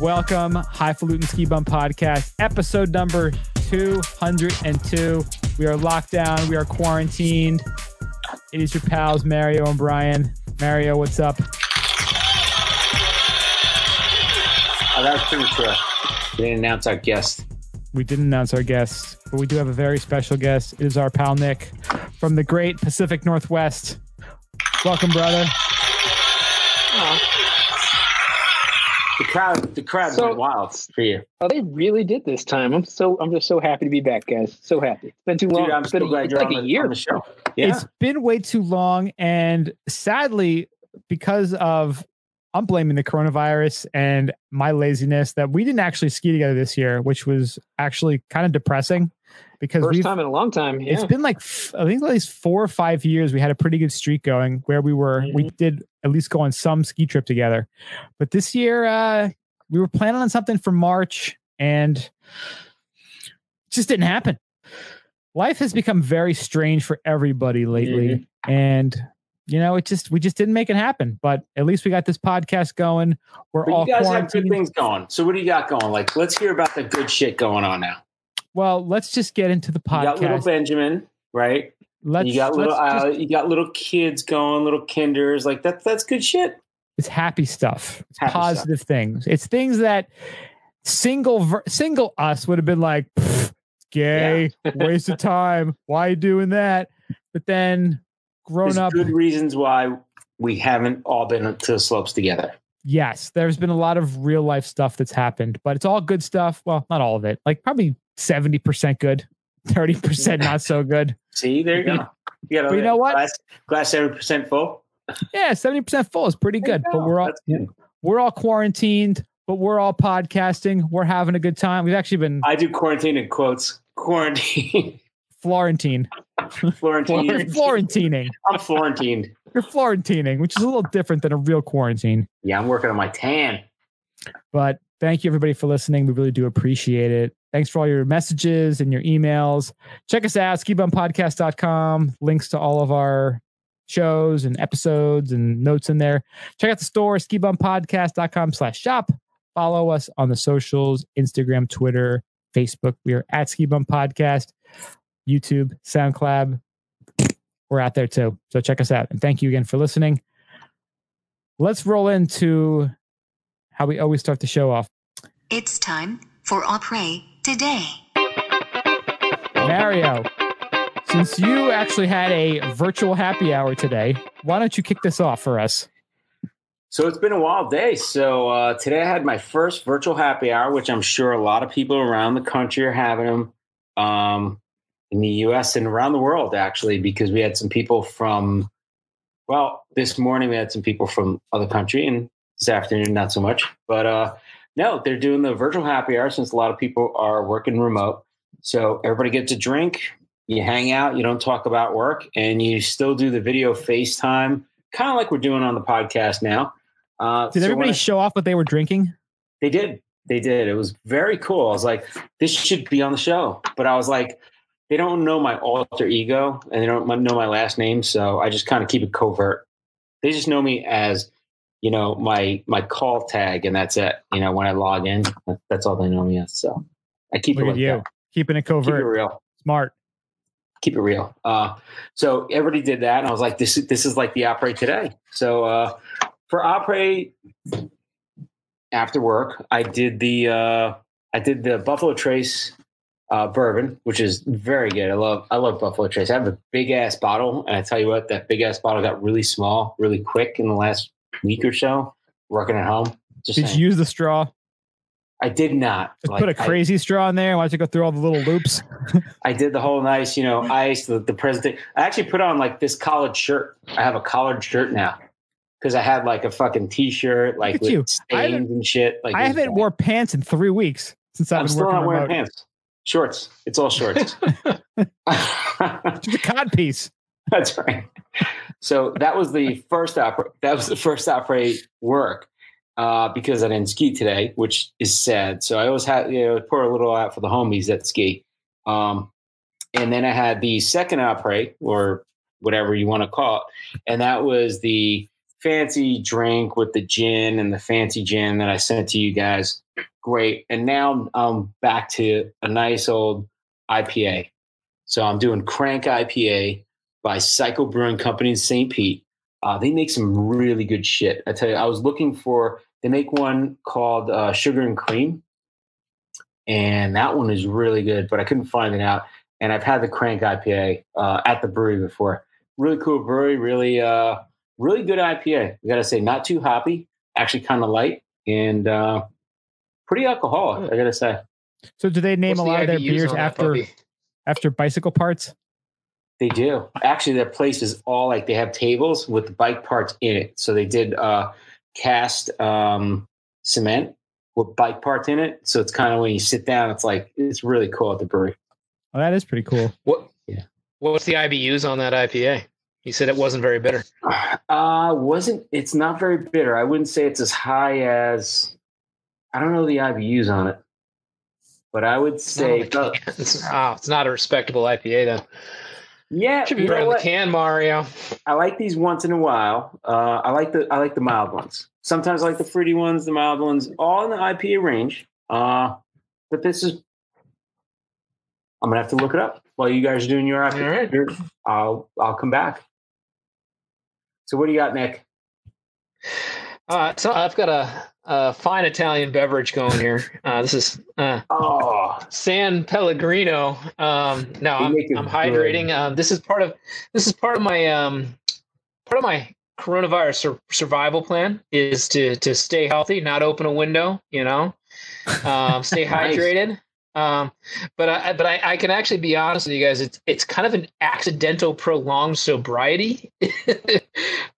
Welcome, Highfalutin Ski Bum Podcast, episode number 202. We are locked down. We are quarantined. It is your pals, Mario and Brian. Mario, what's up? Oh, that was premature. We didn't announce our guest. We didn't announce our guest, but we do have a very special guest. It is our pal Nick from the great Pacific Northwest. Welcome, brother. The crowd, the crowd So- went wild for you. Oh, they really did this time. I'm so I'm just so happy to be back, guys. So happy. It's been too long. Dude, I'm it's been so a, glad you're like on, a the, year. on the show. Yeah. It's been way too long, and sadly, because of I'm blaming the coronavirus and my laziness that we didn't actually ski together this year, which was actually kind of depressing because 1st we've time in a long time. Yeah. it's been like I think at least four or five years we had a pretty good streak going where we were we Mm-hmm. did at least go on some ski trip together. But this year uh we were planning on something for March and it just didn't happen. Life has become very strange for everybody lately Mm-hmm. and you know it just we just didn't make it happen but at least we got this podcast going we're but all you guys have good things going. So what do you got going? Like, let's hear about the good shit going on now. Well let's just get into the You got little Benjamin, right? let's you got little, just- uh, you got little kids going, little kinders. Like that's that's good shit. It's happy stuff. It's Happy positive things. It's things that single ver- single us would have been like, "Pfft, gay, waste of time. Why you doing that? But then grown There's up, good reasons why we haven't all been to the slopes together. yes, there's been a lot of real life stuff that's happened, but it's all good stuff. Well, not all of it. Like probably 70% good, 30% not so good. See, there you go. You, got But you know what? Glass, glass seventy percent full. Yeah, 70% full is pretty good. But we're all we're all quarantined, but we're all podcasting. We're having a good time. We've actually been I do quarantine in quotes. Quarantine. Florentine. Florentine. Florentining. I'm Florentine. You're Florentining, which is a little different than a real quarantine. Yeah, I'm working on my tan. But thank you everybody for listening. We really do appreciate it. Thanks for all your messages and your emails. Check us out, skibumpodcast.com. Links to all of our shows and episodes and notes in there. Check out the store, skibumpodcast.com slash shop. Follow us on the socials, Instagram, Twitter, Facebook. We are at Ski Bum Podcast, YouTube, SoundCloud. We're out there too. So check us out. And thank you again for listening. Let's roll into how we always start the show off. It's time for Opry today. Mario, since you actually had a virtual happy hour today, why don't you kick this off for us? So it's been a wild day. So uh, today I had my first virtual happy hour, which I'm sure a lot of people around the country are having them um, in the U.S. and around the world, actually, because we had some people from. Well, this morning we had some people from other country, and this afternoon not so much. But uh, no, they're doing the virtual happy hour since a lot of people are working remote. So everybody gets a drink, you hang out, you don't talk about work, and you still do the video FaceTime, kind of like we're doing on the podcast now. Uh, Did so everybody I- show off what they were drinking? they did. They did. It was very cool. I was like, this should be on the show. But I was like, they don't know my alter ego and they don't know my last name. So I just kind of keep it covert. They just know me as, you know, my my call tag and that's it. You know, when I log in, that's all they know me as. So I keep Look it like you, that. keeping it Keep it covert. real Smart. keep it real. Uh, so everybody did that, and I was like, this is this is like the operate today. So uh, for operate after work, I did the uh, I did the Buffalo Trace uh, bourbon, which is very good. I love I love Buffalo Trace. I have a big ass bottle, and I tell you what, that big ass bottle got really small, really quick in the last week or so. Working at home, just Did saying. you use the straw? I did not Just Like, put a crazy straw in there. Why don't you go through all the little loops? I did the whole nice, you know, ice, the, the presentation. I actually put on like this collared shirt. I have a collared shirt now because I had like a fucking t-shirt, like with you. I stains and shit. Like I haven't wore pants in three weeks since I've I'm been still working not wearing remote. pants. Shorts. It's all shorts. Just a cod piece. That's right. So that was the first opera. That was the first opera work uh, because I didn't ski today, which is sad. So I always had you know pour a little out for the homies that ski. Um, and then I had the second opera or whatever you want to call it, and that was the fancy drink with the gin and the fancy gin that I sent to you guys great. And now I'm back to a nice old IPA. So I'm doing Crank IPA by Cycle Brewing Company in St. Pete. Uh, they make some really good shit. I tell you, I was looking for. They make one called uh, Sugar and Cream, and that one is really good. But I couldn't find it out. And I've had the Crank IPA uh, at the brewery before. Really cool brewery. Really, uh, really good IPA. I got to say, not too hoppy. Actually, kind of light and uh, pretty alcoholic. I got to say. So do they name What's a lot of their IBUs beers after after bicycle parts? They do. Actually, their place is all like they have tables with bike parts in it. So they did uh, cast um, cement with bike parts in it. So it's kind of when you sit down, it's like it's really cool at the brewery. Oh, that is pretty cool. What? Yeah. What's the IBUs on that IPA? You said it wasn't very bitter. Uh, wasn't it's not very bitter. I wouldn't say it's as high as I don't know the IBUs on it, but I would It's not on say the can. It's, oh, it's not a respectable IPA then. Yeah. Should be right on the can, Mario. I like these once in a while. Uh, I like the I like the mild ones. Sometimes I like the fruity ones, the mild ones, all in the IPA range. Uh, but this is I'm gonna have to look it up while you guys are doing your All right. IPA. I'll I'll come back. So what do you got, Nick? Uh, so I've got a, a fine Italian beverage going here. Uh, this is uh, Oh, San Pellegrino. Um, no, I'm, I'm hydrating. Um, this is part of this is part of my um, part of my coronavirus sur- survival plan is to to stay healthy, not open a window. You know, um, stay Nice. hydrated. Um, but I but I, I can actually be honest with you guys. It's it's kind of an accidental prolonged sobriety. um,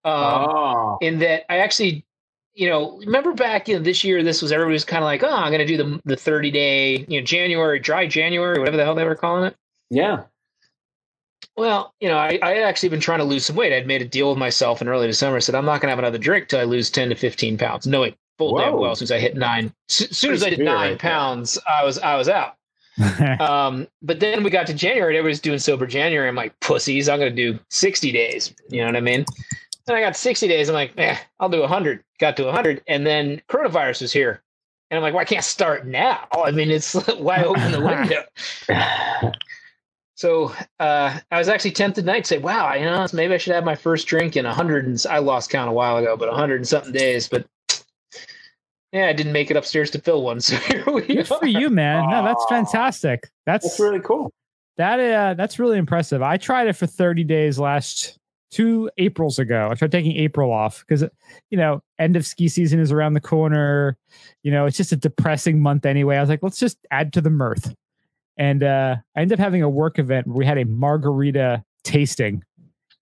oh, in that I actually, you know, remember back in this year, this was everybody was kind of like, oh, I'm going to do the the 30 day, you know, January dry January, whatever the hell they were calling it. yeah. Well, you know, I, I had actually been trying to lose some weight. I'd made a deal with myself in early December. I said, I'm not going to have another drink till I lose 10 to 15 pounds. Knowing full damn Whoa. well, since I hit nine, as soon as I Pretty did nine right there. pounds, I was I was out. Um, but then we got to January, and everybody's doing sober January. I'm like, pussies, I'm going to do 60 days. You know what I mean? And I got 60 days. I'm like, eh, I'll do 100. Got to 100. And then coronavirus is here. And I'm like, well, I can't start now. I mean, it's why open the window? So uh, I was actually tempted tonight to say, wow, you know, maybe I should have my first drink in 100 and I lost count a while ago, but 100 and something days. But yeah, I didn't make it upstairs to fill one. So here we Good are. for you, man. No, that's fantastic. That's That's really cool. that uh, that's really impressive. I tried it for 30 days last two Aprils ago. I tried taking April off because you know, end of ski season is around the corner. You know, it's just a depressing month anyway. I was like, let's just add to the mirth. And uh I ended up having a work event where we had a margarita tasting.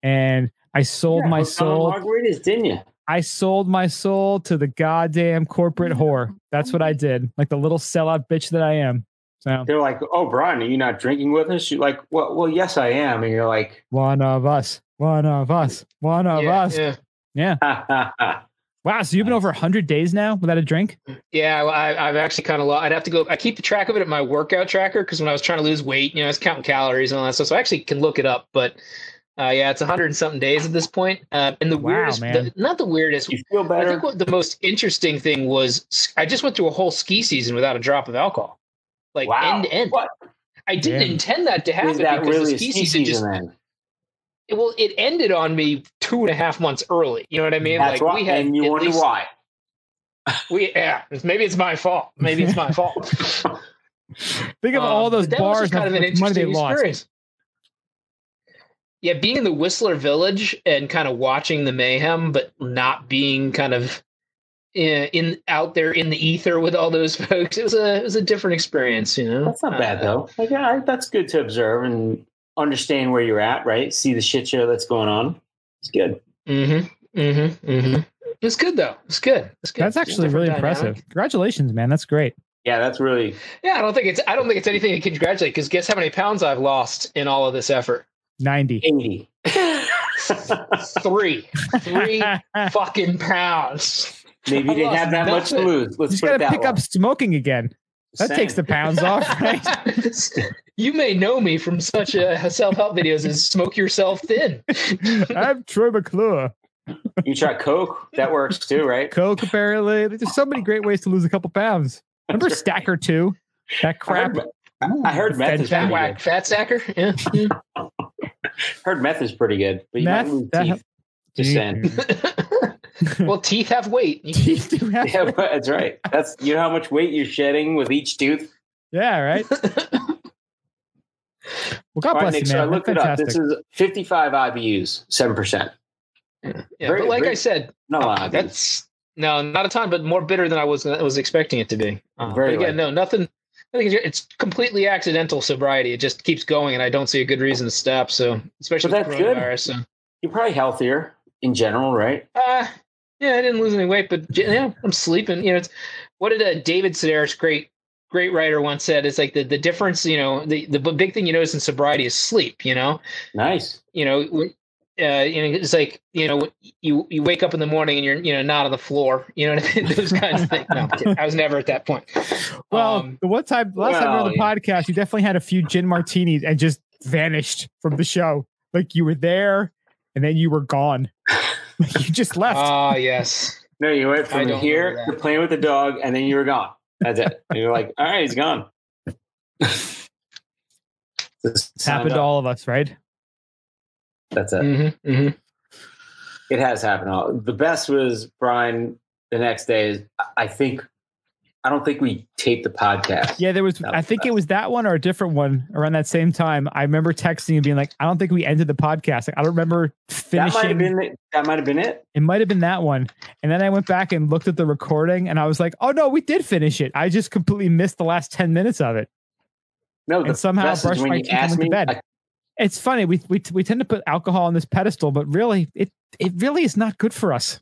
And I sold Yeah, my soul. margaritas, didn't you? I sold my soul to the goddamn corporate whore. That's what I did. Like the little sellout bitch that I am. So They're like, "Oh, Brian, are you not drinking with us?" You're like, "Well, well, yes, I am." And you're like, one of us. One of us. One of yeah, us. yeah. Yeah. Wow. So you've been Nice. over 100 days now without a drink? Yeah, I, I've actually kind of lost. I'd have to go. I keep the track of it at my workout tracker because when I was trying to lose weight, you know, I was counting calories and all that stuff. So I actually can look it up. But uh, yeah, it's 100 and something days at this point. Uh, and the Wow, weirdest, the, not the weirdest. you feel I think what the most interesting thing was I just went through a whole ski season without a drop of alcohol, like wow. end to end. What I didn't Damn. intend that to happen that because really the a ski ski season just season then? well, it ended on me two and a half months early. You know what I mean? That's like why, we had and you at wonder least- why. We yeah, maybe it's my fault. Maybe it's my fault. Think of Um, all those but that was bars kind of an and money they interesting lost. experience. Yeah, being in the Whistler Village and kind of watching the mayhem, but not being kind of in, in out there in the ether with all those folks. It was a it was a different experience, you know. That's not bad Uh, though. Like, yeah, that's good to observe and understand where you're at. Right? See the shit show that's going on. It's good. Mm-hmm. Mm-hmm. Mm-hmm. It's good though. It's good. It's good. That's actually different really dynamic. impressive. Congratulations, man. That's great. Yeah, that's really Yeah, I don't think it's I don't think it's anything to congratulate because guess how many pounds I've lost in all of this effort? 90. eighty. Three. Three fucking pounds. Maybe you didn't have that much to lose. You Let's just gotta pick way. up smoking again. That Same. takes the pounds off, right? you may know me from such uh, self-help videos as "Smoke Yourself Thin." I'm Troy McClure. You try Coke. That works too, right? Coke, apparently. There's so many great ways to lose a couple pounds. Remember Stacker 2? That I crap. heard, I heard meth is Fat pretty Whack fat stacker. Yeah. yeah. Heard meth is pretty good, but you Meth, might lose that- teeth. Just saying. Well, teeth have weight. Teeth do have- Yeah, but that's right. That's you know how much weight you're shedding with each tooth. yeah, right. Well, God All right, bless Nick. you, So I man. looked That's it up. This is 55 IBUs, seven percent. yeah, Very- but like very- I said, Not a lot. Of IBUs. that's no, not a ton, but more bitter than I was was expecting it to be. Uh, Very again, light. no, nothing. I think it's- it's completely accidental sobriety. It just keeps going, and I don't see a good reason to stop. So, especially But with that's good. coronavirus. So, You're probably healthier in general, right? uh, yeah, I didn't lose any weight, but yeah, I'm sleeping. You know, it's what did uh, David Sedaris, great great writer, once said? It's like the the difference. You know, the the big thing you notice in sobriety is sleep. You know, Nice. you know, uh, you know, it's like you know, you you wake up in the morning and you're you know not on the floor. You know, I mean? those kinds of things. No, I'm kidding. I was never at that point. Well, Um, the one time, last time we were on the yeah. podcast, you definitely had a few gin martinis and just vanished from the show. Like you were there and then you were gone. Like you just left. Ah, yes. No, you went from here remember to that. playing with the dog, and then you were gone. That's it. And you're like, all right, he's gone. Just it's happened signed to all of us, right? That's it. hmm hmm It has happened. All the best was Brian. The next day is I think I don't think we taped the podcast. Yeah, there was. That I was think it was that one or a different one around that same time. I remember texting and being like, "I don't think we ended the podcast." Like, I don't remember that might have finishing. been it. That might have been it. It might have been that one. And then I went back and looked at the recording, and I was like, "Oh no, we did finish it. I just completely missed the last ten minutes of it." No, the And somehow best brushed when my teeth and asked went to bed. I- It's funny. We we we tend to put alcohol on this pedestal, but really, it it really is not good for us.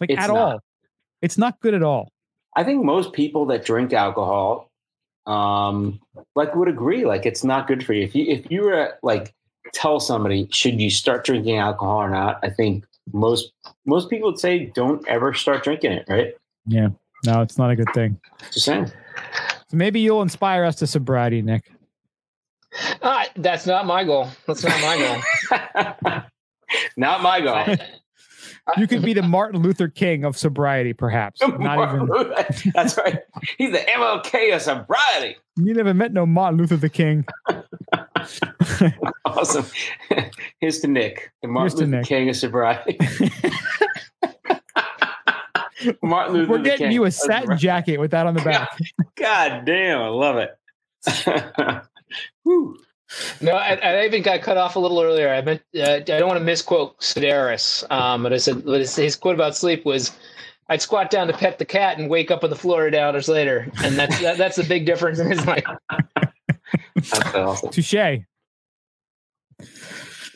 Like It's at not. all. It's not good at all. I think most people that drink alcohol, um, like would agree. Like it's not good for you. If you if you were like tell somebody should you start drinking alcohol or not, I think most most people would say don't ever start drinking it. Right? Yeah. No, it's not a good thing. Just saying. So maybe you'll inspire us to sobriety, Nick. Ah, that's not my goal. That's not my goal. not my goal. You could be the Martin Luther King of sobriety, perhaps. Not even. That's right. He's the MLK of sobriety. You never met no Martin Luther the King. Awesome. Here's to Nick, the Martin Luther Nick. King of sobriety. Martin Luther We're getting King you a satin jacket with that on the back. God damn, I love it. Whew. No, I, I even got cut off a little earlier. I meant uh, I don't want to misquote Sedaris, um, but I said but his, his quote about sleep was, "I'd squat down to pet the cat and wake up on the floor eight hours later," and that's that, that's the big difference in his life. That's awesome. Touche. All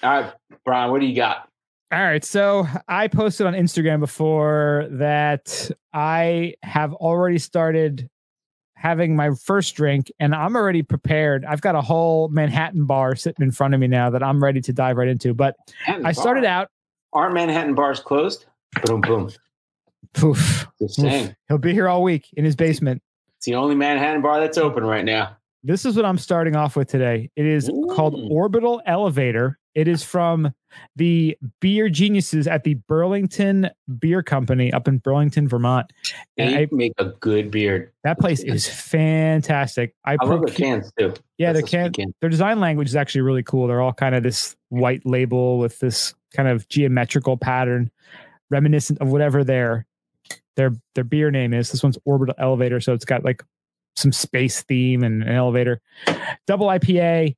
right, Brian, what do you got? All right. So I posted on Instagram before that I have already started having my first drink and I'm already prepared. I've got a whole Manhattan bar sitting in front of me now that I'm ready to dive right into. But I started out, Aren't Manhattan bars closed? Boom, boom. poof, Just saying. he'll be here all week in his basement. It's the only Manhattan bar that's open right now. This is what I'm starting off with today. It is called Orbital Elevator. It is from the beer geniuses at the Burlington Beer Company up in Burlington, Vermont. And They I, make a good beer. that place is fantastic. I, I love the cans too. Yeah, their can can. their design language is actually really cool. They're all kind of this white label with this kind of geometrical pattern, reminiscent of whatever their their their beer name is. This one's Orbital Elevator, so it's got like some space theme and an elevator. Double IPA.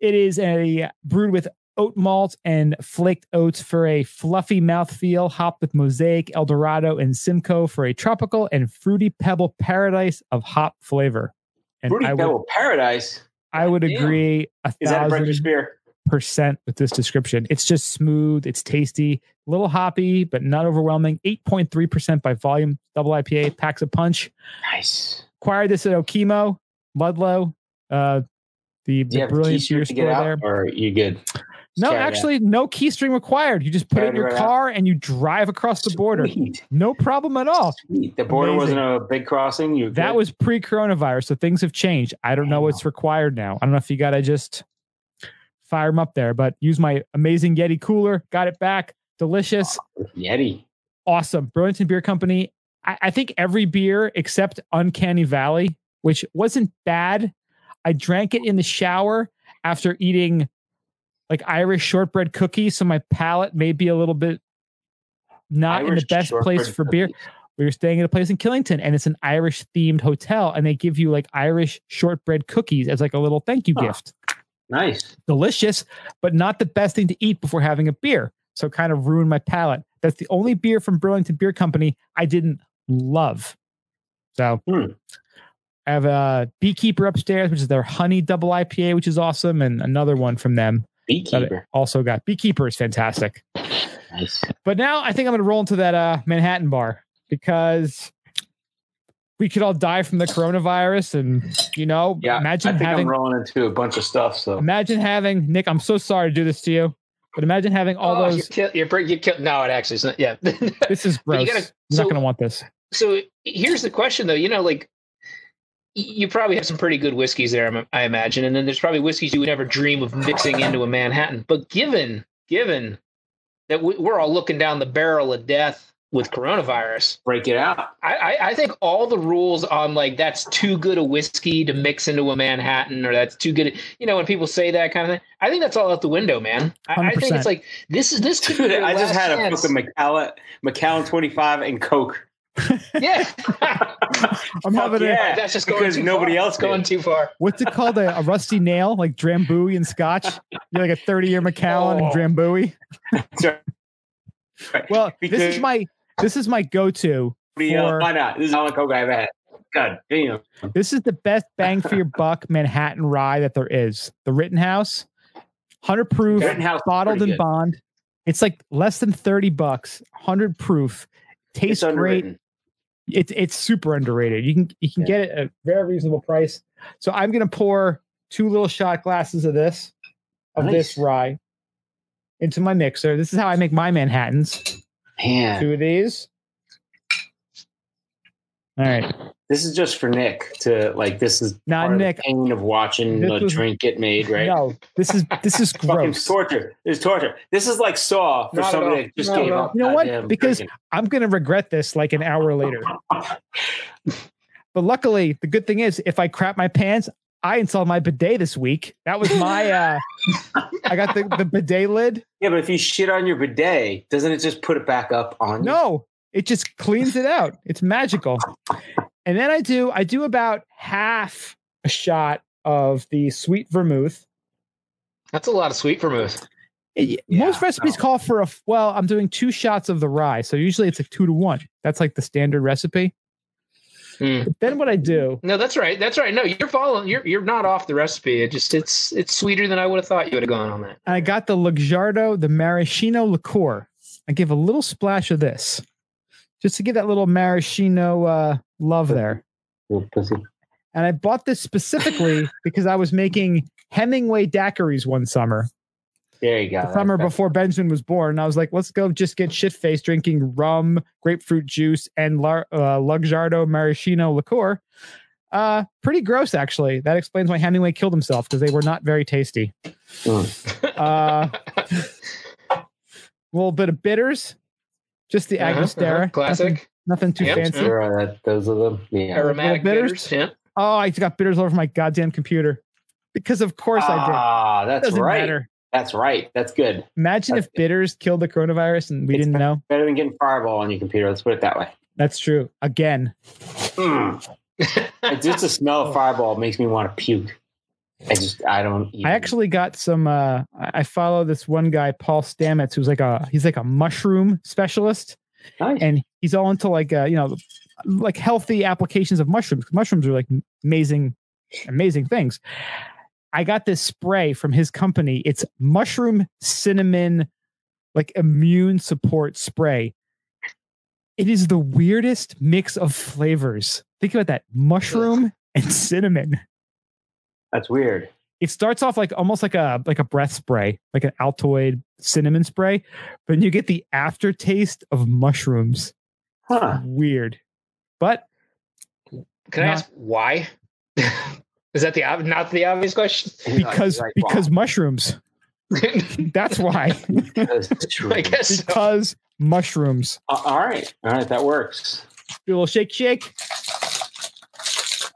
It is a brewed with oat malt and flaked oats for a fluffy mouthfeel, hopped with Mosaic, Eldorado, and Simcoe for a tropical and fruity pebble paradise of hop flavor. And Fruity I would, Pebble Paradise. I would Damn. agree a Is that a breakfast beer? percent with this description. It's just smooth, it's tasty, a little hoppy, but not overwhelming. 8.3% by volume, double IPA, packs a punch. Nice. Acquired this at Okemo, Ludlow, uh, the, the brilliant beer store out, there. or are you good? No, it out. actually, no key string required. You just put it in your right out. car and you drive across the border. Sweet. No problem at all. Sweet. The border Amazing. wasn't a big crossing. You That was pre coronavirus, so things have changed. I don't know what's required now. I don't know if you got to just fire them up there, but use my amazing Yeti cooler. Got it back. Delicious. Yeti. Awesome. Burlington Beer Company. I, I think every beer except Uncanny Valley, which wasn't bad. I drank it in the shower after eating like Irish shortbread cookies, so my palate may be a little bit not in the best place for beer. cookies. We were staying at a place in Killington, and it's an Irish themed hotel, and they give you like Irish shortbread cookies as like a little thank you gift. Nice. Delicious, but not the best thing to eat before having a beer. So kind of ruined my palate. That's the only beer from Burlington Beer Company I didn't love. So Hmm. I have a Beekeeper upstairs, which is their honey double IPA, which is awesome, and another one from them Beekeeper. also got. Beekeeper is fantastic. Nice. But now I think I'm going to roll into that uh, Manhattan bar because we could all die from the coronavirus, and you know, Yeah. imagine I think having I'm rolling into a bunch of stuff. So imagine having Nick. I'm so sorry to do this to you, but imagine having all Oh, those. You're, kill, you're, you kill, no, it actually is not. Yeah. This is gross. you You gotta- so- not going to want this. so here's the question, though. You know, like you probably have some pretty good whiskeys there, I'm- imagine, and then there's probably whiskeys you would never dream of mixing into a Manhattan. But given given that we- we're all looking down the barrel of death with coronavirus, break it out. I, I, I think all the rules on like that's too good a whiskey to mix into a Manhattan or that's too good. You know, when people say that kind of thing, I think that's all out the window, man. I, I think it's like this is this could be Dude, I just last had a chance. fucking Macallan, Macallan 25 and Coke. Yeah. I'm Fuck having yeah. a that's just going Because too nobody far. else going too far. what's it called? A, a rusty nail, like Drambuie and Scotch. You're like a 30 year Macallan and Oh. Drambuie. Sorry. Well, this is my this is my go to. Nobody else- for- Why not? This is all the Coke I ever had. God damn. This is the best bang for your buck Manhattan rye that there is. The Rittenhouse, 100 proof, Rittenhouse bottled pretty in good. bond. It's like less than 30 bucks, 100 proof. Tastes great. It's it's super underrated. You can you can Yeah. get it at a very reasonable price. So I'm gonna pour two little shot glasses of this, of this rye, into my mixer. This is how I make my Manhattans. Man, Two of these. All right. This is just for Nick to like. This is not part of the pain of watching this the was- drink get made, right? No, this is this is Fucking gross. torture. It's torture. This is like Saw for Not somebody that just Not gave up. You know what? Because- drinking. I'm gonna regret this like an hour later. But luckily, the good thing is, if I crap my pants, I installed my bidet this week. That was my. uh I got the the bidet lid. yeah, but if you shit on your bidet, doesn't it just put it back up on you? No, it just cleans it out. It's magical. And then I do I do about half a shot of the sweet vermouth. That's a lot of sweet vermouth. It- Yeah, Most recipes no. call for a well. I'm doing two shots of the rye, so usually it's a two to one. That's like the standard recipe. Mm. Then what I do, No, that's right. That's right. No, you're following. You're you're not off the recipe. It just it's it's sweeter than I would have thought you would have gone on that. I got the Luxardo, the maraschino liqueur. I give a little splash of this, just to give that little maraschino uh, love there. And I bought this specifically because I was making Hemingway daiquiris one summer, There you go. the summer before Benjamin was born. And I was like, let's go just get shit faced drinking rum, grapefruit juice, and Lar- uh, Luxardo maraschino liqueur. Uh, pretty gross, actually. That explains why Hemingway killed himself because they were not very tasty. Mm. Uh, a little bit of bitters, just the Uh-huh, Angostura. uh-huh. Classic nothing too Yep, fancy. Sure, uh, that, those are them. Yeah. aromatic bitters? bitters. Yeah. Oh, I got bitters all over my goddamn computer because, of course, I did. Ah, that's Doesn't right. matter. That's right. That's good. Imagine That's if bitters killed the coronavirus and we It's didn't know. Better than getting Fireball on your computer. Let's put it that way. That's true. Again, Mm. Just the smell of Fireball makes me want to puke. I just, I don't. Even, I actually got some. Uh, I follow this one guy, Paul Stamets, who's like a he's like a mushroom specialist, Nice. and he's all into like uh, you know like healthy applications of mushrooms. Mushrooms are like amazing, amazing things. I got this spray from his company. It's mushroom cinnamon, like immune support spray. It is the weirdest mix of flavors. Think about that mushroom and cinnamon. That's weird. It starts off like almost like a like a breath spray, like an Altoid cinnamon spray, but you get the aftertaste of mushrooms. Huh. Weird, but Can I ask why? Is that the not the obvious question? because Like, because mushrooms. That's why. wow, that's true. I guess so. because mushrooms. Uh, all right. All right. That works. Do a little shake, shake.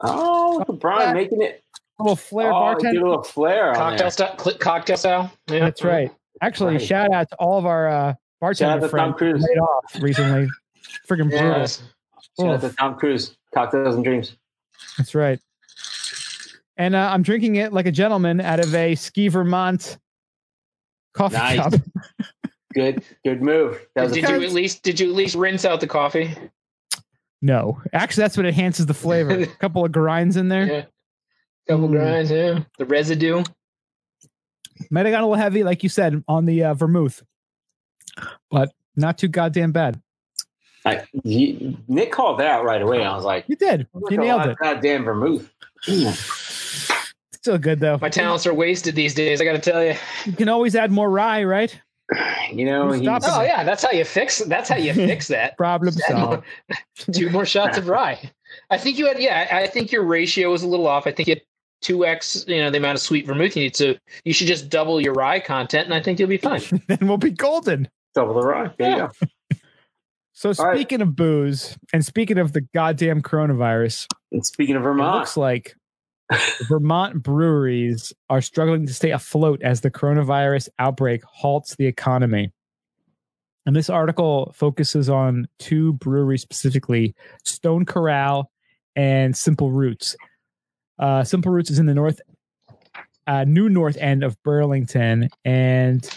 Oh, look Brian Yeah. making it. A little flair oh, bartender. get a little flair Cocktail there. style. Cocktail style. Yeah. That's right. Actually, Right. shout out to all of our uh, Shout bartender out to friends Tom Cruise. who laid off recently. Friggin' brutal. Yes. Shout out to Tom Cruise. Cocktails and dreams. That's right. And uh, I'm drinking it like a gentleman out of a Ski Vermont coffee Nice. cup. Good, good move. That was Did you at least did you at least rinse out the coffee? No, actually, that's what enhances the flavor. a couple of grinds in there. Yeah. Couple Mm. grinds, yeah. The residue. Might have got a little heavy, like you said, on the uh, vermouth, but not too goddamn bad. I, you, Nick called that out right away. I was like, You did. You nailed it. Goddamn vermouth. Still good though. My talents are wasted these days. I got to tell you. You can always add more rye, right? You know, Who's Oh yeah, that's how you fix. That's how you fix that. Problem Add more- solved. Two more shots of rye. I think you had. Yeah, I I think your ratio was a little off. I think you had two x. You know the amount of sweet vermouth you need. So you should just double your rye content, and I think you'll be fine. then we'll be golden. double the rye. There you Yeah. go. So All right. speaking of booze and speaking of the goddamn coronavirus, And speaking of it Vermont, looks like Vermont breweries are struggling to stay afloat as the coronavirus outbreak halts the economy. And this article focuses on two breweries specifically Stone Corral and Simple Roots. Uh, Simple Roots is in the north, uh, new north end of Burlington. And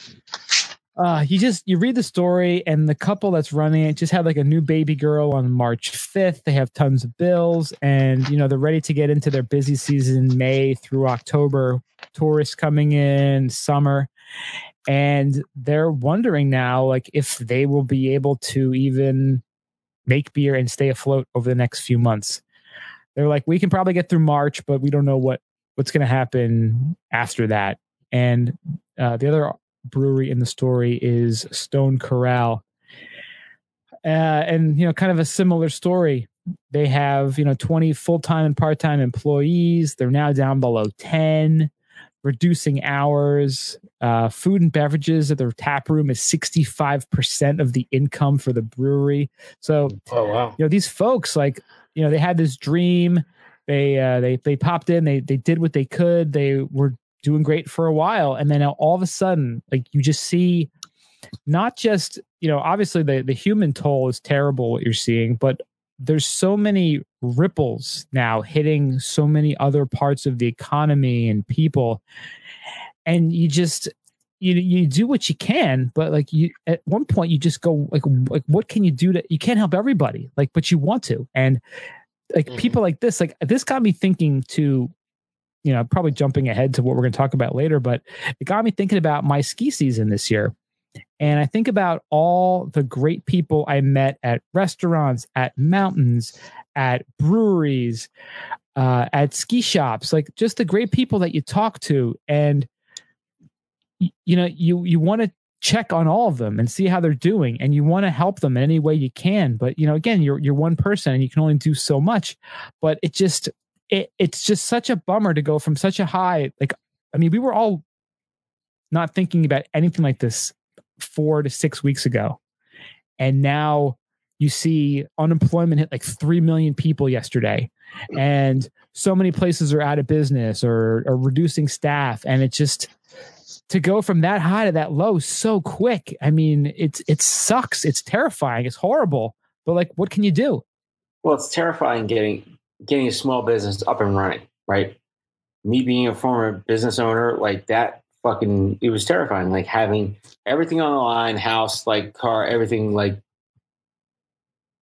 uh, you just you read the story, and the couple that's running it just had like a new baby girl on March 5th. They have tons of bills, and you know they're ready to get into their busy season, May through October. Tourists coming in, summer, and they're wondering now, like if they will be able to even make beer and stay afloat over the next few months. They're like, we can probably get through March, but we don't know what what's going to happen after that. And uh, the other brewery in the story is Stone Corral. Uh, and, you know, kind of a similar story. They have, you know, 20 full time and part time employees. They're now down below 10, reducing hours. Uh, food and beverages at their tap room is 65% of the income for the brewery. So, Oh wow. you know these folks like you know they had this dream. They uh they they popped in. They they did what they could. They were doing great for a while. And then all of a sudden like you just see not just you know obviously the the human toll is terrible what you're seeing but there's so many ripples now hitting so many other parts of the economy and people. And you just you you do what you can but like you at one point you just go like like what can you do to you can't help everybody like but you want to. And like Mhm. people like this like this got me thinking to you know probably jumping ahead to what we're going to talk about later but it got me thinking about my ski season this year. And i think about all the great people i met at restaurants at mountains at breweries uh, at ski shops like just the great people that you talk to. And you know you you want to check on all of them and see how they're doing and you want to help them in any way you can. But you know again you're you're one person and you can only do so much but it just it, it's just such a bummer to go from such a high like i mean we were all not thinking about anything like this 4 to 6 weeks ago. And now you see unemployment hit like 3 million people yesterday. And so many places are out of business or, are reducing staff. And it just to go from that high to that low so quick i mean it's it sucks it's terrifying it's horrible but like what can you do well, it's terrifying getting getting a small business up and running, right? Me being a former business owner, like that fucking it was terrifying. Like having everything on the line, house, like car, everything like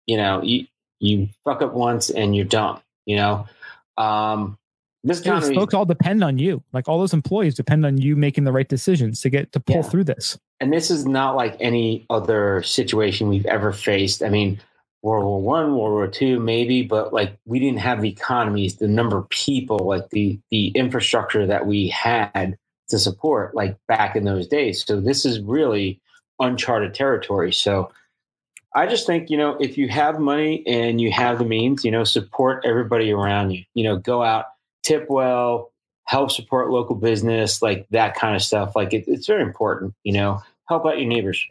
you know, you you fuck up once and you're done, you know. Um this those folks all depend on you like all those employees depend on you making the right decisions to get to pull Yeah. through this and this is not like any other situation we've ever faced. I mean, World War One, World War Two, maybe, but like we didn't have the economies, the number of people, like the the infrastructure that we had to support, like back in those days. So this is really uncharted territory. So I just think you know if you have money and you have the means, you know, support everybody around you. You know, go out, tip well, help support local business, like that kind of stuff. Like it, it's very important. You know, help out your neighbors,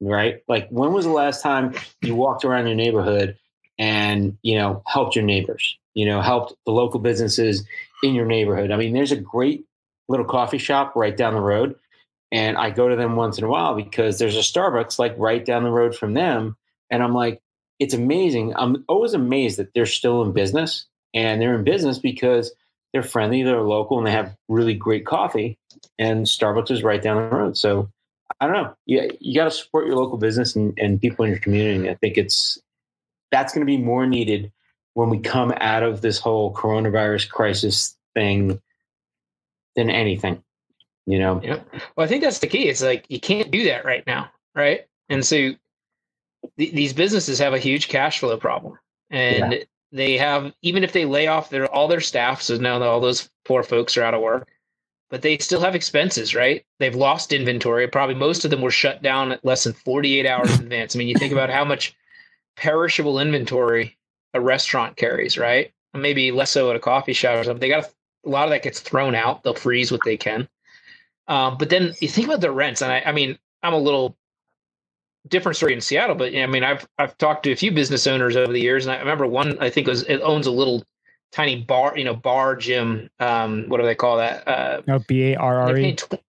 right? Like when was the last time you walked around your neighborhood and you know helped your neighbors you know helped the local businesses in your neighborhood i mean there's a great little coffee shop right down the road and i go to them once in a while because there's a starbucks like right down the road from them and i'm like it's amazing i'm always amazed that they're still in business and they're in business because they're friendly they're local and they have really great coffee and starbucks is right down the road so i don't know you, you got to support your local business and, and people in your community i think it's that's going to be more needed when we come out of this whole coronavirus crisis thing than anything you know Yep. Well, I think that's the key. It's like you can't do that right now, right? And so th- these businesses have a huge cash flow problem, and they have even if they lay off their all their staff, so now all those poor folks are out of work, but they still have expenses, right? They've lost inventory. Probably most of them were shut down at less than forty eight hours in advance. I mean, you think about how much perishable inventory a restaurant carries, right? Maybe less so at a coffee shop or something. They got a lot of that gets thrown out. They'll freeze what they can. Um, but then you think about the rents, and I, I mean, I'm a little different story in Seattle, but I mean, I've I've talked to a few business owners over the years, and I remember one I think was it owns a little tiny bar, you know, bar gym. Um, what do they call that? Uh, No, B A R R E. paid tw-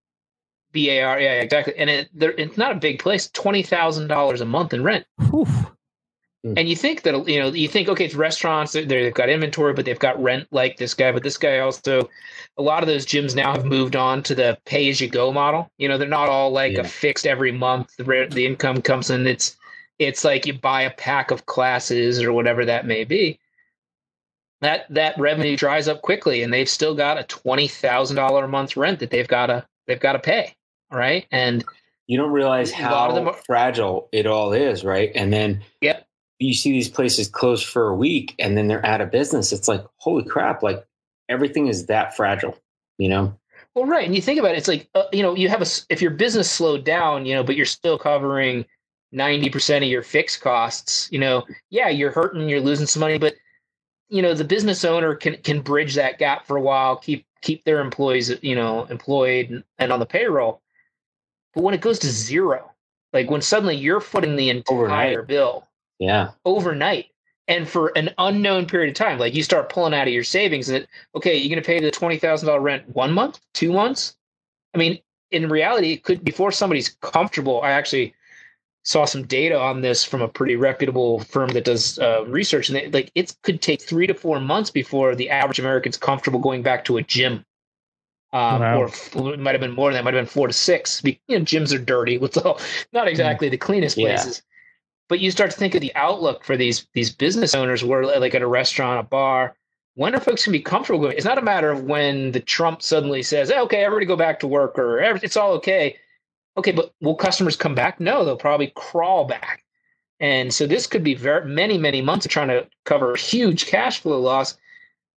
BAR, yeah, exactly. And it, they're, it's not a big place, twenty thousand dollars a month in rent. Whew. Mm. And you think that you know, you think okay, it's restaurants. They've got inventory, but they've got rent like this guy. But this guy also, a lot of those gyms now have moved on to the pay as you go model. You know, they're not all like Yeah. a fixed every month. The the income comes in. It's it's like you buy a pack of classes or whatever that may be. That that revenue dries up quickly, and they've still got a twenty thousand dollar a month rent that they've got to they've got to pay. Right, and you don't realize A lot of them how are- fragile it all is right and then Yep. You see these places closed for a week and then they're out of business it's like holy crap like everything is that fragile you know Well, right, and you think about it, it's like uh, you know, you have a, if your business slowed down, you know, but you're still covering ninety percent of your fixed costs. You know, yeah, you're hurting, you're losing some money, but you know, the business owner can can bridge that gap for a while, keep keep their employees, you know, employed and, and on the payroll. But when it goes to zero, like when suddenly you're footing the entire Overnight. bill yeah. overnight and for an unknown period of time. Like you start pulling out of your savings and it, okay you're going to pay the $20000 rent one month two months? I mean in reality it could before somebody's comfortable i actually saw some data on this from a pretty reputable firm that does uh, research and they, like it could take three to four months before the average american's comfortable going back to a gym. Um, Wow. or f- it might have been more than that might have been four to six you know gyms are dirty with all not exactly the cleanest Yeah. But you start to think of the outlook for these these business owners where like at a restaurant a bar when are folks to be comfortable going? It's not a matter of when the trump suddenly says "Eh, okay everybody go back to work or it's all okay. Okay but will customers come back? No they'll probably crawl back. And so this could be very many many months of trying to cover huge cash flow loss.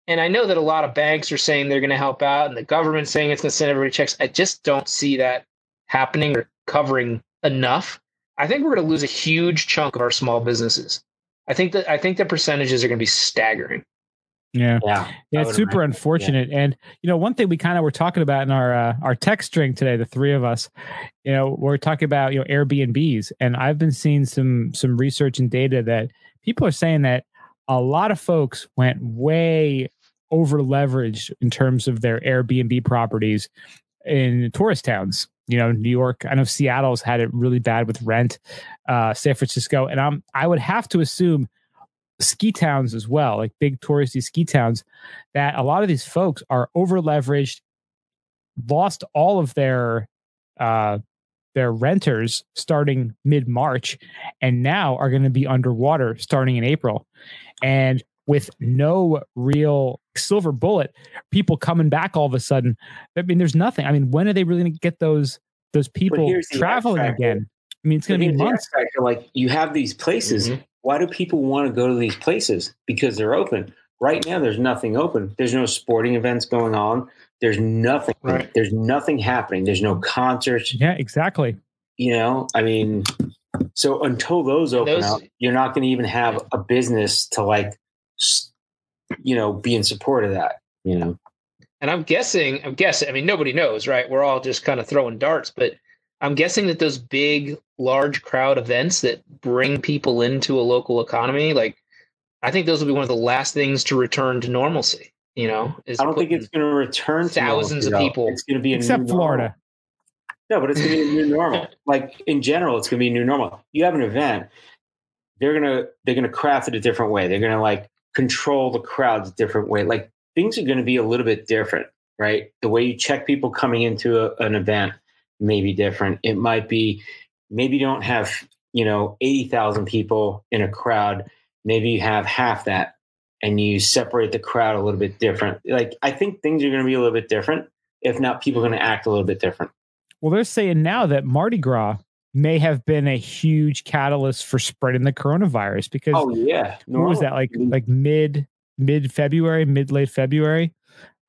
And i know that a lot of banks are saying they're going to help out and the government's saying it's going to send everybody checks. I just don't see that happening or covering enough I think we're going to lose a huge chunk of our small businesses. I think that I think the percentages are going to be staggering. Yeah. yeah Yeah, it's super imagine. unfortunate. And you know, one thing we kind of were talking about in our uh, our text string today, the three of us, you know, we're talking about you know Airbnbs, and I've been seeing some some research and data that people are saying that a lot of folks went way over leveraged in terms of their Airbnb properties in tourist towns. You know, New York. I know Seattle's had it really bad with rent. Uh, San Francisco, and I'm I would have to assume ski towns as well, like big touristy ski towns, that a lot of these folks are over leveraged, lost all of their uh their renters starting mid March, and now are going to be underwater starting in April, and with no real silver bullet, people coming back all of a sudden. I mean, there's nothing. I mean, when are they really going to get those those people traveling again? I mean, it's going to be months. X factor, Like you have these places. Mhm. Why do people want to go to these places? Because they're open. Right now, there's nothing open. There's no sporting events going on. There's nothing. Right. There's nothing happening. There's no concerts. Yeah, exactly. You know, I mean, so until those open Those- up, you're not going to even have a business to like, s- you know, be in support of that. You know, And I'm guessing, I'm guessing. I mean, nobody knows, right? We're all just kind of throwing darts, but I'm guessing that those big, large crowd events that bring people into a local economy, like I think those will be one of the last things to return to normalcy. You know, is I don't think it's going to return to thousands of normalcy, though. people. It's going to be a Except new Florida. normal. No, but it's going to be a new normal. Like in general, it's going to be a new normal. You have an event, they're gonna they're gonna craft it a different way. They're gonna like control the crowds a different way. Like things are going to be a little bit different, right? The way you check people coming into a, an event may be different. It might be maybe you don't have you know eighty thousand people in a crowd. Maybe you have half that, and you separate the crowd a little bit different. Like I think things are going to be a little bit different. If not, people are going to act a little bit different. Well, they're saying now that Mardi Gras may have been a huge catalyst for spreading the coronavirus because Oh yeah, what was that? Like like mid mid February, mid late February,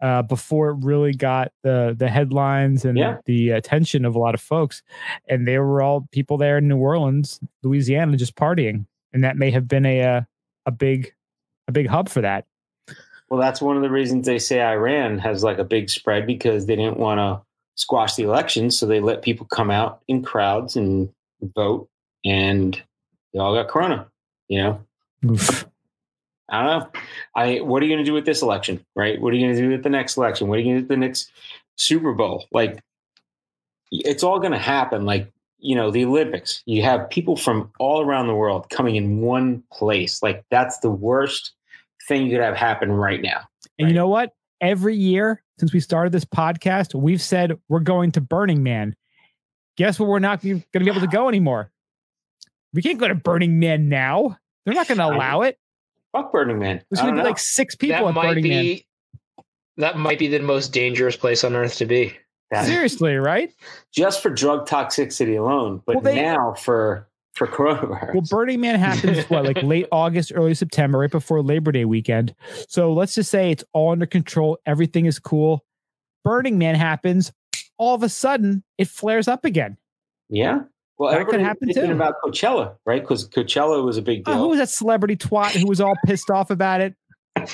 uh, before it really got the the headlines and Yeah. the attention of a lot of folks, and they were all people there in New Orleans, Louisiana, just partying, and that may have been a uh, a big a big hub for that. Well, that's one of the reasons they say Iran has like a big spread because they didn't want to squash the election, so they let people come out in crowds and vote, and they all got corona. You know, Oof. I don't know. I what are you going to do with this election, right? What are you going to do with the next election? What are you going to do with the next Super Bowl? Like, it's all going to happen. Like, you know, the Olympics. You have people from all around the world coming in one place. Like, that's the worst thing you could have happen right now. And you know what? Every year since we started this podcast, we've said we're going to Burning Man. Guess what? We're not going to be able to go anymore. We can't go to Burning Man now. They're not going to allow it. Fuck Burning Man. There's I going to be know. like six people that at might Burning Man. be that might be the most dangerous place on earth to be. That- Seriously, right? just for drug toxicity alone, but Well, they- now for for coronavirus. Well, Burning Man happens what, like late August, early September, right before Labor Day weekend. So let's just say it's all under control. Everything is cool. Burning Man happens. All of a sudden, it flares up again. yeah. Well, That could happen too. about Coachella, right? Because Coachella was a big Oh, deal. who was that celebrity twat who was all pissed off about it?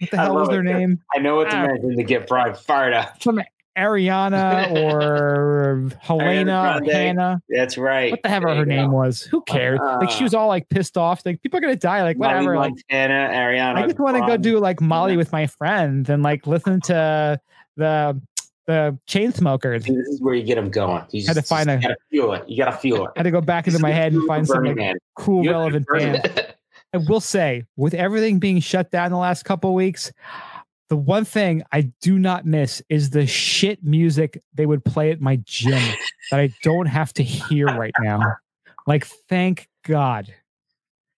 What the hell was their it. name? I know what to Ah. mention to get Brian fired up. Some Ariana or Helena or Hannah. That's right. What the hell her name go. was? Who cares? like she Uh. was all like pissed off. Like people are gonna die. Like Molly whatever. Like Montana, Ariana. I just want to go do like Molly with my friends and like listen to the the Chainsmokers. See, This is where you get them going. You Had to find you a- gotta feel it. You gotta feel it. I had to go back into my head and find some like, cool, relevant bands. I will say, with everything being shut down the last couple of weeks, the one thing I do not miss is the shit music they would play at my gym that I don't have to hear right now. Like, thank God.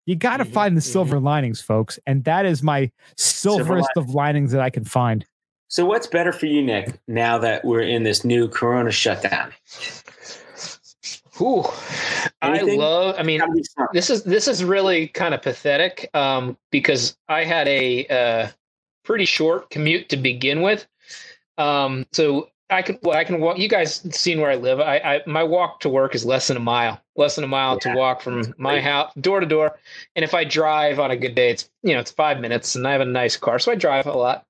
You got to Mhm, find the mhm. silver linings, folks. And that is my silverest of linings that I can find. So, what's better for you, Nick? Now that we're in this new Corona shutdown, Ooh, I love. I mean, Gotta be something. this is this is really kind of pathetic um, because I had a uh, pretty short commute to begin with. Um, so I can well, I can walk. You guys seen where I live? I, I my walk to work is less than a mile. Less than a mile Yeah, to walk from my house door to door. And if I drive on a good day, it's you know it's five minutes, and I have a nice car, so I drive a lot.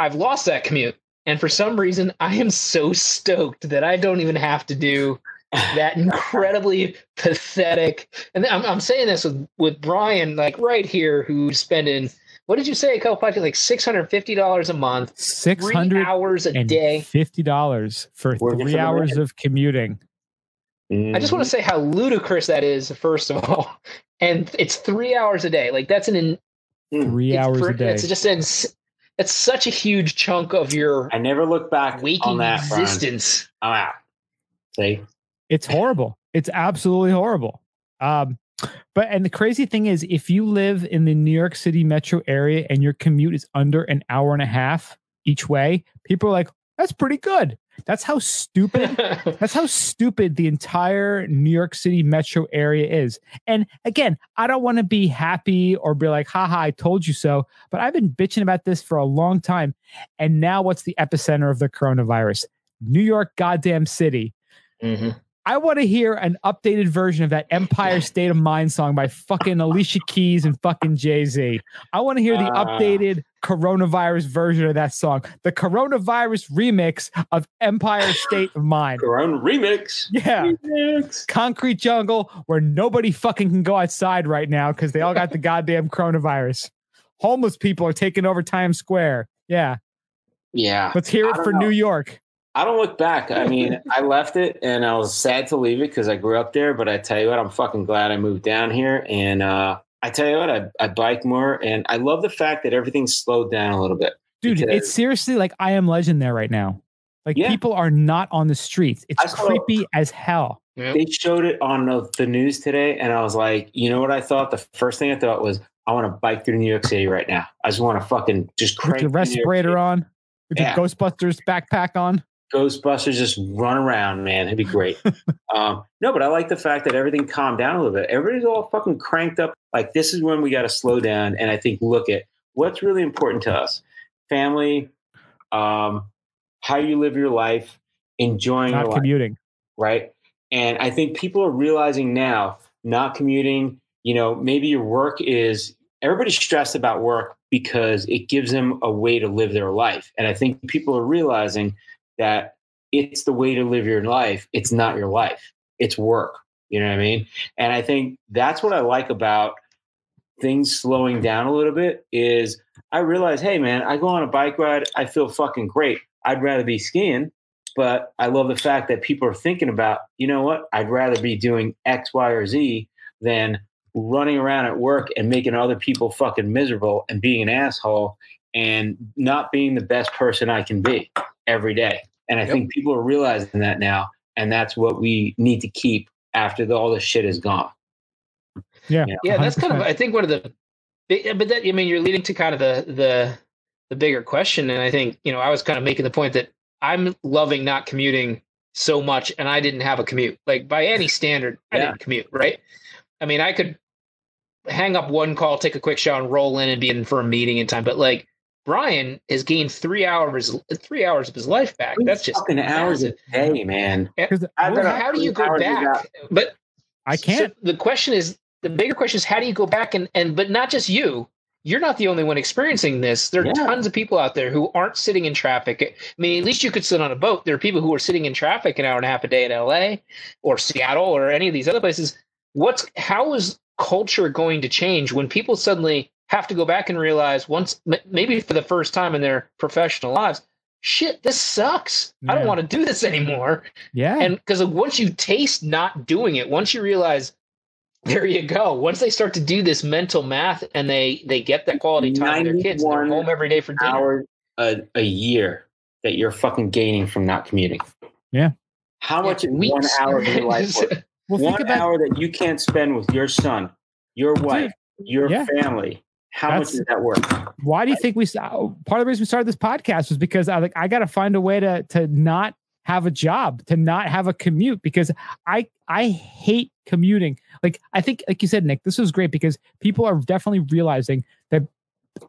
I've lost that commute, and for some reason, I am so stoked that I don't even have to do that incredibly pathetic. And I'm, I'm saying this with, with Brian, like right here, who's spending, what did you say, a couple podcasts, like $650 a month, Six three hundred hours a day. fifty dollars for Working for three the hours man. of commuting. I just want to say how ludicrous that is, first of all. And it's three hours a day. Like that's an, in- Three hours for- a day. It's just, an, it's such a huge chunk of your I never look back waking on that. Brian. existence. I'm out. See, It's horrible. It's absolutely horrible. Um, but and the crazy thing is, if you live in the New York City metro area and your commute is under an hour and a half each way, people are like, "That's pretty good." That's how stupid. That's how stupid the entire New York City metro area is. And again, I don't want to be happy or be like, haha, I told you so. But I've been bitching about this for a long time. And now what's the epicenter of the coronavirus? New York, goddamn city. Mhm. I want to hear an updated version of that Empire State of Mind song by fucking Alicia Keys and fucking Jay Z. I want to hear the Ah. updated coronavirus version of that song, the coronavirus remix of Empire State of Mind. Corona remix. Yeah. Remix. Concrete jungle where nobody fucking can go outside right now because they all got the goddamn coronavirus. Homeless people are taking over Times Square. Yeah. Yeah. Let's hear it for know. New York. I don't look back. I mean, I left it and I was sad to leave it because I grew up there. But I tell you what, I'm fucking glad I moved down here. And uh, I tell you what, I, I bike more. And I love the fact that everything's slowed down a little bit. Dude, Because- it's seriously like I am legend there right now. Like Yeah. people are not on the streets. It's saw- creepy as hell. Yep. They showed it on the, the news today. And I was like, you know what I thought? The first thing I thought was, I want to bike through New York City right now. I just want to fucking just With crank your through New York respirator on, with Yeah. your Ghostbusters backpack on. Ghostbusters just run around, man. It'd be great. um, no, but I like the fact that everything calmed down a little bit. Everybody's all fucking cranked up. Like this is when we got to slow down and I think look at what's really important to us: family, um, how you live your life, enjoying your Not life, commuting. right? And I think people are realizing now, not commuting. You know, maybe your work is everybody's stressed about work because it gives them a way to live their life. And I think people are realizing that it's the way to live your life. It's not your life. It's work. You know what I mean? And I think that's what I like about things slowing down a little bit is I realize, hey man, I go on a bike ride, I feel fucking great. I'd rather be skiing, but I love the fact that people are thinking about, you know what? I'd rather be doing X, Y, or Z than running around at work and making other people fucking miserable and being an asshole and not being the best person I can be every day. And I Yep. think people are realizing that now, and that's what we need to keep after the, all this shit is gone. Yeah. Yeah. yeah that's kind of i think one of the but that i mean you're leading to kind of the the the bigger question and i think you know i was kind of making the point that i'm loving not commuting so much and i didn't have a commute like by any standard i Yeah. didn't commute right i mean i could hang up one call take a quick shower and roll in and be in for a meeting in time but like brian has gained three hours three hours of his life back that's just fucking hours a massive. day, man. 'Cause I Well, how do you go hours is back but I can't. so the question is, the bigger question is, how do you go back and and but not just you. You're not the only one experiencing this. There are Yeah. tons of people out there who aren't sitting in traffic. I mean, at least you could sit on a boat. There are people who are sitting in traffic an hour and a half a day in LA or Seattle or any of these other places. What's how is culture going to change when people suddenly have to go back and realize once m- maybe for the first time in their professional lives, shit, this sucks. I don't want to do this anymore Yeah. and because once you taste not doing it once you realize there you go once they start to do this mental math and they they get that quality time with their kids they're home every day for dinner Hour a, a year that you're fucking gaining from not commuting. Yeah. How much is one hour of your life worth? well, think one about hour that you can't spend with your son, your wife, your yeah. family. How That's- much is that work? why do you think we oh, part of the reason we started this podcast was because I like I got to find a way to to not have a job, to not have a commute because I I hate commuting. Like I think like you said Nick, this was great because people are definitely realizing that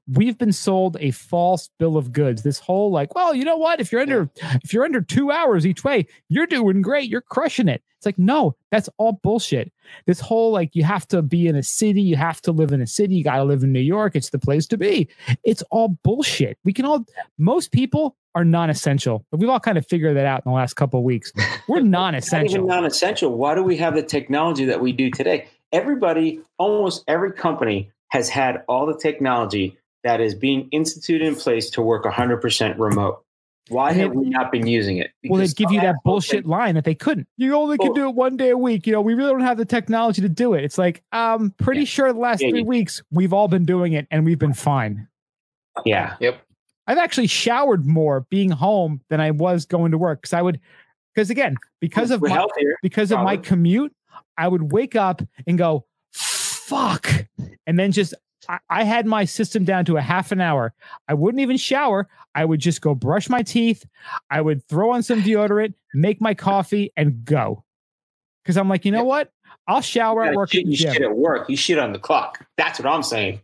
we've been sold a false bill of goods. This whole like, well, you know what? If you're under if you're under 2 hours each way, you're doing great. You're crushing it. It's like, no, that's all bullshit. This whole like you have to be in a city, you have to live in a city, you got to live in New York, it's the place to be. It's all bullshit. We can all most people are non-essential. But we've all kind of figured that out in the last couple of weeks. We're Not even non-essential. non-essential. Why do we have the technology that we do today? Everybody, almost every company has had all the technology that is being instituted in place to work 100% remote. Why have we not been using it? well, they'd give you that bullshit think- line that they couldn't. You only can Well- do it one day a week. You know, we really don't have the technology to do it. It's like, I'm pretty Yeah. sure the last Yeah, three you- weeks we've all been doing it and we've been fine. Yeah. yep I've actually showered more being home than I was going to work because I would, because again, because of We're my, healthier. because of my commute, I would wake up and go, fuck. And then just, I, I had my system down to a half an hour. I wouldn't even shower. I would just go brush my teeth. I would throw on some deodorant, make my coffee, and go. Because I'm like, you know what? I'll shower at work. shit, you shit at work. You shit on the clock. That's what I'm saying.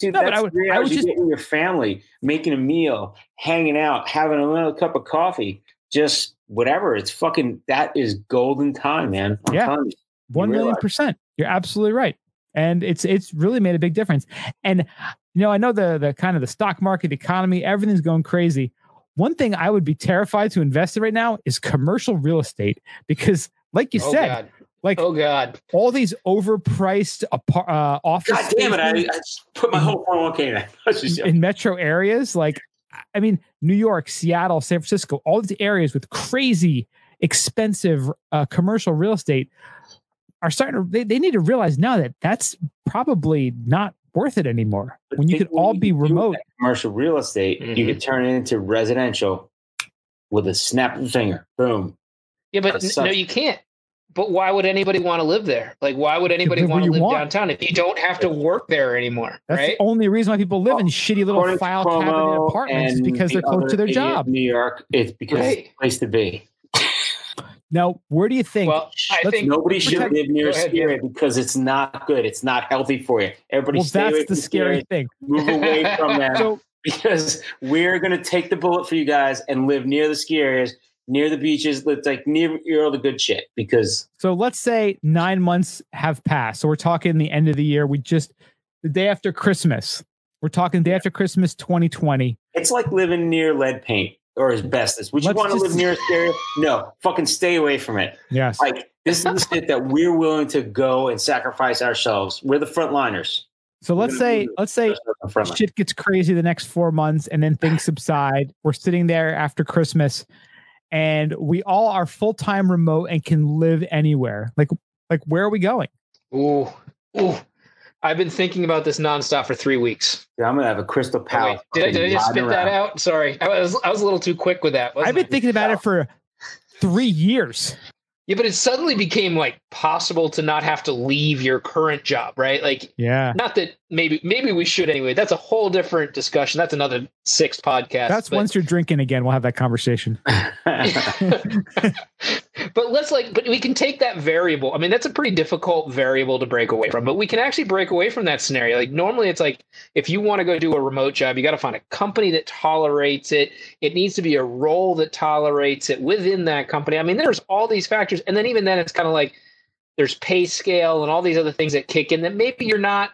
Dude, No, but that's I would- three I hours would you just- get with your family, making a meal, hanging out, having another cup of coffee, just whatever. It's fucking that is golden time, man. I'm Yeah. telling you. One million percent. You're absolutely right. And it's it's really made a big difference. And you know, I know the the kind of the stock market, the economy, everything's going crazy. One thing I would be terrified to invest in right now is commercial real estate because, like you oh said, God. like Oh God. all these overpriced apar- uh, office God damn it! I, I just put my whole 401k in that. In metro areas like i mean new york seattle san francisco all these areas with crazy expensive uh, commercial real estate are starting to they, they need to realize now that that's probably not worth it anymore But when you could all be remote Commercial real estate, you Mhm. could turn it into residential with a snap of the finger. Boom. Yeah, but n- no, you can't. But why would anybody want to live there? Like, why would anybody want to live want. downtown if you don't have to work there anymore? that's right? the only reason why people live in Well, shitty little file cabinet apartments is because the they're close to their job New York, it's because it's a place to be. Now where do you think Well, I think Nobody should live near Go a ahead, ski Jim. area because it's not good. It's not healthy for you. Everybody well stay away that's from the scary areas, thing Move away from that so because we're going to take the bullet for you guys and live near the ski areas, near the beaches, live like near, near all the good shit because So let's say nine months have passed. So we're talking the end of the year. We just the day after Christmas. We're talking the day after Christmas 2020. it's like living near lead paint or asbestos. Would you Let's want to live near a ski area? No, fucking stay away from it. Yes. Like this is the shit that we're willing to go and sacrifice ourselves. We're the frontliners. So let's say let's say shit gets crazy the next four months and then things subside. We're sitting there after Christmas and we all are full time remote and can live anywhere. Like like where are we going? Ooh, ooh. I've been thinking about this nonstop for three weeks. Yeah, I'm gonna have a crystal Oh, palace. wait, did, I, did I just riding spit that out? Sorry, I was I was a little too quick with that. wasn't I've been I? thinking about it for three years. Yeah, but it suddenly became like possible to not have to leave your current job, right? Like Yeah. not that maybe maybe we should anyway. That's a whole different discussion. That's another six podcast. That's but- once you're drinking again, we'll have that conversation. but let's like but we can take that variable. I mean that's a pretty difficult variable to break away from but we can actually break away from that scenario. Like normally it's like if you want to go do a remote job you got to find a company that tolerates it. It needs to be a role that tolerates it within that company. I mean there's all these factors and then even then it's kind of like there's pay scale and all these other things that kick in that maybe you're not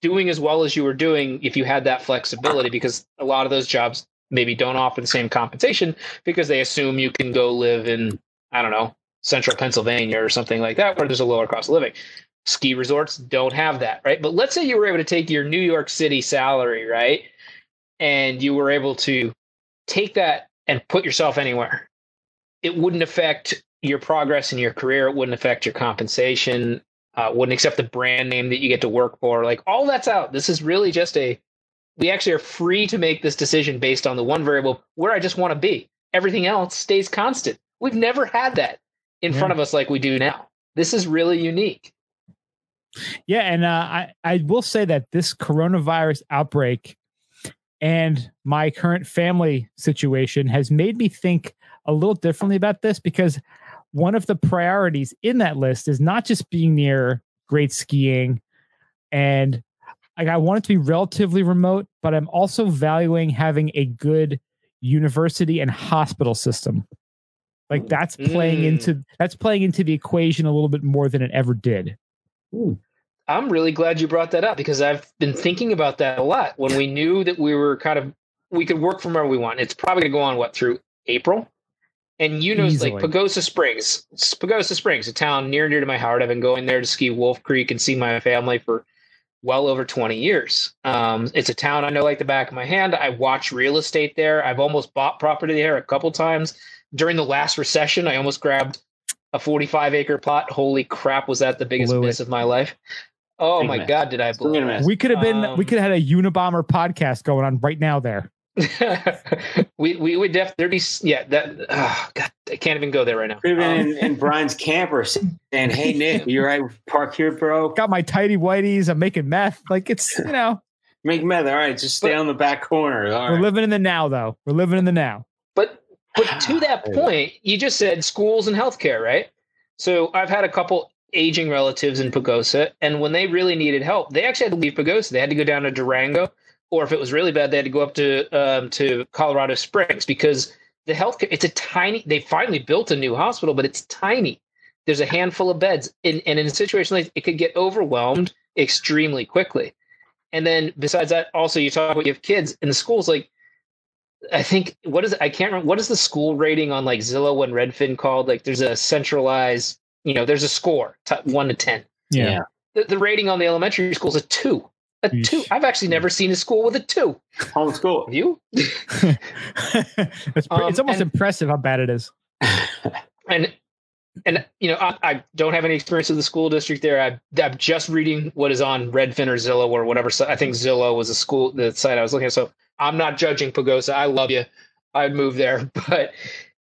doing as well as you were doing if you had that flexibility because a lot of those jobs maybe don't offer the same compensation because they assume you can go live in I don't know, central Pennsylvania or something like that, where there's a lower cost of living. Ski resorts don't have that, right? But let's say you were able to take your New York City salary, right? And you were able to take that and put yourself anywhere. It wouldn't affect your progress in your career. It wouldn't affect your compensation. Uh, wouldn't accept the brand name that you get to work for. Like all that's out. This is really just a. We actually are free to make this decision based on the one variable where I just want to be. Everything else stays constant. We've never had that in Yeah. front of us like we do now. This is really unique. Yeah, and uh, I I will say that this coronavirus outbreak and my current family situation has made me think a little differently about this because one of the priorities in that list is not just being near great skiing and like I want it to be relatively remote, but I'm also valuing having a good university and hospital system. Like that's playing Mm. into that's playing into the equation a little bit more than it ever did. I'm really glad you brought that up because I've been thinking about that a lot. When we knew that we were kind of we could work from wherever we want. It's probably going to go on what through April. And you know, it's like Pagosa Springs, Pagosa Springs, a town near and dear to my heart. I've been going there to ski Wolf Creek and see my family for well over 20 years. Um, it's a town I know like the back of my hand. I watch real estate there. I've almost bought property there a couple times. During the last recession, I almost grabbed a 45 acre plot. Holy crap, was that the biggest Blew miss it. of my life? Oh Big my miss. God, did I Still blow gonna it? miss. We could have been we Um, could have had a Unabomber podcast going on right now there. we we would def there'd be yeah that oh, God I can't even go there right now. Could have been Um, in, in Brian's camper saying, "Hey Nick, you're right? Park here, bro. Got my tidy whities, I'm making meth. Like it's you know, Make meth. All right, just stay But- on the back corner. All we're right. living in the now though. We're living in the now. But but to that point, you just said schools and healthcare, right? So I've had a couple aging relatives in Pagosa, and when they really needed help, they actually had to leave Pagosa. They had to go down to Durango, or if it was really bad, they had to go up to um, to Colorado Springs because the healthcare. It's a tiny. They finally built a new hospital, but it's tiny. There's a handful of beds, and, and in a situation like it could get overwhelmed. extremely quickly. And then besides that, also you talk about you have kids in the schools. Like I think what is I can't remember what is the school rating on like Zillow and Redfin called? Like there's a centralized, you know, there's a score t- one to ten. Yeah. The, the rating on the elementary school is a two. A Yeesh. two. I've actually never seen a school with a two. Homeschool. Have you? it's, pre- it's Um, almost and- impressive how bad it is. and and you know I, I don't have any experience with the school district there. I, I'm just reading what is on Redfin or Zillow or whatever. So I think Zillow was a school the site I was looking at. So I'm not judging Pagosa. I love you. I'd move there, but.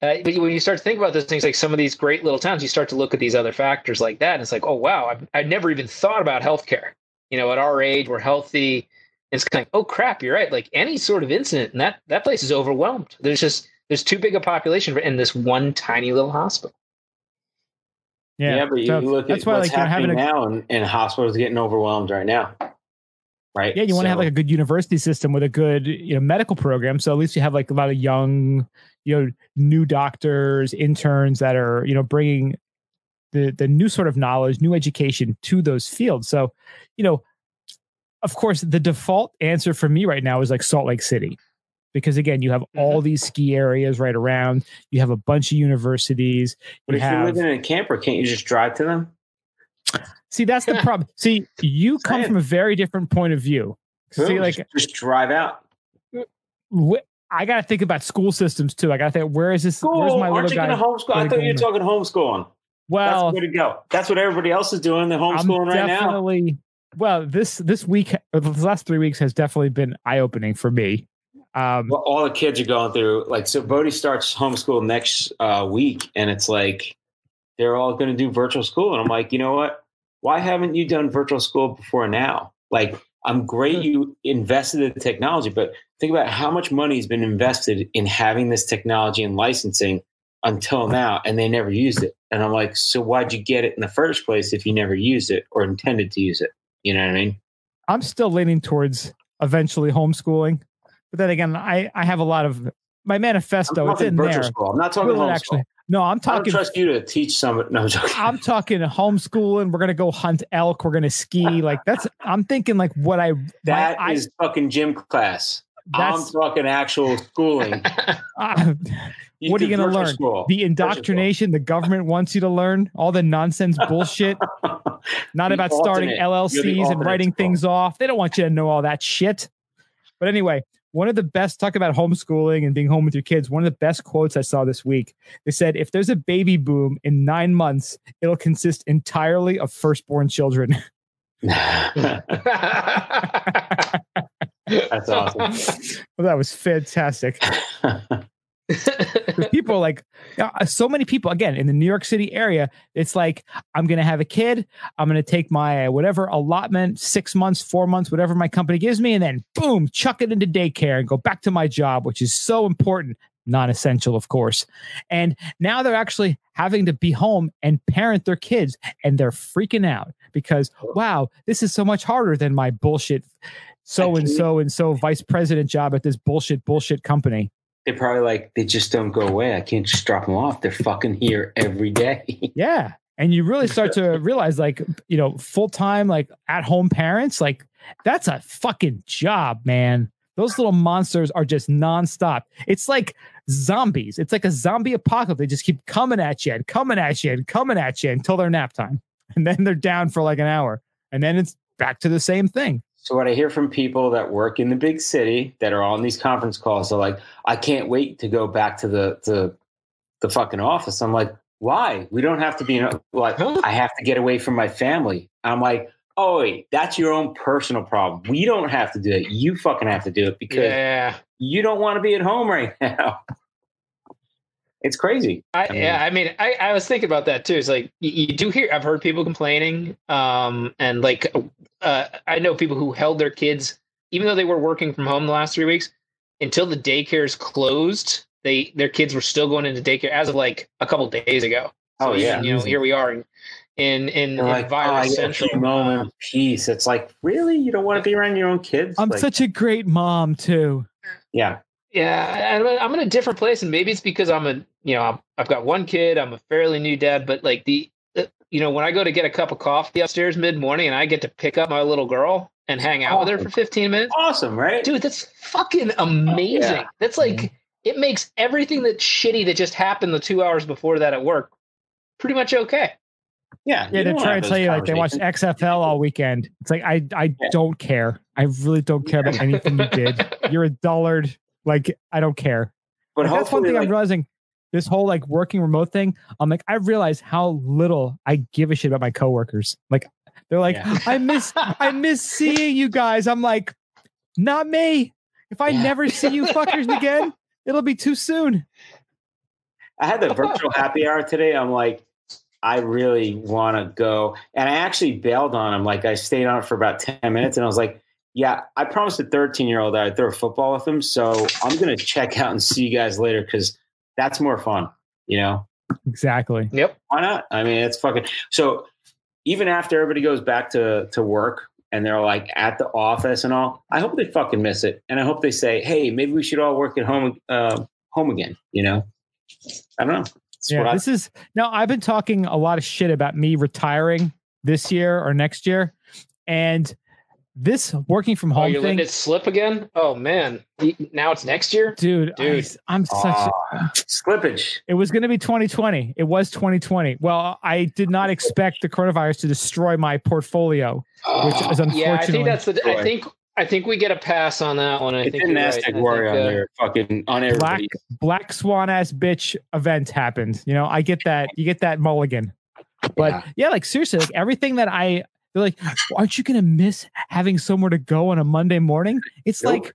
Uh, but when you start to think about those things, like some of these great little towns, you start to look at these other factors like that, and it's like, oh wow, I'd never even thought about healthcare. You know, at our age, we're healthy. It's kind of, oh crap, you're right. Like any sort of incident, and that that place is overwhelmed. There's just there's too big a population in this one tiny little hospital. Yeah, but you So look at why what's like you know, having happening a now, and, and hospitals getting overwhelmed right now. Right. yeah, you want to have like a good university system with a good you know medical program. So at least you have like a lot of young, you know, new doctors, interns that are you know bringing the the new sort of knowledge, new education to those fields. So, you know, of course, the default answer for me right now is like Salt Lake City. Because again, you have mm-hmm. all these ski areas right around. You have a bunch of universities. But you if have, you're living in a camper, can't you just drive to them? see, that's the problem. See, you come from a very different point of view. See, like just, just drive out. wh- I got to think about school systems too. I got to think, where is this? Where's School? my Aren't little you guy? to homeschool? I thought you were talking homeschooling. Well, That's the way to go. That's what everybody else is doing. They're homeschooling right now. Well, this this week, uh, or the last three weeks, has definitely been eye opening for me. Um, Well, all the kids are going through like so. Bodie starts homeschool next uh, week, and it's like they're all going to do virtual school, and I'm like, you know what? Why haven't you done virtual school before now? Like, I'm great you invested in the technology, but think about how much money has been invested in having this technology and licensing until now, and they never used it. And I'm like, so why'd you get it in the first place if you never used it or intended to use it? You know what I mean? I'm still leaning towards eventually homeschooling, but then again, I I have a lot of my I'm manifesto. It's talking in there. school. I'm not talking Will actually? No, I'm I don't talking. trust you to teach somebody. No, I'm joking. I'm talking homeschooling. We're gonna go hunt elk. We're gonna ski. Like that's. I'm thinking like what I. That my, is fucking gym class. I, I'm that's. talking actual schooling. uh, what are you gonna learn? School. the indoctrination the government wants you to learn, all the nonsense bullshit. Not The about starting alternate. You're LLCs and writing school. things off. They don't want you to know all that shit. But anyway, one of the best talk about homeschooling and being home with your kids. One of the best quotes I saw this week. They said, "If there's a baby boom in nine months, it'll consist entirely of firstborn children." That's awesome. well, that was fantastic. People are like uh, so many people again in the New York City area. It's like I'm going to have a kid. I'm going to take my whatever allotment, six months, four months, whatever my company gives me, and then boom, chuck it into daycare and go back to my job, which is so important. Non-essential, of course. And now they're actually having to be home and parent their kids, and they're freaking out because wow, this is so much harder than my bullshit so and so and so vice president job at this bullshit bullshit company. They're probably like, they just don't go away. I can't just drop them off. They're fucking here every day. Yeah. And you really start to realize, like, you know, full time, like at home parents, like, that's a fucking job, man. Those little monsters are just nonstop. It's like zombies. It's like a zombie apocalypse. They just keep coming at you and coming at you and coming at you until their nap time. And then they're down for like an hour. And then it's back to the same thing. So what I hear from people that work in the big city that are on these conference calls, they're like, I can't wait to go back to the to the fucking office. I'm like, why? We don't have to be in a, like I have to get away from my family. I'm like, oh wait, that's your own personal problem. We don't have to do it. You fucking have to do it because yeah, you don't want to be at home right now. It's crazy. I, I mean- yeah. I mean, I, I was thinking about that too. It's like you, you do hear. I've heard people complaining, um, and like uh, I know people who held their kids, even though they were working from home the last three weeks, until the daycares closed. They their kids were still going into daycare as of like a couple days ago. Oh yeah. you know, here we are in in in, in like, oh, virus get a central. few moment of peace. It's like, really? You don't want to be around your own kids? I'm Like, such a great mom, too. yeah. Yeah, I'm, I'm in a different place, and maybe it's because I'm a, you know, I'm, I've got one kid. I'm a fairly new dad, but like the, the you know, when I go to get a cup of coffee upstairs mid morning and I get to pick up my little girl and hang out with her for 15 minutes, Awesome, right? dude, that's fucking amazing. Yeah. That's like, it makes everything that's shitty that just happened the two hours before that at work pretty much okay. Yeah, Yeah, they're don't trying to tell you like they watch conversations. XFL all weekend. It's like I I Yeah. don't care. I really don't care about anything you did. You're a dullard. Like I don't care. But Like, that's one hopefully, thing I'm realizing. This whole like working remote thing. I'm like I realize how little I give a shit about my coworkers. Like they're like Yeah. I miss I miss seeing you guys. I'm like not me. If I Yeah. never see you fuckers again, it'll be too soon. I had the virtual happy hour today. I'm like, I really want to go. And I actually bailed on him. Like, I stayed on it for about 10 minutes and I was like, yeah, I promised a 13 year old that I'd throw a football with him. So I'm going to check out and see you guys later because that's more fun. You know, Exactly. Yep. why not? I mean, it's fucking. So even after everybody goes back to, to work and they're like at the office and all, I hope they fucking miss it. And I hope they say, hey, maybe we should all work at home, uh, home again. You know, I don't know. It's what Yeah, I- this is now. I've been talking a lot of shit about me retiring this year or next year, and this working from Oh, home you're thing, letting it slip again? Oh man. Now it's next year? dude. Dude. I, am such. Ah, slippage. it was going to be 2020. It was 2020. Well, I did not expect the coronavirus to destroy my portfolio. Which is yeah, I unfortunately- think that's the I think I think we get a pass on that one. I It think didn't you're right. Aztec I Warrior think, on uh, there fucking on Black. Black Swan ass bitch event happened. You know, I get that. You get that mulligan. But Yeah. yeah, like seriously, like everything that I they're like, aren't you gonna miss having somewhere to go on a Monday morning? It's Nope. like,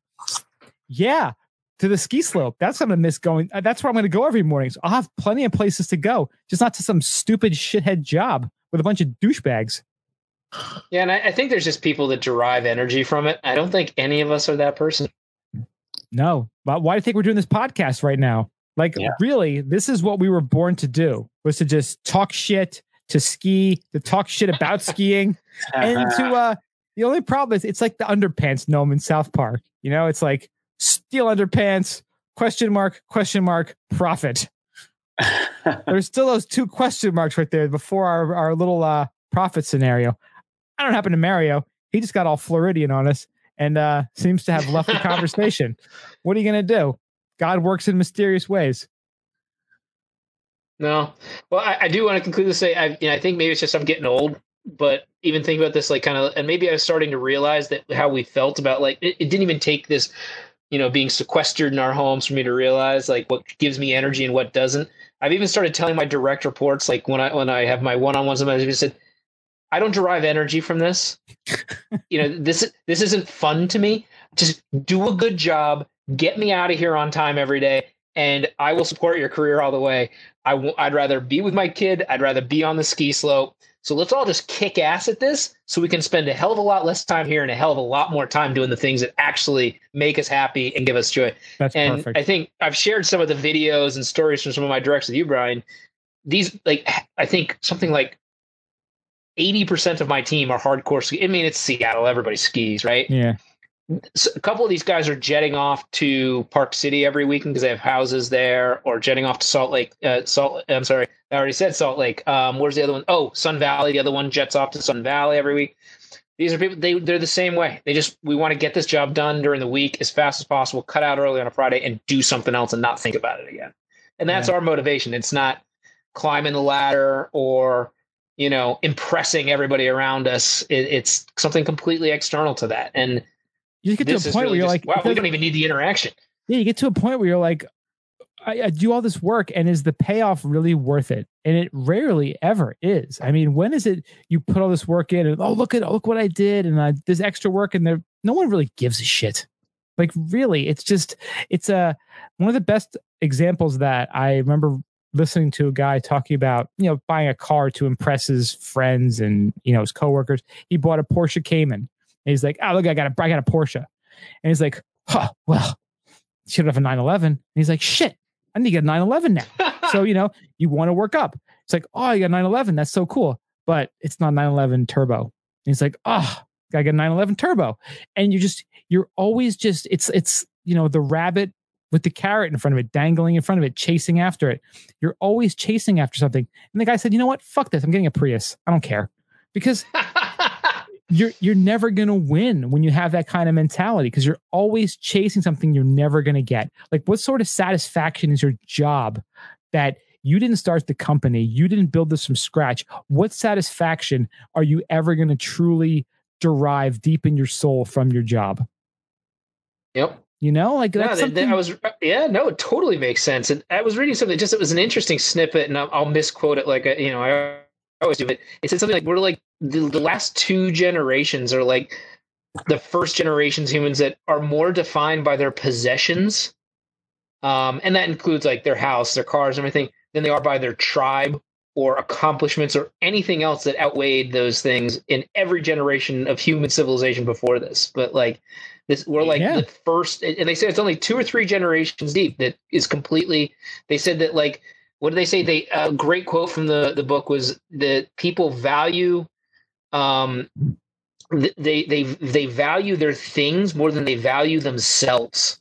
yeah, to the ski slope. That's what I'm gonna miss going. uh, That's where I'm gonna go every morning. So I'll have plenty of places to go, just not to some stupid shithead job with a bunch of douchebags. Yeah, and I, I think there's just people that derive energy from it. I don't think any of us are that person. No, but why do you think we're doing this podcast right now? Like, Yeah. really, this is what we were born to do: was to just talk shit, to ski, to talk shit about skiing, and to uh. The only problem is it's like the underpants gnome in South Park. You know, it's like steal underpants, question mark, question mark, profit. There's still those two question marks right there before our, our little uh profit scenario. I don't happen to Mario. He just got all Floridian on us and uh seems to have left the conversation. What are you gonna do? God works in mysterious ways. No. Well, I, I do want to conclude to say I, you know, I think maybe it's just I'm getting old, but even thinking about this, like kind of, and maybe I was starting to realize that how we felt about like it, it didn't even take this, you know, being sequestered in our homes for me to realize like what gives me energy and what doesn't. I've even started telling my direct reports, like when I when I have my one on ones, I just said, I don't derive energy from this. you know, this this isn't fun to me. Just do a good job, get me out of here on time every day, and I will support your career all the way. I w- I'd rather be with my kid. I'd rather be on the ski slope. So let's all just kick ass at this so we can spend a hell of a lot less time here and a hell of a lot more time doing the things that actually make us happy and give us joy. That's and perfect. I think I've shared some of the videos and stories from some of my directs with you, Brian. These, like, I think something like 80% of my team are hardcore ski. I mean, it's Seattle. Everybody skis, right? yeah. A couple of these guys are jetting off to Park City every weekend because they have houses there, or jetting off to Salt Lake. Uh, Salt. I'm sorry, I already said Salt Lake. Um, where's the other one? Oh, Sun Valley. The other one jets off to Sun Valley every week. These are people. They they're the same way. They just we want to get this job done during the week as fast as possible. Cut out early on a Friday and do something else and not think about it again. And that's our motivation. It's not climbing the ladder or you know impressing everybody around us. It, it's something completely external to that. And You get to a point really where you're just, like, wow, we don't even need the interaction. yeah, you get to a point where you're like, I, I do all this work, and is the payoff really worth it? And it rarely ever is. I mean, when is it you put all this work in, and oh look at look what I did, and I, there's extra work, and there no one really gives a shit. Like really, it's just it's a one of the best examples that I remember listening to a guy talking about, you know, buying a car to impress his friends and you know his coworkers. He bought a Porsche Cayman. And he's like, oh look, I got a I got a Porsche, and he's like, huh, well, should have a 911. And he's like, shit, I need to get a 911 now. so, you know, you want to work up. It's like, oh, you got 911. That's so cool. But it's not 911 turbo. And he's like, oh, I gotta a 911 turbo. And you just, you're always just, it's, it's, you know, the rabbit with the carrot in front of it, dangling in front of it, chasing after it. You're always chasing after something. And the guy said, you know what? Fuck this. I'm getting a Prius. I don't care. Because you're you're never gonna win when you have that kind of mentality because you're always chasing something you're never gonna get. Like what sort of satisfaction is your job that you didn't start the company, you didn't build this from scratch. What satisfaction are you ever gonna truly derive deep in your soul from your job? Yep. You know, like that's that- that something. I was. Yeah, no, it totally makes sense. And I was reading something. Just it was an interesting snippet, and I'll, I'll misquote it. Like uh, you know, I always do it. It said something like, "We're like the, the last two generations are like the first generations humans that are more defined by their possessions, um, and that includes like their house, their cars, and everything, than they are by their tribe or accomplishments or anything else that outweighed those things in every generation of human civilization before this. But like this, we're like Yeah. the first, and they say it's only two or three generations deep that is completely. They said that like what did they say? They a great quote from the the book was that people value, um, they they they value their things more than they value themselves.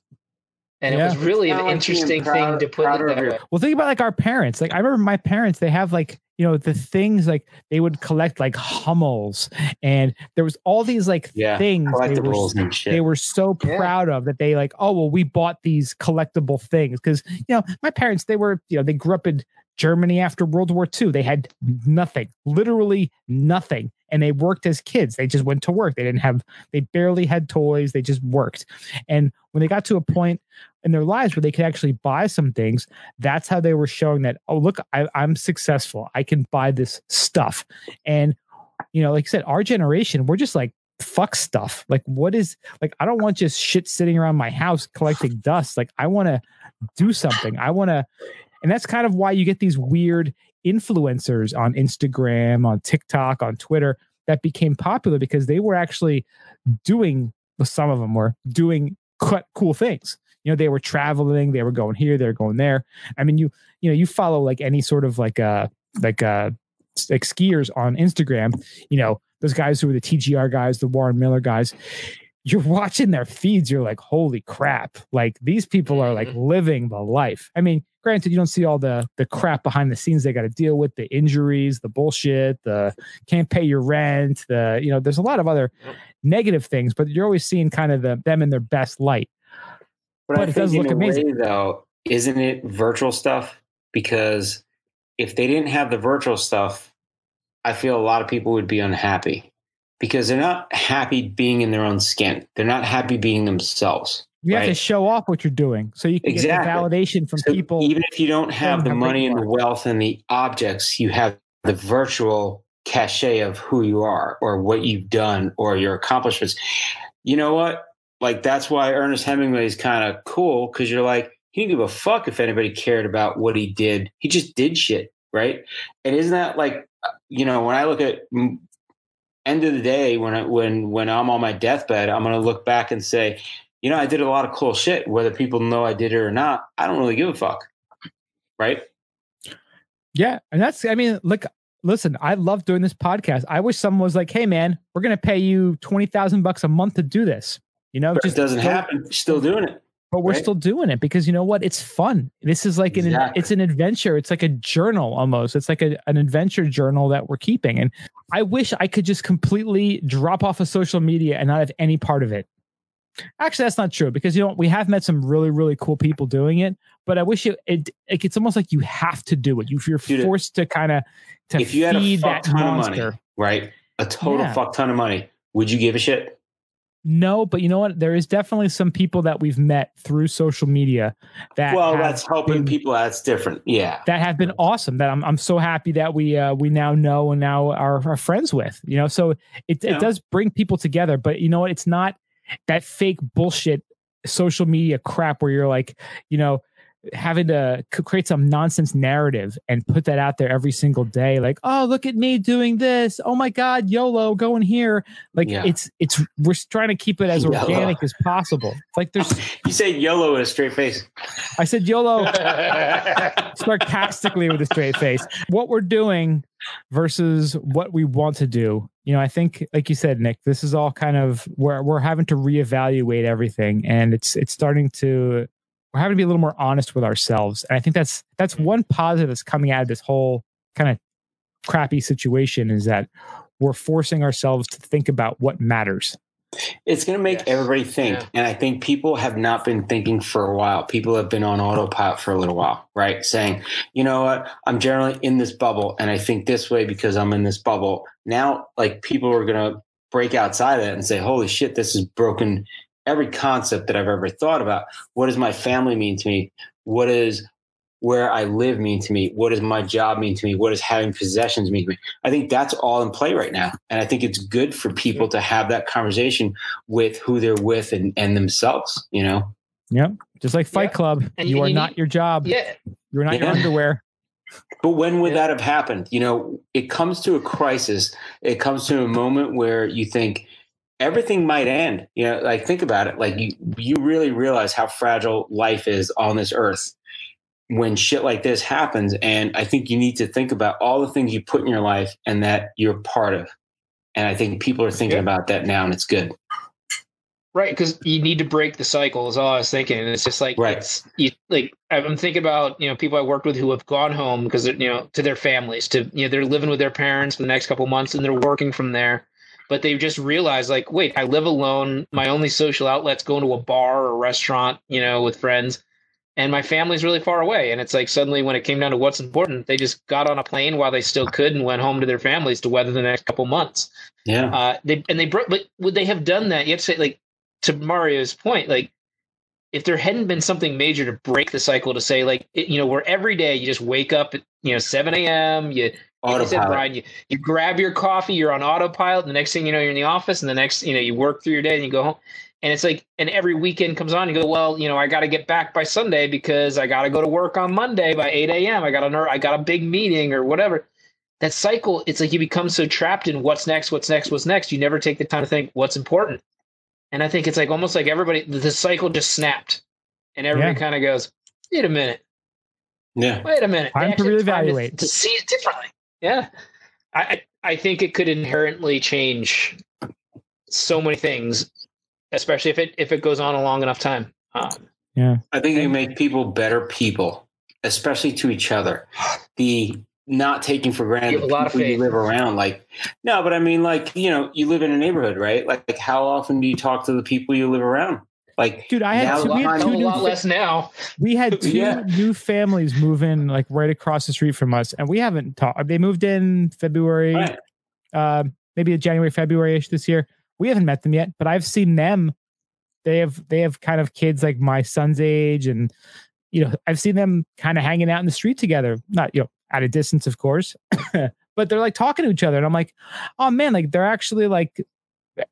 And it was really an like interesting proud- thing to put prouder it of that your- way. Well, think about like our parents. Like I remember my parents, they have like, you know, the things like they would collect like Hummels and there was all these like Yeah, things they were, and shit. they were so Yeah. proud of that they like, oh well, we bought these collectible things. Cause you know, my parents, they were, you know, they grew up in Germany after World War II. They had nothing, literally nothing. And they worked as kids. They just went to work. They didn't have, they barely had toys. They just worked. And when they got to a point in their lives where they could actually buy some things, that's how they were showing that, oh, look, I, I'm successful. I can buy this stuff. And, you know, like I said, our generation, we're just like, fuck stuff. Like, what is, like, I don't want just shit sitting around my house collecting dust. Like, I want to do something. I want to, and that's kind of why you get these weird influencers on Instagram, on TikTok, on Twitter that became popular because they were actually doing, well, some of them were doing cool things. You know, they were traveling, they were going here, they're going there. I mean, you, you know, you follow like any sort of like uh like uh like skiers on Instagram, you know, those guys who are the TGR guys, the Warren Miller guys, you're watching their feeds, you're like, holy crap. Like these people are like mm-hmm. living the life. I mean, granted, you don't see all the the crap behind the scenes they got to deal with, the injuries, the bullshit, the can't pay your rent, the, you know, there's a lot of other negative things, but you're always seeing kind of the them in their best light. But, But I it think does look amazing. way, though, isn't it virtual stuff? Because if they didn't have the virtual stuff, I feel a lot of people would be unhappy because they're not happy being in their own skin. They're not happy being themselves. You have to show off what you're doing so you can get Exactly. the validation from So people. even if you don't have the money and the wealth and the objects, you have the virtual cachet of who you are or what you've done or your accomplishments. You know what? Like that's why Ernest Hemingway is kind of cool because you're like, he didn't give a fuck if anybody cared about what he did. He just did shit, right? And isn't that like, uh, you know, when I look at end of the day, when I, when when I'm on my deathbed, I'm gonna look back and say, you know, I did a lot of cool shit. Whether people know I did it or not, I don't really give a fuck, right? Yeah. And that's, I mean, look, listen, I love doing this podcast. I wish someone was like, hey, man, we're going to pay you 20,000 bucks a month to do this. You know, But it doesn't happen. Still doing it. But we're right? still doing it because you know what? It's fun. This is like an it's an adventure. It's like a journal almost. It's like a, an adventure journal that we're keeping. And I wish I could just completely drop off of social media and not have any part of it. Actually, that's not true because you know we have met some really really cool people doing it. But I wish it, it like it's almost like you have to do it. You, you're Dude, forced to kind of to If you had a feed fuck that ton monster. of money, right? A total Yeah. fuck ton of money. Would you give a shit? No, but you know what? There is definitely some people that we've met through social media that well, that's helping been- people. That's different. Yeah. that have been awesome that I'm I'm so happy that we uh we now know and now are, are friends with you know so it Yeah. it does bring people together but you know what it's not that fake bullshit social media crap where you're like you know having to create some nonsense narrative and put that out there every single day like oh look at me doing this oh my god yolo going here like Yeah. it's it's we're trying to keep it as YOLO. organic as possible it's like there's You said yolo with a straight face. i said yolo sarcastically with a straight face. What we're doing versus what we want to do. You know, I think, like you said, Nick, this is all kind of where we're having to reevaluate everything, and it's it's starting to we're having to be a little more honest with ourselves. And I think that's that's mm-hmm. one positive that's coming out of this whole kind of crappy situation is that we're forcing ourselves to think about what matters. It's going to make Yes. everybody think. Yeah. And I think people have not been thinking for a while. People have been on autopilot for a little while, right? Saying, you know what? I'm generally in this bubble and I think this way because I'm in this bubble. Now, like people are going to break outside of it and say, holy shit, this is broken every concept that I've ever thought about. What does my family mean to me? What does where I live mean to me? What does my job mean to me? What does having possessions mean to me? I think that's all in play right now. And I think it's good for people to have that conversation with who they're with and, and themselves, you know? Yep. Just like Fight Yeah. Club, And you you- are you not need- your job. Yeah. You're not your underwear. But when would Yeah. that have happened? You know, it comes to a crisis. It comes to a moment where you think everything might end. You know, like think about it. Like you, you really realize how fragile life is on this earth when shit like this happens. And I think you need to think about all the things you put in your life and that you're part of. And I think people are thinking Yeah. about that now, and it's good. Right, because you need to break the cycle. Is all I was thinking, and it's just like Right. it's you, like I'm thinking about you know people I worked with who have gone home because you know to their families to you know they're living with their parents for the next couple months and they're working from there, but they've just realized like wait I live alone. My only social outlet's going to a bar or restaurant you know with friends, and my family's really far away. And it's like suddenly when it came down to what's important, they just got on a plane while they still could and went home to their families to weather the next couple months Yeah. uh they and they broke but would they have done that you have to say like to mario's point like if there hadn't been something major to break the cycle to say like it, you know where every day you just wake up at you know 7 a.m you like I said, Brian, you, you grab your coffee, you're on autopilot. The next thing you know, you're in the office, and the next, you know, you work through your day and you go home. And it's like, and every weekend comes on, you go, well, you know, I got to get back by Sunday because I got to go to work on Monday by 8 a.m. I got a, I got a big meeting or whatever. That cycle, it's like you become so trapped in what's next, what's next, what's next. You never take the time to think what's important. And I think it's like almost like everybody, the cycle just snapped, and everybody Yeah. kind of goes, wait a minute Yeah. wait a minute. Time They to actually have time reevaluate. To, see it differently. Yeah. I, I I think it could inherently change so many things, especially if it if it goes on a long enough time. Um, I think you make people better people, especially to each other. The not taking for granted the a lot of people you live around. Like, no, but I mean, like, you know, you live in a neighborhood, right? Like, like how often do you talk to the people you live around? Like, Dude, I had two, we had two a new lot fa- less now. we had two Yeah. new families move in like right across the street from us, and we haven't talked. They moved in February, Right. uh, maybe January, February ish this year. We haven't met them yet, but I've seen them. They have they have kind of kids like my son's age, and you know I've seen them kind of hanging out in the street together. Not you know at a distance, of course, but they're like talking to each other, and I'm like, oh man, like they're actually like.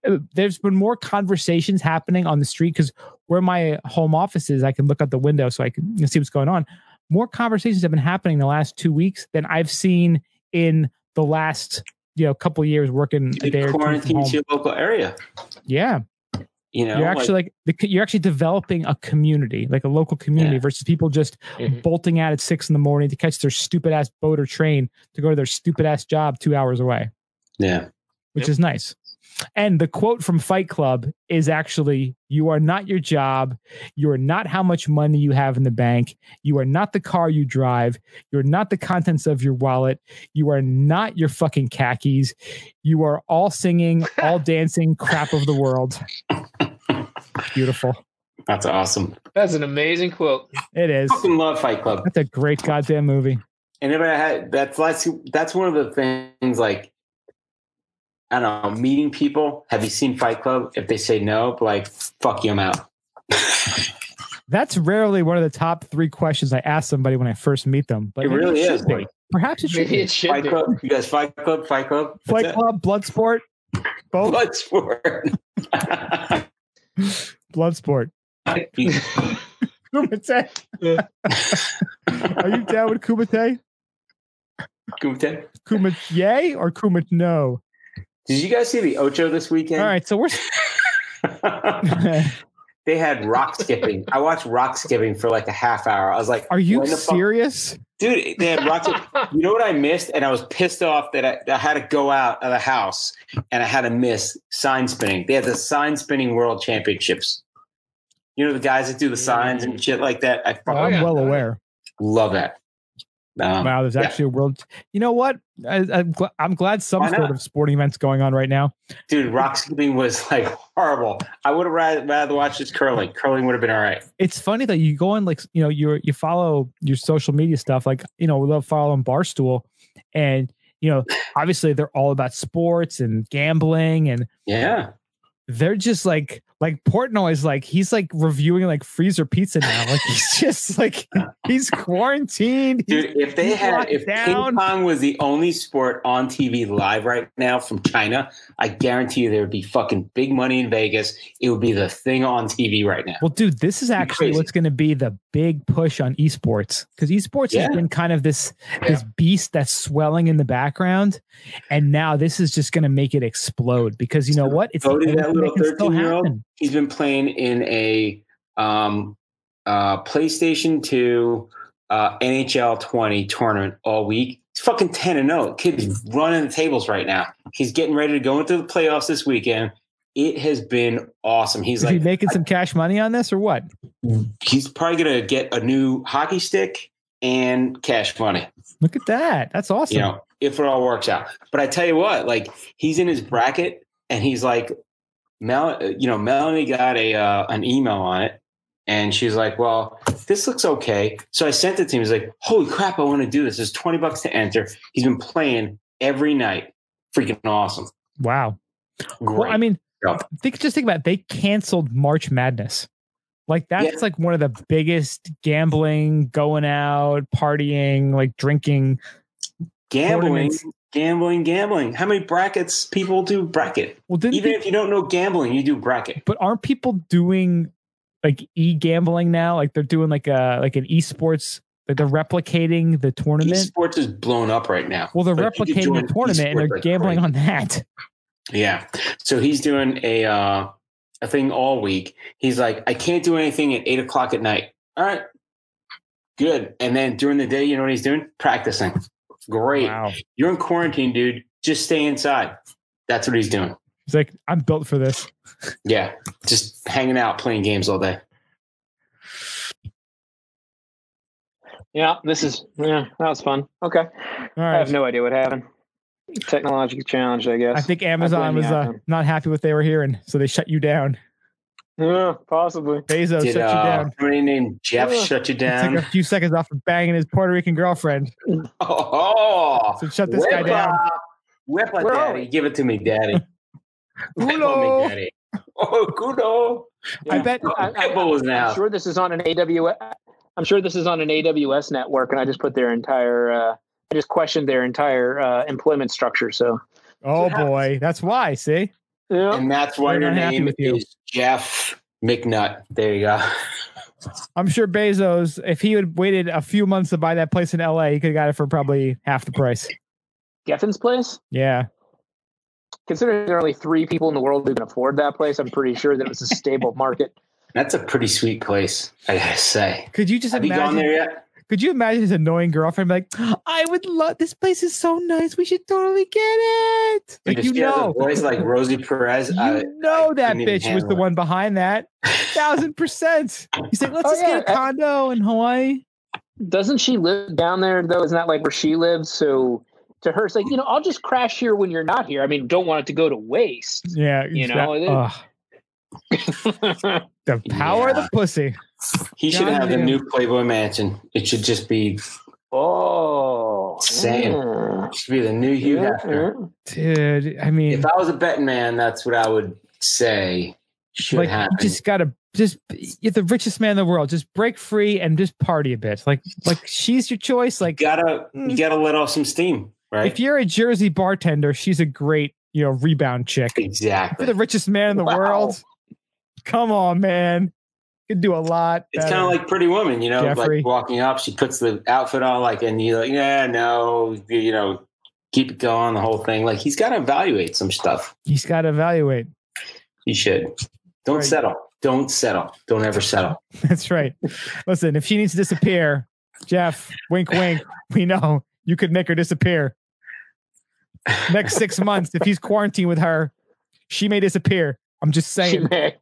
Uh, There's been more conversations happening on the street because where my home office is, I can look out the window so I can see what's going on. More conversations have been happening in the last two weeks than I've seen in the last you know couple years working a day you or two quarantine to your local area. Yeah, You know, you're actually like, the, you're actually developing a community, like a local community, Yeah. versus people just Mhm. bolting out at six in the morning to catch their stupid ass boat or train to go to their stupid ass job two hours away, yeah. which Yep. is nice. And the quote from Fight Club is actually You are not your job. You are not how much money you have in the bank. You are not the car you drive. You're not the contents of your wallet. You are not your fucking khakis. You are all singing, all dancing crap of the world. Beautiful. That's awesome. That's an amazing quote. It is. Fucking love Fight Club. That's a great goddamn movie. And if I had that's that's that's one of the things like I don't know, meeting people. Have you seen Fight Club? If they say no, like fuck you, I'm out. That's rarely one of the top three questions I ask somebody when I first meet them. But It really should is, be. Perhaps it should Maybe be. it should Fight be. Club. You guys Fight Club, Fight Club. Fight That's it. Club, Bloodsport, both Blood sport. Bloodsport. Kumite. Are you down with Kumite? Kumite. Kumite or Kumite? No. Did you guys see the Ocho this weekend? All right, so we're they had rock skipping. I watched rock skipping for like a half hour. I was like, Are you when the fuck- serious? dude? They had rock. skip- you know what I missed, and I was pissed off that I, I had to go out of the house and I had to miss sign spinning. They had the sign spinning world championships. You know the guys that do the signs and mm. shit like that. I Oh, fucking I'm yeah. well Oh, aware. love that. Um, Wow, there's yeah. actually a world. You know what? I, I'm glad some sort of sporting events going on right now. dude, rock skipping was like horrible. I would have rather, rather watched this curling. Curling would have been all right. It's funny that you go on like you know you you follow your social media stuff. Like you know we love following Barstool, and you know obviously they're all about sports and gambling, and Yeah. They're just like like Portnoy is like he's like reviewing like freezer pizza now. Like he's just like he's quarantined. He's- Dude, if they had, if down. ping pong was the only sport on TV live right now from China, I guarantee you there would be fucking big money in Vegas. It would be the thing on TV right now. Well, dude, this is actually what's going to be the big push on esports because esports Yeah. has been kind of this this beast that's swelling in the background, and now this is just going to make it explode because you know what? It's the Voted only that thing little 13-year-old? He's been playing in a um, uh, PlayStation 2 uh, NHL 20 tournament all week. He's fucking 10 and 0. Kid's running the tables right now. He's getting ready to go into the playoffs this weekend. It has been awesome. He's Is he like, making some cash money on this or what? he's probably going to get a new hockey stick and cash money. Look at that. That's awesome. you know, if it all works out. But I tell you what, like he's in his bracket and he's like, Mel, you know, Melanie got a uh, an email on it, and she's like, "Well, this looks okay." So I sent it to him. He's like, "Holy crap, I want to do this! It's twenty bucks to enter." He's been playing every night, freaking awesome. wow. Great. Well, I mean, Yeah. think just think about it. They canceled March Madness. Like that's Yeah. like one of the biggest gambling, going out, partying, like drinking gambling. Gambling, gambling. How many brackets people do bracket? Well, didn't Even they- if you don't know gambling, you do bracket. but aren't people doing like e-gambling now? Like they're doing like a like an esports, like they're replicating the tournament. Esports is blown up right now. well, they're replicating the tournament and they're gambling crazy. on that. Yeah. So he's doing a uh, a thing all week. He's like, I can't do anything at eight o'clock at night. All right. Good. And then during the day, you know what he's doing? Practicing. Great. Wow. You're in quarantine, dude. Just stay inside. That's what he's doing. He's like, I'm built for this. Yeah. Just hanging out, playing games all day. Yeah, this is yeah, that was fun. Okay, All I have no idea what happened. Technological challenge, I guess. I think Amazon blame was uh, not happy with what they were hearing, so they shut you down. Yeah, possibly. Bezos Did shut you uh, down. somebody named Jeff Yeah. shut you down. Took down? a few seconds off of banging his Puerto Rican girlfriend. Oh, So shut this guy down. up. Whip it, Where daddy. Give it to me, daddy. Kudo. me, daddy. Oh, kudo. I bet I- I- Pitbull was I'm now. sure this is on an AWS. I'm sure this is on an AWS network, and I just put their entire. Uh, I just questioned their entire uh, employment structure. So Oh boy, that's why. See, yeah, And that's why They're your not happy name with you. is Jeff McNutt. There you go. I'm sure Bezos, if he had waited a few months to buy that place in LA, he could have got it for probably half the price. Geffen's place. Yeah, Considering there are only three people in the world who can afford that place, I'm pretty sure that it was a stable market. That's a pretty sweet place, I gotta say. could you just Have you gone imagine? there yet? Could you imagine his annoying girlfriend like, "I would love this place is so nice. We should totally get it." Like Dude, you if a know, voice like Rosie Perez. you I, know that bitch was the one behind that. Thousand percent. He's like, "Let's Oh, just get a yeah. condo in Hawaii." Doesn't she live down there though? Isn't that like where she lives? So to her, it's like you know, I'll just crash here when you're not here. I mean, don't want it to go to waste. Yeah, You know, that- it- ugh, the power of the pussy. He should have the Goddamn. new Playboy Mansion. It should just be oh, Same. yeah. it should be the new Hugh Yeah, Hefner. Dude, I mean, If I was a betting man, that's what I would say should like happen. you just gotta just you're the richest man in the world. Just break free and just party a bit. Like like she's your choice. Like you gotta you mm. gotta let off some steam, right? if you're a Jersey bartender, she's a great you know rebound chick. If exactly. you're the richest man in the Wow. world. Come on, man. Can do a lot. It's kind of like Pretty Woman, you know, Jeffrey. like walking up, she puts the outfit on, like, and you're like, yeah, no, you know, keep it going, the whole thing. Like, he's got to evaluate some stuff. he's got to evaluate. He should. Don't Right. settle. Don't settle. Don't ever settle. That's right. Listen, if she needs to disappear, Jeff, wink, wink. We know you could make her disappear. Next six months, if he's quarantined with her, she may disappear. I'm just She saying. may.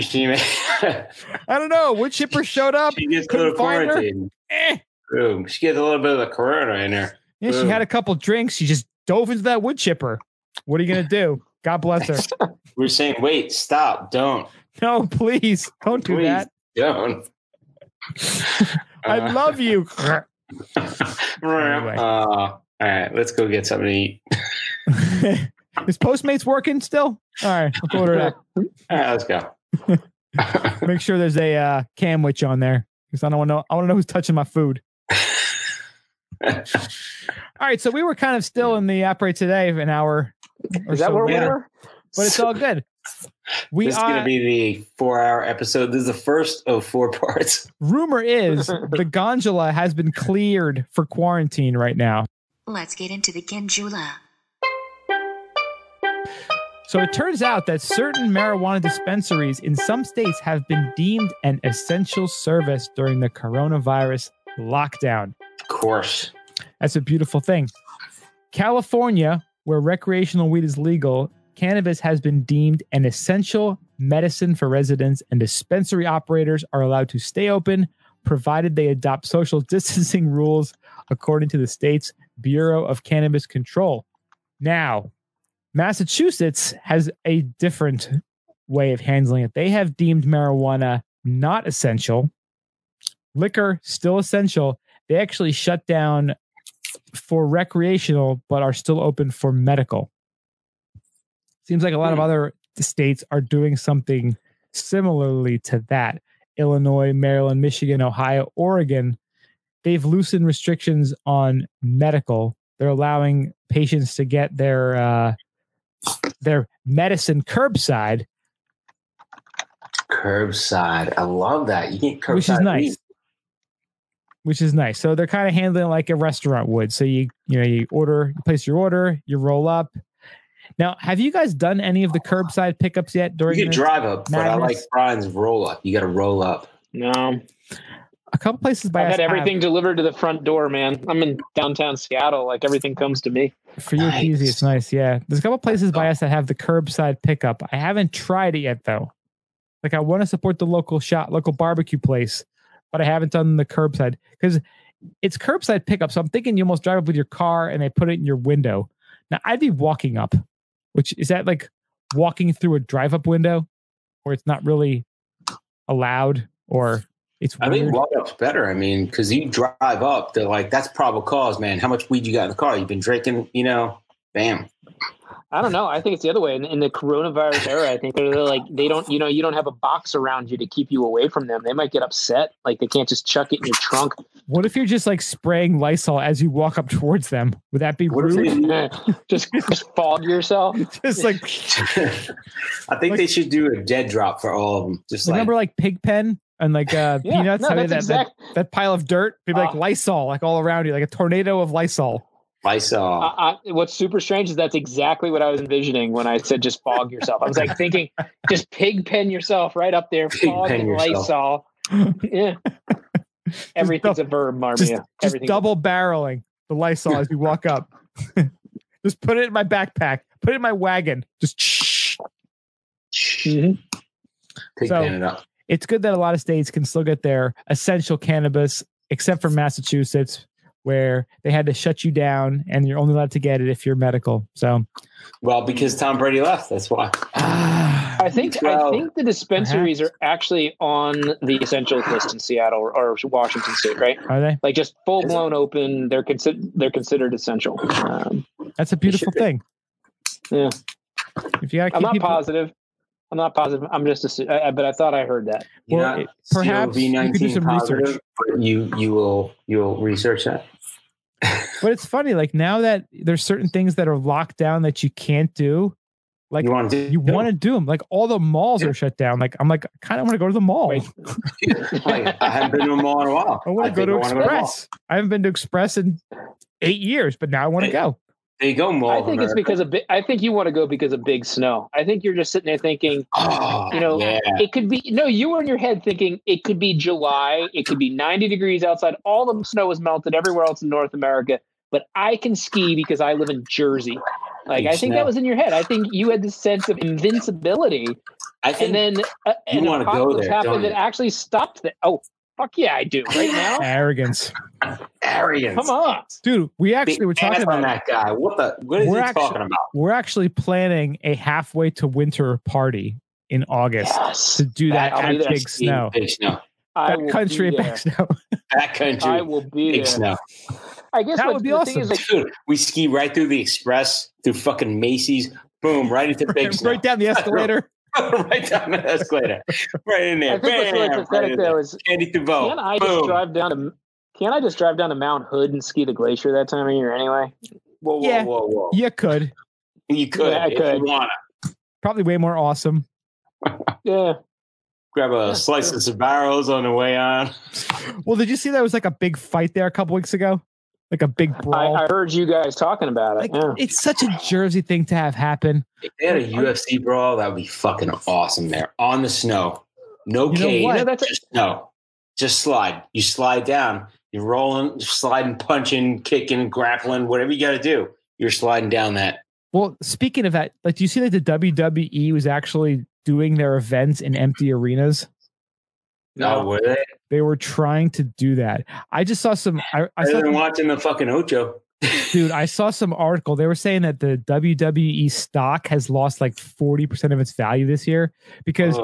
She may- I don't know. Wood chipper showed up. she gets a little quarantine. Eh. Boom. She gets a little bit of the corona in her. Yeah, she had a couple drinks. She just dove into that wood chipper. What are you gonna do? God bless her. We're saying, wait, stop, don't, No, please don't do Please. that. don't. I love you. Anyway. Uh, all right, let's go get something to eat. Is Postmates working still? All right, let's order that. All right, let's go. Make sure there's a uh, cam witch on there because I don't want to know. I want to know who's touching my food. All right, so we were kind of still in the operate today, an hour or Is that so where we later, were? but it's all good. We this is going to be the four-hour episode. This is the first of four parts. rumor is the gondola has been cleared for quarantine right now. Let's get into the Genjula. So it turns out that certain marijuana dispensaries in some states have been deemed an essential service during the coronavirus lockdown. Of course. That's a beautiful thing. California, where recreational weed is legal, cannabis has been deemed an essential medicine for residents, and dispensary operators are allowed to stay open provided they adopt social distancing rules according to the state's Bureau of Cannabis Control. Now, Massachusetts has a different way of handling it. They have deemed marijuana not essential, liquor still essential. They actually shut down for recreational, but are still open for medical. Seems like a lot of Hmm. other states are doing something similarly to that. Illinois, Maryland, Michigan, Ohio, Oregon, they've loosened restrictions on medical. They're allowing patients to get their uh, their medicine curbside, Curbside. I love that. You get curbside. which is nice. weed. Which is nice. So they're kind of handling it like a restaurant would. So you you know you order, you place your order, you roll up. Now, have you guys done any of the curbside pickups yet during You can drive up, but I like. Brian's roll up. You got to roll up. No, a couple places by us had have- everything delivered to the front door, man. I'm in downtown Seattle. Like everything comes to me. For you, it's easy. Nice. It's nice. Yeah. There's a couple places by us that have the curbside pickup. I haven't tried it yet, though. Like, I want to support the local shop, local barbecue place, but I haven't done the curbside because it's curbside pickup. So I'm thinking you almost drive up with your car and they put it in your window. Now, I'd be walking up, which is that like walking through a drive up window where it's not really allowed or it's I think walk up's better. I mean, because you drive up, they're like, that's probable cause, man. How much weed you got in the car? You've been drinking, you know, bam. I don't know. I think it's the other way. In, in the coronavirus era, I think they're, they're like they don't, you know, you don't have a box around you to keep you away from them. They might get upset. Like they can't just chuck it in your trunk. what if you're just like spraying Lysol as you walk up towards them? Would that be What if rude? they- just just fog yourself. just like I think Like- they should do a dead drop for all of them. Just like remember like Pigpen and like uh Yeah, peanuts no, how they- that's that, exact. that, that pile of dirt people like Oh. lysol like all around you like a tornado of lysol Lysol. I, I, what's super strange is that's exactly what I was envisioning when I said just fog yourself. I was like thinking, just pig pen yourself right up there, Pig fog and yourself. Lysol. Yeah, everything's a verb, Marmia. just, just Everything's double barreling the lysol as you walk up just put it in my backpack put it in my wagon just shh. Mhm. Pig so- pen it up. It's good that a lot of states can still get their essential cannabis except for massachusetts where they had to shut you down and you're only allowed to get it if you're medical so Well, because Tom Brady left. That's why. I think I think the dispensaries perhaps. are actually on the essentials list in Seattle or, or Washington State, right? are they Like just full blown open. They're considered they're considered essential. Um, that's a beautiful should be. thing Yeah. if you gotta I'm not people, positive. I'm not positive. I'm just, assu- I, I- but I thought I heard that. You're Well, not it- perhaps you could do some positive, research. You you will you will research that. But it's funny, like now that there's certain things that are locked down that you can't do, like you want to you want to do them. Like all the malls Yeah. are shut down. Like I'm like, I kind of want to go to the mall. Like, I haven't been to a mall in a while. I want to go think to I wanna. Express. I haven't been to Express in eight years, but now I want to go. There you go. I think it's because of. bi- I think you want to go because of big snow. I think you're just sitting there thinking, Oh, you know, yeah. it could be. No, you were in your head thinking it could be July. It could be 90 degrees outside. All the snow is melted everywhere else in North America. But I can ski because I live in Jersey. Like I think that was in your head. I think you had this sense of invincibility I think and then uh, an wanna go apocalypse there, happened that actually stopped that. Oh, fuck yeah, I do right now. Arrogance, arrogance. Come on. dude. We actually Big were talking about. that guy. What the? What is We're he actually- talking about? We're actually planning a halfway to winter party in August Yes. to do that I'll at there. Big Snow. Big snow. I will Country be Big there. Snow. Backcountry. I will be Big there. snow. I guess That what would be the awesome. thing is like Dude, we ski right through the express, through fucking Macy's, boom, right into Big Snow. right down the escalator. right down the escalator. Right in there. I think what's really pathetic right in though there. is Candy Duveau. can I just drive down to can I just drive down to Mount Hood and ski the glacier that time of year anyway? Whoa, whoa, Yeah. whoa, whoa. You could You could Yeah, I if could. you want to. probably way more awesome. Yeah. Grab a Yeah, slice sure. of Sbarro's on the way on. Well, did you see that was like a big fight there a couple weeks ago? Like a big I, brawl. I heard you guys talking about it. like yeah. it's such a Jersey thing to have happen. If they had a UFC brawl, that would be fucking awesome there. On the snow. No You cage. what? Know, that's just snow. Just slide. You slide down. You're rolling, sliding, punching, kicking, grappling, whatever you got to do. You're sliding down that. Well, speaking of that, like, do you see that the WWE was actually doing their events in empty arenas? No, were they? They were trying to do that. I just saw some. I, I saw, watching the fucking Ocho. dude. I saw some article. They were saying that the WWE stock has lost like forty percent of its value this year because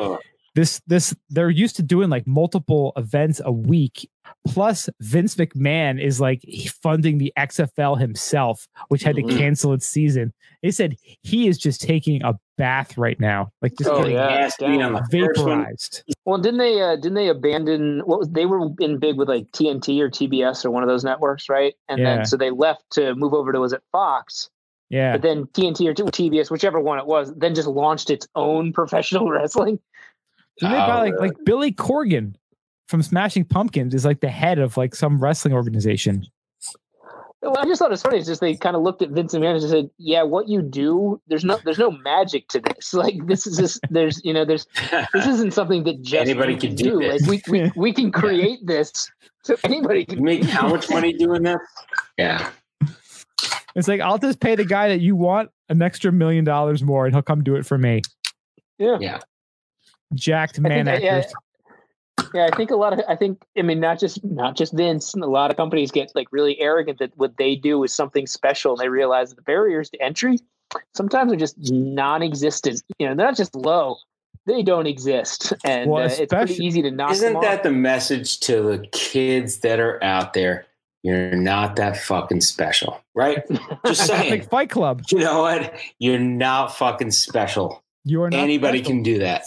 this this they're used to doing like multiple events a week plus vince mcmahon is like funding the xfl himself which had to Mhm. cancel its season they said he is just taking a bath right now like just Oh, getting yeah. Nasty on the vaporized Well, didn't they? Uh, didn't they abandon what was? They were in big with like TNT or TBS or one of those networks, right? And Yeah. then so they left to move over to was it Fox? yeah But then TNT or TBS, whichever one it was, then just launched its own professional wrestling. Didn't they buy Oh, like really? like billy corgan from smashing pumpkins is like the head of like some wrestling organization Well, I just thought it's funny. It's just they kind of looked at Vince McMahon and just said, "Yeah, what you do, there's no, there's no magic to this. Like this is just, there's, you know, there's, this isn't something that just Anybody you can do this. Like we, we, we can create this, so anybody You can make how much money doing this? Yeah. it's like i'll just pay the guy that you want an extra million dollars more and he'll come do it for me Yeah. Yeah. jacked I man think, yeah, actors yeah, I think a lot of, I think, I mean, not just, not just Vince. A lot of companies get like really arrogant that what they do is something special, and they realize that the barriers to entry sometimes are just non-existent. You know, they're not just low; they don't exist, and Well, uh, it's pretty easy to knock Isn't that off. the message to the kids that are out there? You're not that fucking special, right? Just saying. like fight club you know what? You're not fucking special. you are not Anybody special. can do that.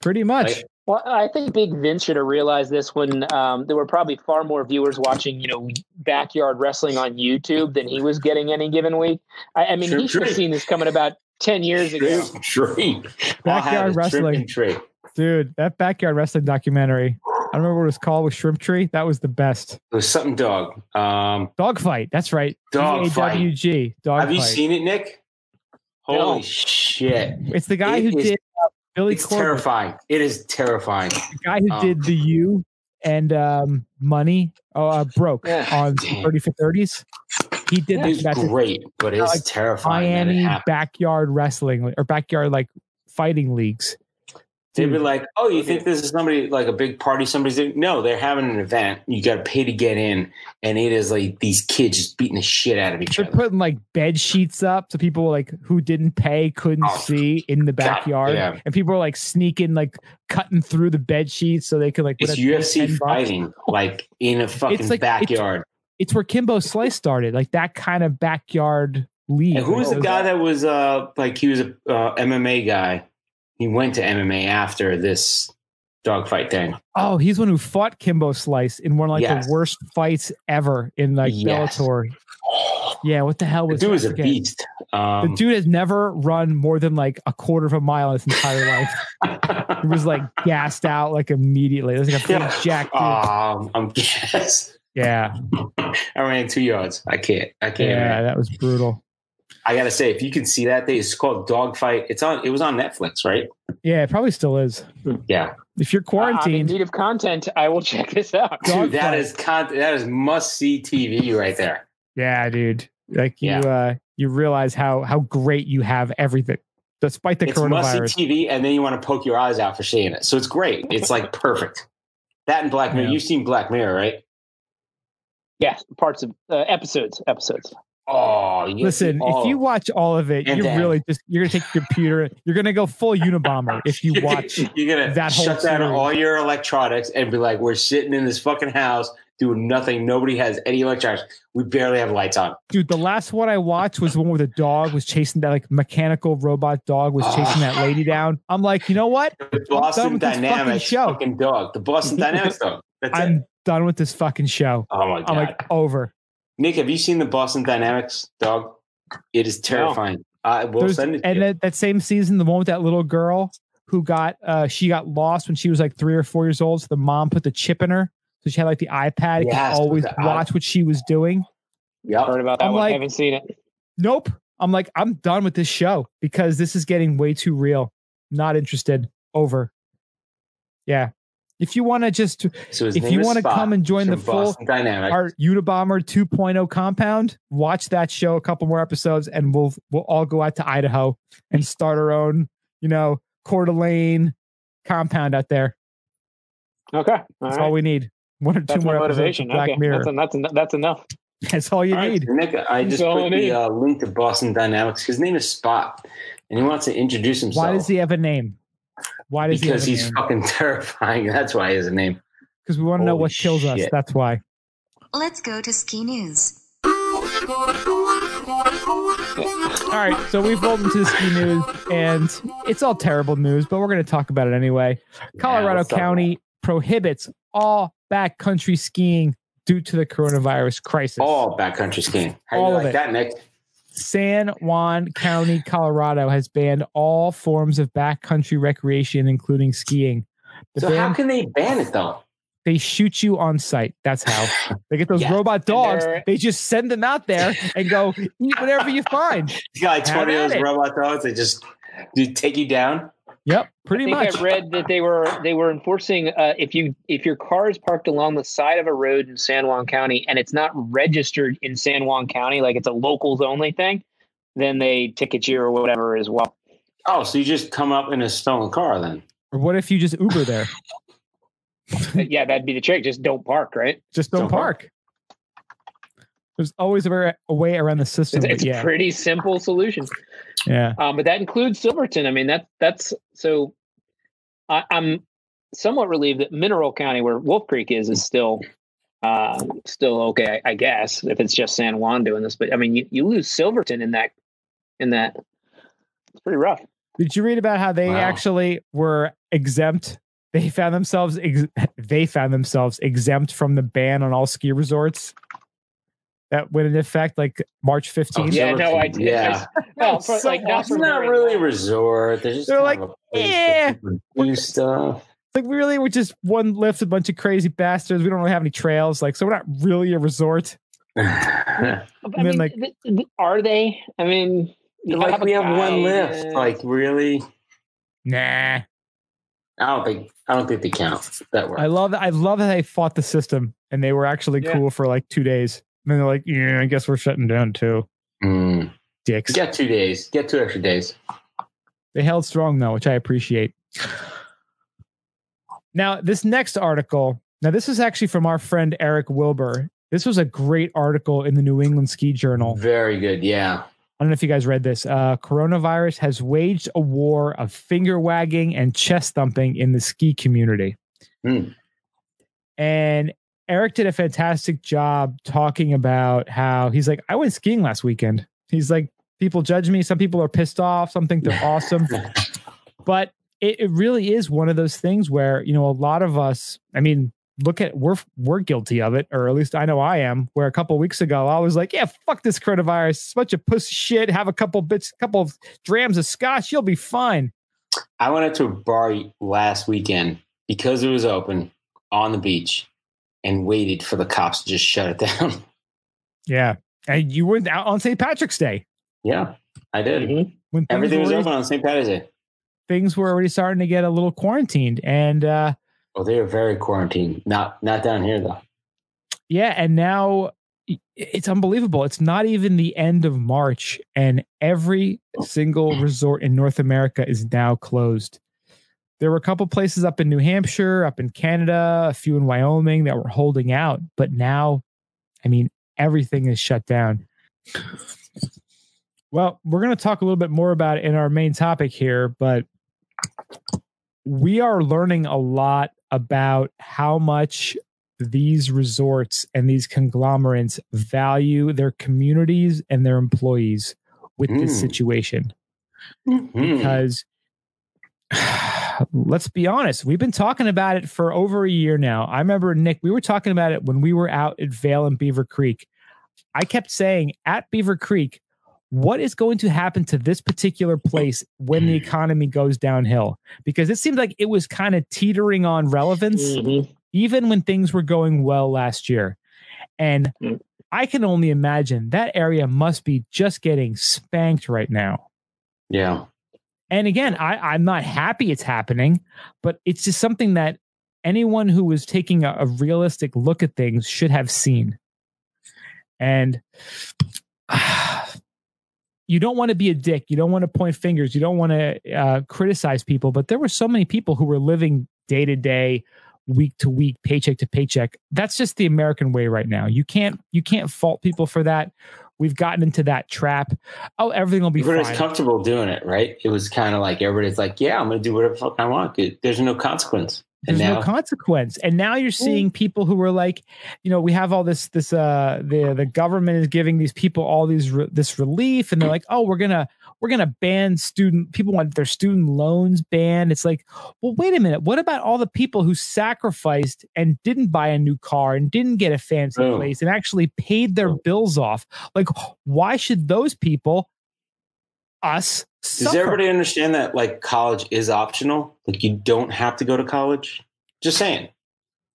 pretty much Like- Well, I think Big Vince should have realized this when um, there were probably far more viewers watching, you know, backyard wrestling on YouTube than he was getting any given week. I, I mean, Sure, he should have seen this coming about ten years ago. Shrimp tree. Backyard I'll have a wrestling. tree. Dude, that backyard wrestling documentary. I don't remember what it was called with Shrimp Tree. That was the best. It was something dog. Um, Dogfight. That's right. Dogfight. DAWG. Dogfight. have you seen it, Nick? Holy No. shit! It's the guy It who is- did Billy It's terrifying. It is terrifying. The guy who Um, did the U and um, Money. Oh, uh, broke Yeah. on 30 for 30s. He did that. to great, but it's like terrifying. it Miami backyard wrestling or backyard like fighting leagues. They'd be like, "Oh, you think this is somebody like a big party? Somebody's doing-" no, they're having an event. You got to pay to get in, and it is like these kids just beating the shit out of each other. They're putting like bed sheets up so people like who didn't pay couldn't Oh, see in the backyard. yeah. And people are like sneaking, like cutting through the bed sheets so they could like. It's put a- 10 UFC fighting, like in a fucking like- it's- backyard. It's where Kimbo Slice started, like that kind of backyard league. And who was the guy that was uh like he was a uh, MMA guy? He went to MMA after this dogfight thing. Oh, he's one who fought Kimbo Slice in one of like Yes. the worst fights ever in like Yes. Bellator. Yeah, what the hell The was dude was a beast. The Um, dude has never run more than like a quarter of a mile in his entire life. He was like gassed out like immediately. It was like a big jack dude. um, I'm yes. yeah, I ran two yards. I can't. I can't. yeah, that was brutal. I gotta say, if you can see that thing, it's called Dogfight. It's on. It was on Netflix, right? Yeah, it probably still is. Yeah, If you're I'm in quarantined, need of content. I will check this out. dude, that Dogfight. is con- That is must see TV right there. yeah, dude. Like you, Yeah. uh, you realize how how great you have everything. despite the it's musty coronavirus. TV, and then you want to poke your eyes out for seeing it. So it's great. It's like perfect. That and Black Mirror. Yeah. You've seen Black Mirror, right? Yeah, parts of uh, episodes, episodes. Oh, Listen, if you watch all of it, you're really just you're gonna take your computer. You're gonna go full Unabomber if you watch. you're gonna that whole shut down series. all your electronics and be like, "We're sitting in this fucking house doing nothing. Nobody has any electronics. We barely have lights on." Dude, the last one I watched was the one where the dog was chasing that like mechanical robot dog was ah. chasing that lady down. I'm like, you know what? The Boston fucking Dynamics show. fucking dog. The Boston Dynamics dog. That's. I'm done with this fucking show. Oh my god, I'm like over. Nick, have you seen the Boston Dynamics dog? It is terrifying. I will There's- send it. To and you. that, that same season, the one with that little girl who got uh she got lost when she was like three or four years old. So the mom put the chip in her. So she had like the iPad, Yes, could always the watch what she was doing. Yep. Heard about that I'm one. like- haven't seen it. Nope. I'm like, I'm done with this show because this is getting way too real. Not interested. Over. Yeah. If you want to just So if you wanna come and join the full- Boston Dynamics. our Unabomber 2.0 compound, watch that show a couple more episodes and we'll we'll all go out to Idaho and start our own, you know, Coeur d'Alene compound out there. Okay, all That's right. all we need. One or two That's more episodes motivation. of Black Okay, Mirror. that's, en- that's, en- that's enough. That's all you All right, need. Nick, I just That's I put the uh, link to Boston Dynamics. His name is Spot, and he wants to introduce himself. Why does he have a name? Why does because he have he's name? fucking terrifying. That's why he has a name. Because we want to know Holy what kills us. shit. That's why. Let's go to ski news. All right, so we've rolled into the ski news, and it's all terrible news, but we're going to talk about it anyway. Colorado let's County prohibits all backcountry skiing due to the coronavirus crisis. All backcountry skiing. How All you of like it. that, Nick? San Juan County, Colorado has banned all forms of backcountry recreation, including skiing. The So ban, how can they ban it though? they shoot you on site. That's how they get those Yeah. robot dogs. they're- just send them out there and go eat whatever you find. You got like twenty of those robot dogs. They just do take you down. Yep, pretty I think much. I read that they were they were enforcing uh, if you if your car is parked along the side of a road in San Juan County and it's not registered in San Juan County, like it's a locals only thing, then they ticket you or whatever as well. Oh, so you just come up in a stolen car then? Or what if you just Uber there? Yeah, that'd be the trick. Just don't park, right? Just don't Don't park. There's always a, way- around the system. It's, it's yeah, a pretty simple solution. Yeah. Um, but that includes Silverton. I mean, that that's so. I, I'm somewhat relieved that Mineral County, where Wolf Creek is, is still uh, still okay. I, I guess if it's just San Juan doing this, but I mean, you, you lose Silverton in that in that. It's pretty rough. Did you read about how they Wow. actually were exempt? They found themselves ex- they found themselves exempt from the ban on all ski resorts that went into effect like March 15th. Yeah, no, I did. Yeah. Well, for, so like not It's not really a long. resort. They're just They're like, yeah. a place where people do stuff. Like we really were just one lift, a bunch of crazy bastards. We don't really have any trails, like so we're not really a resort. I And then, mean, like- th- th- are they? I mean, like a we have one guide, lift. Like really? Nah. I don't think I don't think they count. That works. I love I love that they fought the system and they were actually Yeah. cool for like two days. And they're like, yeah, I guess we're shutting down too. Mm. Dicks. Get two days. Get two extra days. They held strong though, which I appreciate. Now, this next article, now this is actually from our friend Eric Wilbur. This was a great article in the New England Ski Journal. Very good. Yeah. I don't know if you guys read this. Uh, coronavirus has waged a war of finger wagging and chest thumping in the ski community. Hmm. And Eric did a fantastic job talking about how he's like, I went skiing last weekend. He's like, people judge me. Some people are pissed off. Some think they're awesome. But it, it really is one of those things where, you know, a lot of us, I mean, look at we're we're guilty of it, or at least I know I am. Where a couple weeks ago I was like, "Yeah, fuck this coronavirus, it's a bunch of pussy shit. Have a couple bits, couple of drams of scotch, you'll be fine." I went to a bar last weekend because it was open on the beach and waited for the cops to just shut it down. Yeah, and you were out on St. Patrick's Day yeah, I did. Mhm. when things Everything were, was already, open on St. Patrick's Day. things were already starting to get a little quarantined, and uh, Oh, they are very quarantined. Not not down here though. yeah, and now it's unbelievable. It's not even the end of March, and every single resort in North America is now closed. There were a couple places up in New Hampshire, up in Canada, a few in Wyoming that were holding out, but now, I mean, everything is shut down. Well, we're going to talk a little bit more about it in our main topic here, but we are learning a lot about how much these resorts and these conglomerates value their communities and their employees with mm. this situation. Mm-hmm. Because let's be honest, we've been talking about it for over a year now. I remember, Nick, we were talking about it when we were out at Vail and Beaver Creek. I kept saying at Beaver Creek, what is going to happen to this particular place when the economy goes downhill? Because it seemed like it was kind of teetering on relevance, mm-hmm. even when things were going well last year. And mm-hmm. I can only imagine that area must be just getting spanked right now. Yeah. And again, I, I'm not happy it's happening, but it's just something that anyone who was taking a, a realistic look at things should have seen. And uh, you don't want to be a dick. You don't want to point fingers. You don't want to uh, criticize people. But there were so many people who were living day to day, week to week, paycheck to paycheck. That's just the American way right now. You can't you can't fault people for that. We've gotten into that trap. Oh, everything will be fine. Everybody's comfortable doing it, right? It was kind of like everybody's like, "Yeah, I'm going to do whatever the fuck I want." There's no consequence. There's now, no consequence. And now you're seeing people who are like, you know, we have all this this uh the the government is giving these people all these re- this relief and they're like, "Oh, we're going to we're going to ban student people want their student loans banned." It's like, "Well, wait a minute. What about all the people who sacrificed and didn't buy a new car and didn't get a fancy oh. place and actually paid their oh. bills off? Like, why should those people us does everybody understand that like college is optional? Like you don't have to go to college. Just saying.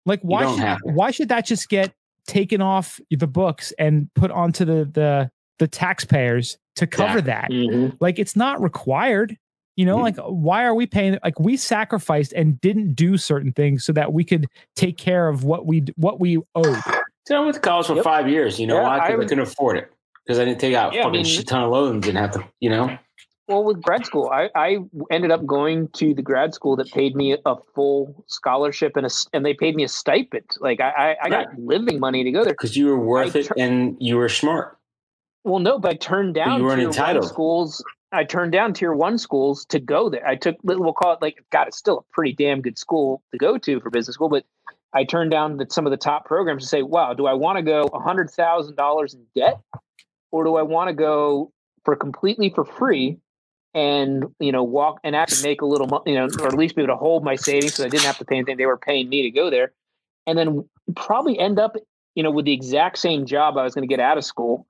Like why should, why should that just get taken off the books and put onto the the the taxpayers to cover yeah. that? Mm-hmm. Like it's not required. You know, mm-hmm. like why are we paying? Like we sacrificed and didn't do certain things so that we could take care of what we what we owed. So I went to college for yep. five years. You know yeah, why? Because I, I, couldn't afford it. Because I didn't take out yeah, fucking I mean, shit ton of loans and have to, you know? Well with grad school I, I ended up going to the grad school that paid me a full scholarship and a, and they paid me a stipend. Like i i, I got living money to go there. Because you were worth it and you were smart. Well no but i turned down you weren't entitled. schools i turned down tier one schools to go there. I took we'll call it like god it's still a pretty damn good school to go to for business school but i turned down the, some of the top programs to say wow do i want to go $100000 in debt or do i want to go for completely for free and you know walk and actually make a little money, you know, or at least be able to hold my savings so I didn't have to pay anything. They were paying me to go there, and then probably end up, you know, with the exact same job I was going to get out of school,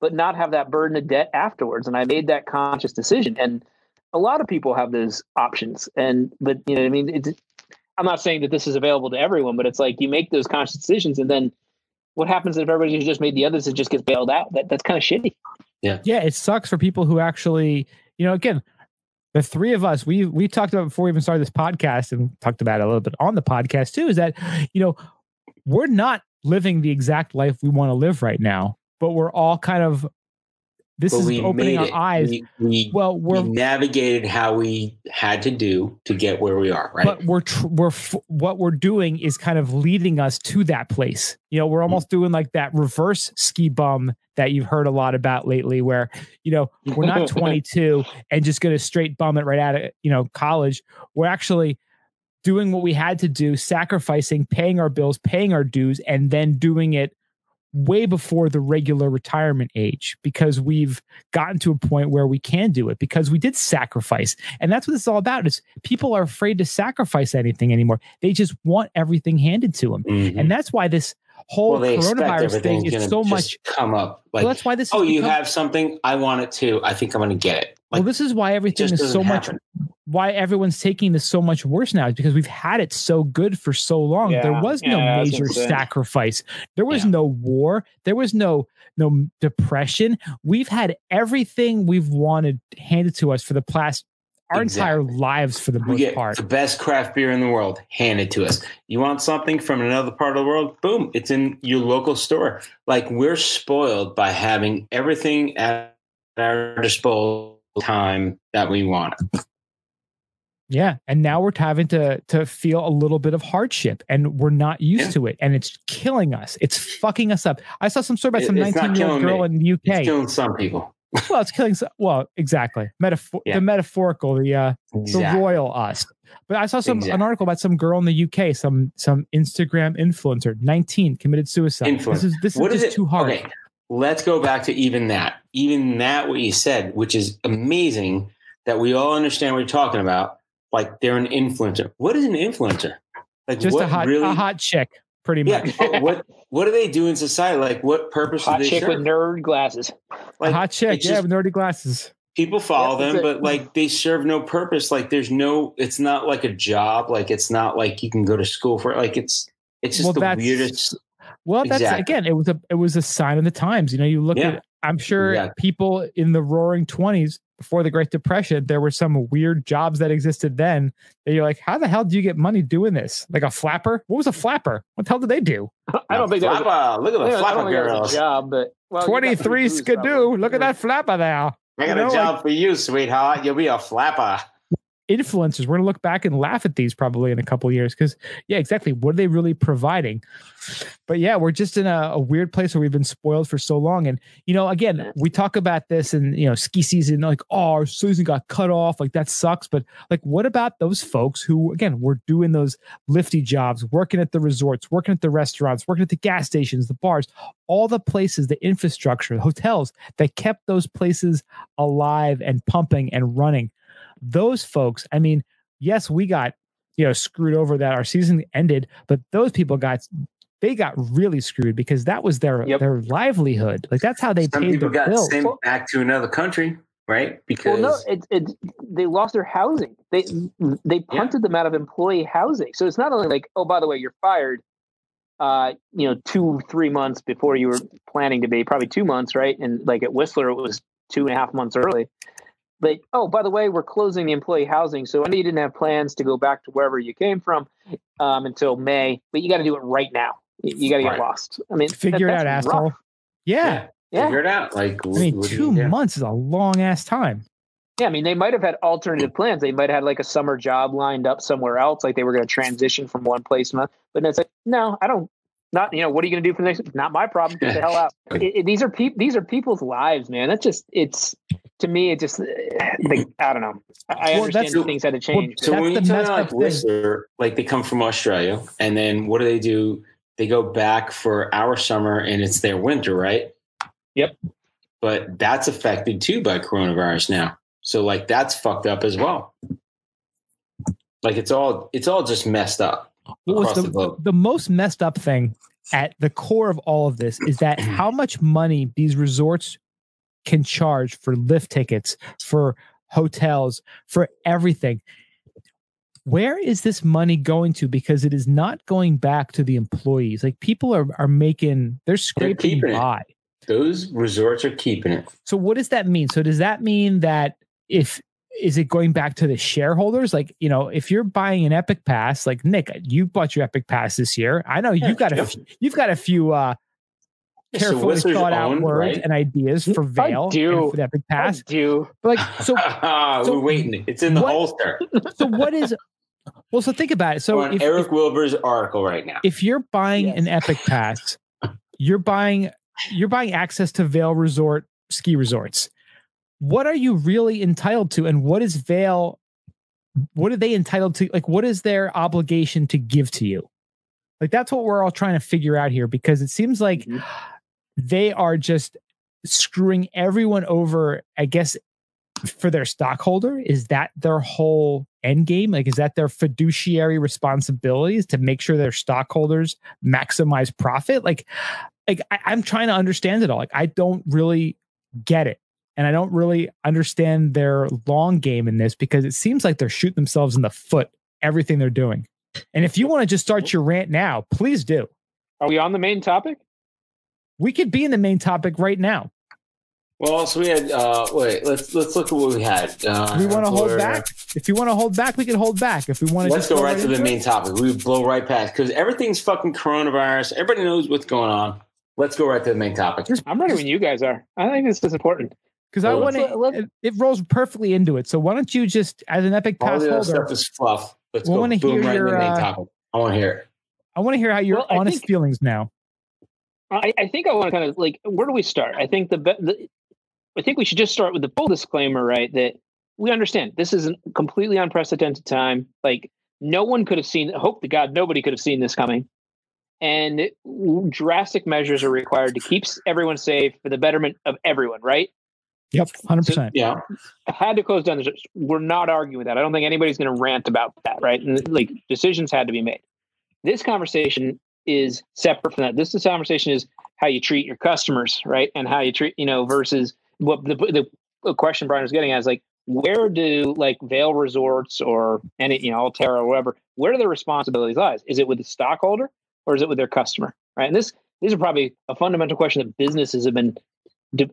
but not have that burden of debt afterwards. And I made that conscious decision. And a lot of people have those options, and but you know, I mean, it's, I'm not saying that this is available to everyone, but it's like you make those conscious decisions, and then what happens if everybody just made the others? It just gets bailed out. That that's kind of shitty. Yeah, yeah, it sucks for people who actually you know, again, the three of us, we we talked about before we even started this podcast and talked about it a little bit on the podcast too, is that, you know, we're not living the exact life we want to live right now, but we're all kind of this but is opening our eyes. We, we, well, we're, we navigated how we had to do to get where we are, right? But we're tr- we're f- what we're doing is kind of leading us to that place. You know, we're mm. almost doing like that reverse ski bum that you've heard a lot about lately, where you know we're not 22 and just going to straight bum it right out of you know college. We're actually doing what we had to do, sacrificing, paying our bills, paying our dues, and then doing it way before the regular retirement age because we've gotten to a point where we can do it because we did sacrifice. And that's what it's all about is people are afraid to sacrifice anything anymore. They just want everything handed to them mm-hmm. and that's why this whole well, coronavirus thing is so much come up like well, that's why this oh you become, have something? I want it too. I think i'm going to get it like, well this is why everything is so happen. much why everyone's taking this so much worse now is because we've had it so good for so long. Yeah, there was no major sacrifice. There was yeah. no war. There was no no depression. We've had everything we've wanted handed to us for the past our entire lives for the We most part. the best craft beer in the world handed to us. You want something from another part of the world? Boom, it's in your local store. Like we're spoiled by having everything at our disposal time that we want. Yeah, and now we're having to to feel a little bit of hardship, and we're not used Yeah. to it, and it's killing us. It's fucking us up. I saw some story about some nineteen year old girl me. in the UK. It's killing some people. well, it's killing. Some, well, exactly. Metaphor. Yeah. The metaphorical. The uh, the royal us. But I saw some an article about some girl in the UK, some some Instagram influencer, nineteen, committed suicide. Influencer. This is this is is just it? too hard. Okay, let's go back to even that. Even that, what you said, which is amazing that we all understand what you're talking about. Like they're an influencer. What is an influencer? Like Just what a hot really? a hot chick, pretty yeah. much. but what what do they do in society? Like what purpose Hot do they chick with nerd glasses. a hot chick, it's yeah, just- with nerdy glasses. people follow Yeah, them, but like they serve no purpose. Like there's no. It's not like a job. Like it's not like you can go to school for. it. Like it's it's just Well, the that's- weirdest. Well, that's Exactly. again, it was a it was a sign of the times. You know, you look Yeah. at I'm sure Exactly. people in the roaring 20s before the Great Depression, there were some weird jobs that existed then that you're like, how the hell do you get money doing this? Like a flapper? What was a flapper? What the hell did they do? I don't think that was. A, Flapper. Look at I the don't flapper think that was girls. job, but well, 23 booze, skidoo. Look at that flapper there. I got You know, a like- job for you, sweetheart. You'll be a flapper. Influencers. We're gonna look back and laugh at these probably in a couple of years because yeah, exactly. What are they really providing? But yeah, we're just in a, a weird place where we've been spoiled for so long. And you know, again, we talk about this and you know, ski season, like, oh, our season got cut off, like that sucks. But like, what about those folks who again were doing those lifty jobs, working at the resorts, working at the restaurants, working at the gas stations, the bars, all the places, the infrastructure, the hotels that kept those places alive and pumping and running those folks, I mean, yes, we got, you know, screwed over that our season ended, but those people got they got really screwed because that was their Yep. their livelihood. Like that's how they Some paid people their got bills. sent back to another country, right? Because Well, no, it, it, they lost their housing. They they punted them out of employee housing. So it's not only like, oh, by the way, you're fired. Uh, you know, two three months before you were planning to be, probably two months, right? And like at Whistler, it was two and a half months early. But oh, by the way, we're closing the employee housing, so I know you didn't have plans to go back to wherever you came from um, until May, but you got to do it right now. You, you got to get Right. lost. I mean, Figure it out, asshole. rough. Yeah. Yeah. figure it out. Like I mean, what two you months is a long ass time. Yeah, I mean, they might have had alternative plans. They might have had like a summer job lined up somewhere else, like they were going to transition from one place to another. But it's like, no, I don't. Not you know, what are you going to do for the next? Not my problem. Get the hell out. It, it- these are people. These are people's lives, man. That's just it's to me. It just like I don't know. I, I Well, understand that's- that things had to change. So when you the tell messed up like thing. Whistler, like they come from Australia, and then what do they do? They go back for our summer, and it's their winter, right? Yep. But that's affected too by coronavirus now. So like that's fucked up as well. Like it's all it's all just messed up What was the, the the most messed up thing at the core of all of this is that how much money these resorts can charge for lift tickets, for hotels, for everything. Where is this money going to? Because it is not going back to the employees. Like people are are making they're scraping it. by. Those resorts are keeping it. So what does that mean? So does that mean that if is it going back to the shareholders? Like, you know, if you're buying an Epic Pass, like Nick, you bought your Epic Pass this year. I know Yeah, you've got a yeah. you've got a few uh Yeah, so carefully thought out words right? and ideas for I do. and for the Epic I Pass. do. But like so so We're waiting. It's in the what- holster. so what is well so think about it. So if, Eric if, Wilbur's article right now. if you're buying Yes. an Epic Pass, you're buying you're buying access to Vail Resort ski resorts. What are you really entitled to, and what is Vail? What are they entitled to? Like, what is their obligation to give to you? Like, that's what we're all trying to figure out here because it seems like Mhm. they are just screwing everyone over. I guess for their stockholder is that their whole end game like is that their fiduciary responsibilities to make sure their stockholders maximize profit like like I, i'm trying to understand it all like i don't really get it and i don't really understand their long game in this because it seems like they're shooting themselves in the foot everything they're doing and if you want to just start your rant now please do Are we on the main topic? we could be in the main topic right now Well, so we had. Uh, wait, let's let's look at what we had. Uh, we want to hold back. If you want to hold back, we can hold back. If we want to, Let's go right to the main topic. We blow right past because everything's fucking coronavirus. Everybody knows what's going on. Let's go right to the main topic. I'm ready when you guys are. I think this is important. Because I want to. It, it rolls perfectly into it. So why don't you just, as an Epic All Pass the other holder, stuff is fluff. Let's We go wanna boom hear right your, to the main uh, topic. I want to hear it. I want to hear how your Well, honest think- feelings now. I, I think I want to kind of like where do we start? I think the, be- the I think we should just start with the full disclaimer, right? That we understand this is a completely unprecedented time. Like no one could have seen. Hope to God nobody could have seen this coming. And drastic measures are required to keep everyone safe for the betterment of everyone, right? Yep, hundred percent. Yeah. had to close down the we're not arguing with that. I don't think anybody's going to rant about that, right? And like decisions had to be made. This conversation is separate from that. This conversation is how you treat your customers, right? And how you treat, you know, versus what the the, the question Brian was getting at is like, where do like Vail Resorts or any, you know, Alterra or whatever, where do their responsibilities lies? Is it with the stockholder or is it with their customer, right? And this these are probably a fundamental question that businesses have been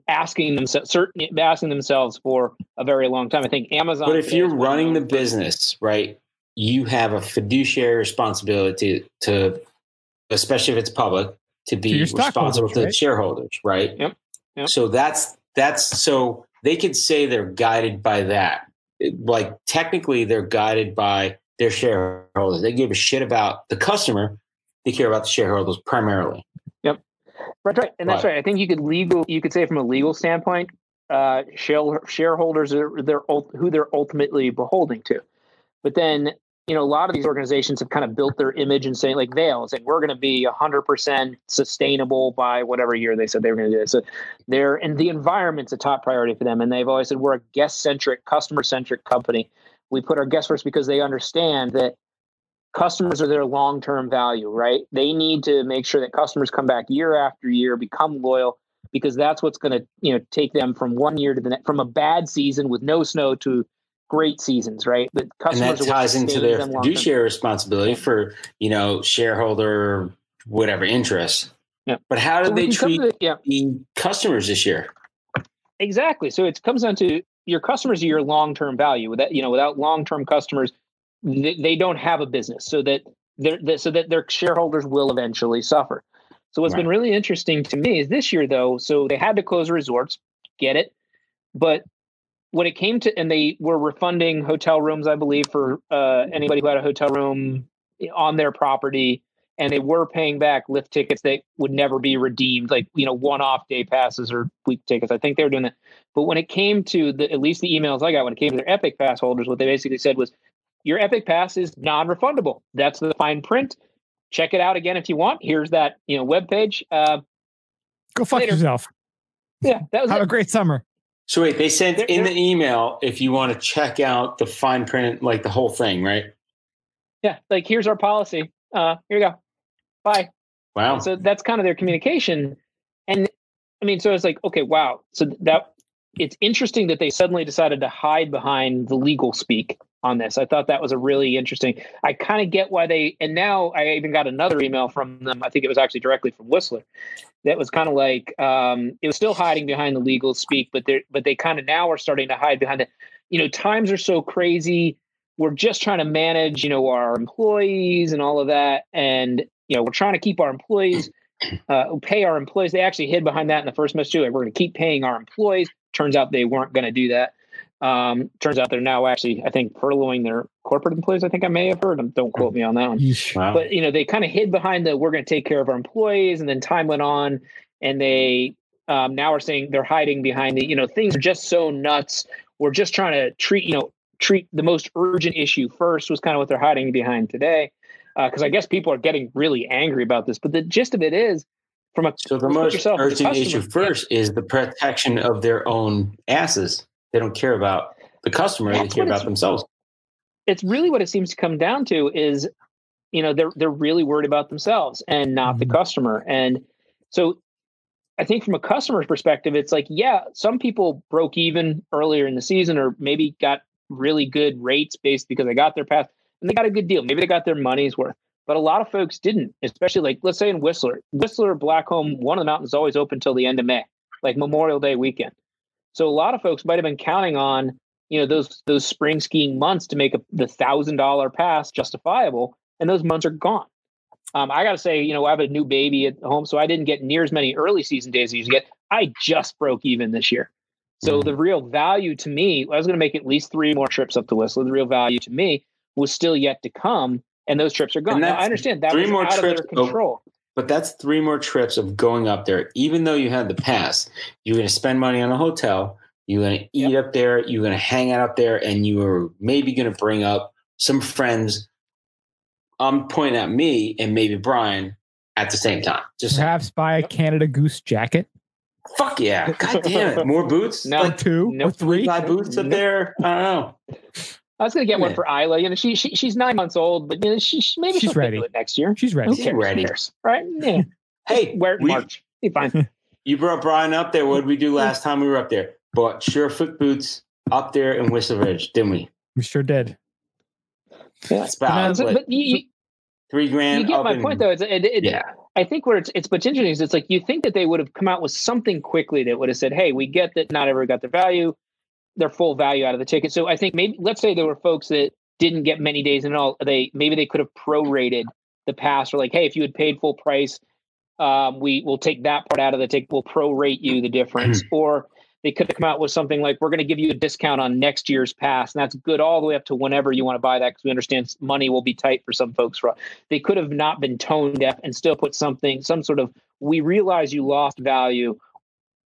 asking themselves, certain asking themselves for a very long time. I think Amazon. But if you're running the business, right, you have a fiduciary responsibility to, to especially if it's public, to be To responsible stockholders, to the shareholders, right? Yep, yep. So that's that's so they could say they're guided by that. Like technically, they're guided by their shareholders. They give a shit about the customer. They care about the shareholders primarily. Right, right, and that's Right. right. I think you could legal, you could say from a legal standpoint, uh, shareholders are they're ult- who they're ultimately beholding to. But then, you know, a lot of these organizations have kind of built their image and saying, like Vail, saying we're going to be hundred percent sustainable by whatever year they said they were going to do it. So they're and the environment's a top priority for them, and they've always said we're a guest centric, customer centric company. We put our guests first because they understand that customers are their long-term value right? They need to make sure that customers come back year after year become loyal because that's what's going to you know take them from one year to the next from a bad season with no snow to great seasons right? But And customers that are ties into their fiduciary responsibility for, you know, shareholder whatever interest. Yeah. But how So did we they treat the- yeah. customers this year? exactly. So it comes down to your customers are your long-term value. Without you know without long-term customers they, they don't have a business so that they're so that their shareholders will eventually suffer. So what's been really interesting to me is this year though so they had to close resorts get it but when it came to and they were refunding hotel rooms i believe for uh, anybody who had a hotel room on their property and they were paying back lift tickets that would never be redeemed like you know one-off day passes or week tickets. I think they were doing that. But when it came to the at least the emails i got when it came to their epic pass holders what they basically said was your epic pass is non-refundable that's the fine print check it out again if you want here's that you know web page uh, Go fuck Later. yourself. yeah that was Have it. a great summer. So wait, they sent They're- in they're- the email if you want to check out the fine print, like the whole thing, right? yeah like here's our policy uh here you go bye Wow. And so that's kind of their communication. And I mean, so it's like, okay, wow. So that it's interesting that they suddenly decided to hide behind the legal speak on this. I thought that was a really interesting. I kind of get why they, and now I even got another email from them. I think it was actually directly from Whistler. That was kind of like um, it was still hiding behind the legal speak, but they but they kind of now are starting to hide behind it. You know, times are so crazy. We're just trying to manage, you know, our employees and all of that, and you know, we're trying to keep our employees, uh, pay our employees. They actually hid behind that in the first message too. We're going to keep paying our employees. Turns out they weren't going to do that. Um, turns out they're now actually, I think, furloughing their corporate employees. I think I may have heard them. Don't quote me on that one wow. but you know they kind of hid behind the we're going to take care of our employees and then time went on and they um, now are saying they're hiding behind the you know things are just so nuts we're just trying to treat you know treat the most urgent issue first was kind of what they're hiding behind today because i guess people are getting really angry about this but the gist of it is from a so the most yourself as a urgent issue customer. first is the protection of their own asses. They don't care about the customer; That's they care about themselves. it's really what it seems to come down to is you know they're they're really worried about themselves and not the Mhm. customer and so i think from a customer's perspective it's like yeah some people broke even earlier in the season or maybe got really good rates based because they got their pass and they got a good deal maybe they got their money's worth but a lot of folks didn't especially like let's say in whistler whistler blackcomb one of the mountains always open till the end of may like memorial day weekend So a lot of folks might have been counting on you know those those spring skiing months to make a, the thousand dollar pass justifiable, and those months are gone. Um, I got to say, you know, I have a new baby at home, so I didn't get near as many early season days as you get. I just broke even this year. So the real value to me, I was going to make at least three more trips up to Whistler. The real value to me was still yet to come, and those trips are gone. Now, I understand that three was more out trips of their control. But that's three more trips of going up there. Even though you had the pass, you're going to spend money on a hotel. You're going to eat up there. You're going to hang out up there, and you are maybe going to bring up some friends. I'm pointing at me and maybe Brian at the same time. Just Perhaps buy a Canada Goose jacket. fuck yeah! God damn it! More boots? No. Like Two no, or three. buy boots up Nope. there? I don't know. I was going to get one for Isla. You know, she, she she's nine months old, but you know, she, she maybe She's she'll ready. do it next year. She's ready. She's cares? Who ready. cares? Right? Yeah. Hey, Wear it in we- March. Be fine. You brought Brian up there. What did we do last time we were up there? Bought Surefoot boots up there in Whistler Ridge, didn't we? We sure did. It's about So- what, but you, you, three grand. you get my in- point, though. It's, it, it, Yeah. I think where it's it's what's interesting is it's like you think that they would have come out with something quickly that would have said, "Hey, we get that not everyone got their value, their full value out of the ticket." So I think maybe let's say there were folks that didn't get many days in all. They maybe they could have prorated the pass or like, "Hey, if you had paid full price, um, we will take that part out of the ticket. We'll prorate you the difference." or they could have come out with something like, "We're going to give you a discount on next year's pass," and that's good all the way up to whenever you want to buy that because we understand money will be tight for some folks. They could have not been tone deaf and still put something, some sort of, we realize you lost value.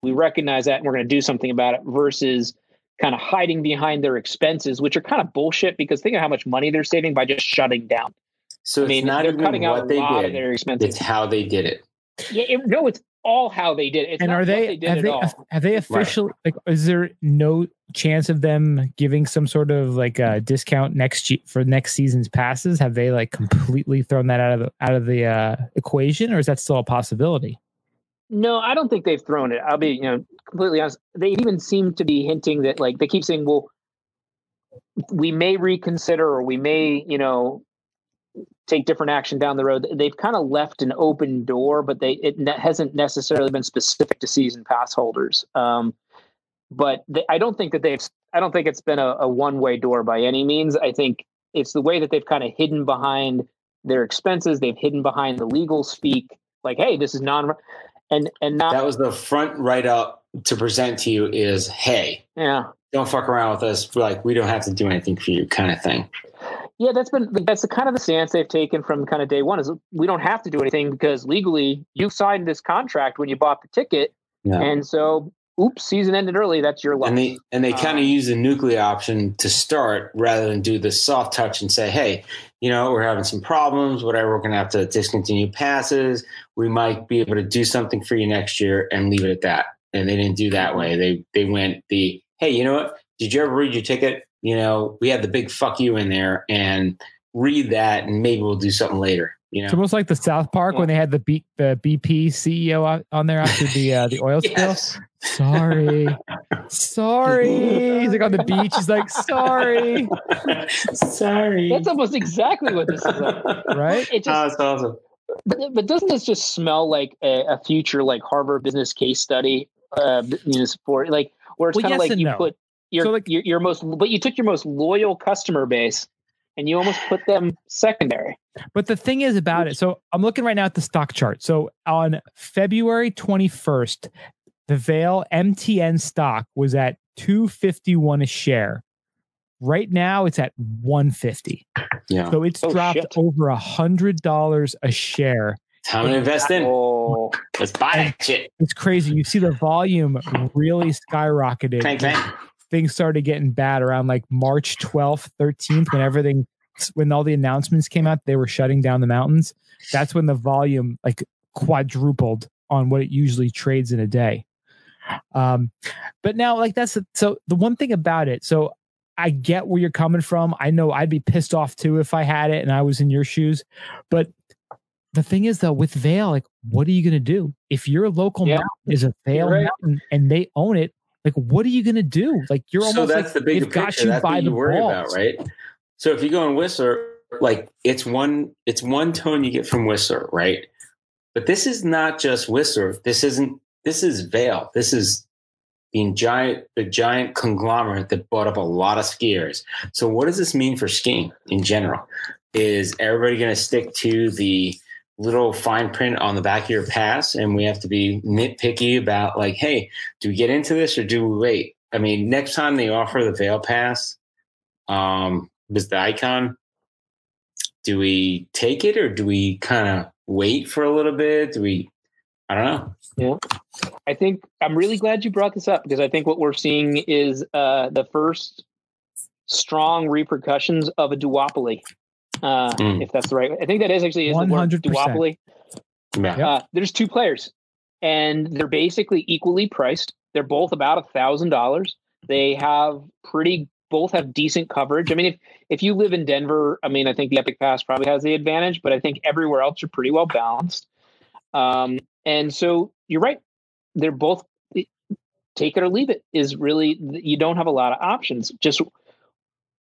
We recognize that and we're going to do something about it versus kind of hiding behind their expenses, which are kind of bullshit because think of how much money they're saving by just shutting down. So I it's mean, not they're even cutting out what a they lot of did. their expenses. It's how they did it. yeah, it, no, it's all how they did it. It's and not are they, they did have at they all. have they officially like is there no chance of them giving some sort of like a discount next ye- for next season's passes? Have they like completely thrown that out of the out of the uh, equation, or is that still a possibility? No, I don't think they've thrown it. I'll be, you know, completely honest. They even seem to be hinting that, like, they keep saying, "Well, we may reconsider, or we may, you know, take different action down the road." They've kind of left an open door, but they it ne- hasn't necessarily been specific to season pass holders. Um, but they, I don't think that they've. I don't think it's been a, a one way door by any means. I think it's the way that they've kind of hidden behind their expenses. They've hidden behind the legal speak, like, "Hey, this is non." And and not That was the front right up to present to you is, hey, Yeah. don't fuck around with us. Like we don't have to do anything for you, kind of thing. Yeah, that's been that's the kind of the stance they've taken from kind of day one is we don't have to do anything because legally you signed this contract when you bought the ticket. Yeah. And so oops, season ended early, that's your loss. And they and they kind of Um, use the nuclear option to start rather than do the soft touch and say, hey, you know, we're having some problems, whatever. We're going to have to discontinue passes. We might be able to do something for you next year and leave it at that. And they didn't do that way. They they went the hey, you know what? Did you ever read your ticket? You know, we had the big fuck you in there, and read that, and maybe we'll do something later. You know, It's almost like the South Park when they had the B, the BP CEO on- on there after the uh, the oil spill. Sorry, sorry. He's like on the beach. He's like, sorry, Sorry. that's almost exactly what this is like. right? It Oh, just that's awesome. but, but doesn't this just smell like a, a future like Harvard business case study uh you know for like where it's Well, kind of yes like you no. put your, So, like- your your most but you took your most loyal customer base and you almost put them secondary. But the thing is about it. So I'm looking right now at the stock chart. So on February 21st, the Vail MTN stock was at 251 a share. Right now it's at 150. Yeah. So it's Oh, dropped shit. over a hundred dollars a share. Time to invest in. Oh, Let's buy that shit. It's crazy. You see the volume really skyrocketed. Clank, clank. Things started getting bad around like March 12th, 13th, when everything, when all the announcements came out, they were shutting down the mountains. That's when the volume like quadrupled on what it usually trades in a day. Um, but now, like that's so the one thing about it. So I get where you're coming from. I know I'd be pissed off too if I had it and I was in your shoes. But the thing is, though, with Vail, like, what are you going to do if your local Yeah. mountain is a Vail right. mountain and they own it? Like, what are you going to do? Like, you're so almost that's like the bigger they've got you That's by what the worry balls. about, right? So if you go in Whistler, like it's one it's one tone you get from Whistler, right? But this is not just Whistler. This isn't this is Vail. This is being giant, the giant conglomerate that bought up a lot of skiers. So, what does this mean for skiing in general? Is everybody going to stick to the little fine print on the back of your pass, and we have to be nitpicky about like, hey, do we get into this or do we wait? I mean, next time they offer the Vail Pass, um, was the icon. Do we take it or do we kind of wait for a little bit? Do we? I don't know. Yeah, I think I'm really glad you brought this up because I think what we're seeing is uh, the first strong repercussions of a duopoly. Uh, mm. If that's the right, I think that is actually is 100%. the word duopoly. Yeah. Uh, there's two players, and they're basically equally priced. They're both about a thousand dollars. They have pretty both have decent coverage. I mean, if if you live in Denver, I mean, I think the Epic Pass probably has the advantage, but I think everywhere else are pretty well balanced. Um, and so you're right; they're both take it or leave it. Is really you don't have a lot of options. Just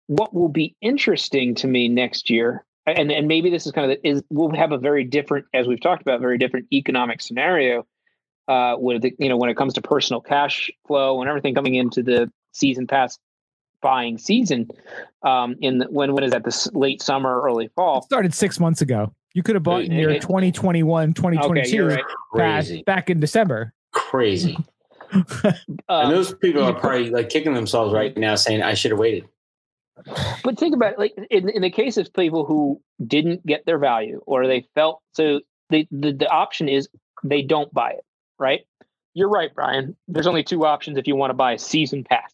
what will be interesting to me next year, and and maybe this is kind of the, is we'll have a very different, as we've talked about, very different economic scenario uh, with you know when it comes to personal cash flow and everything coming into the season pass buying season um, in the, when when is that? The late summer early fall. It started six months ago. You could have bought in your 2021 2022 okay, right. back in december. Crazy. Um, and those people are probably like kicking themselves right now saying i should have waited but think about it like in, in the case of people who didn't get their value or they felt so the, the the option is they don't buy it right you're right brian there's only two options if you want to buy a season pass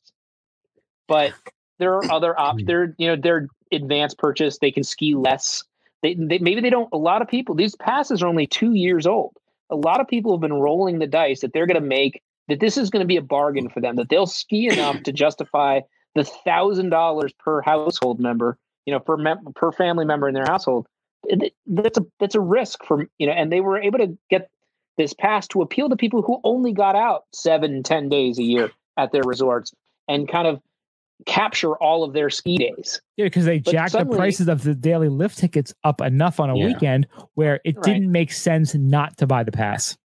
but there are other options. Hmm. They're you know they're advanced purchase. They can ski less. They, they maybe they don't. A lot of people these passes are only two years old. A lot of people have been rolling the dice that they're going to make that this is going to be a bargain for them. That they'll ski enough to justify the thousand dollars per household member. You know per mem- per family member in their household. That's a that's a risk for you know. And they were able to get this pass to appeal to people who only got out seven ten days a year at their resorts and kind of capture all of their ski days. Yeah, because they but jacked suddenly, the prices of the daily lift tickets up enough on a yeah. weekend where it right. didn't make sense not to buy the pass.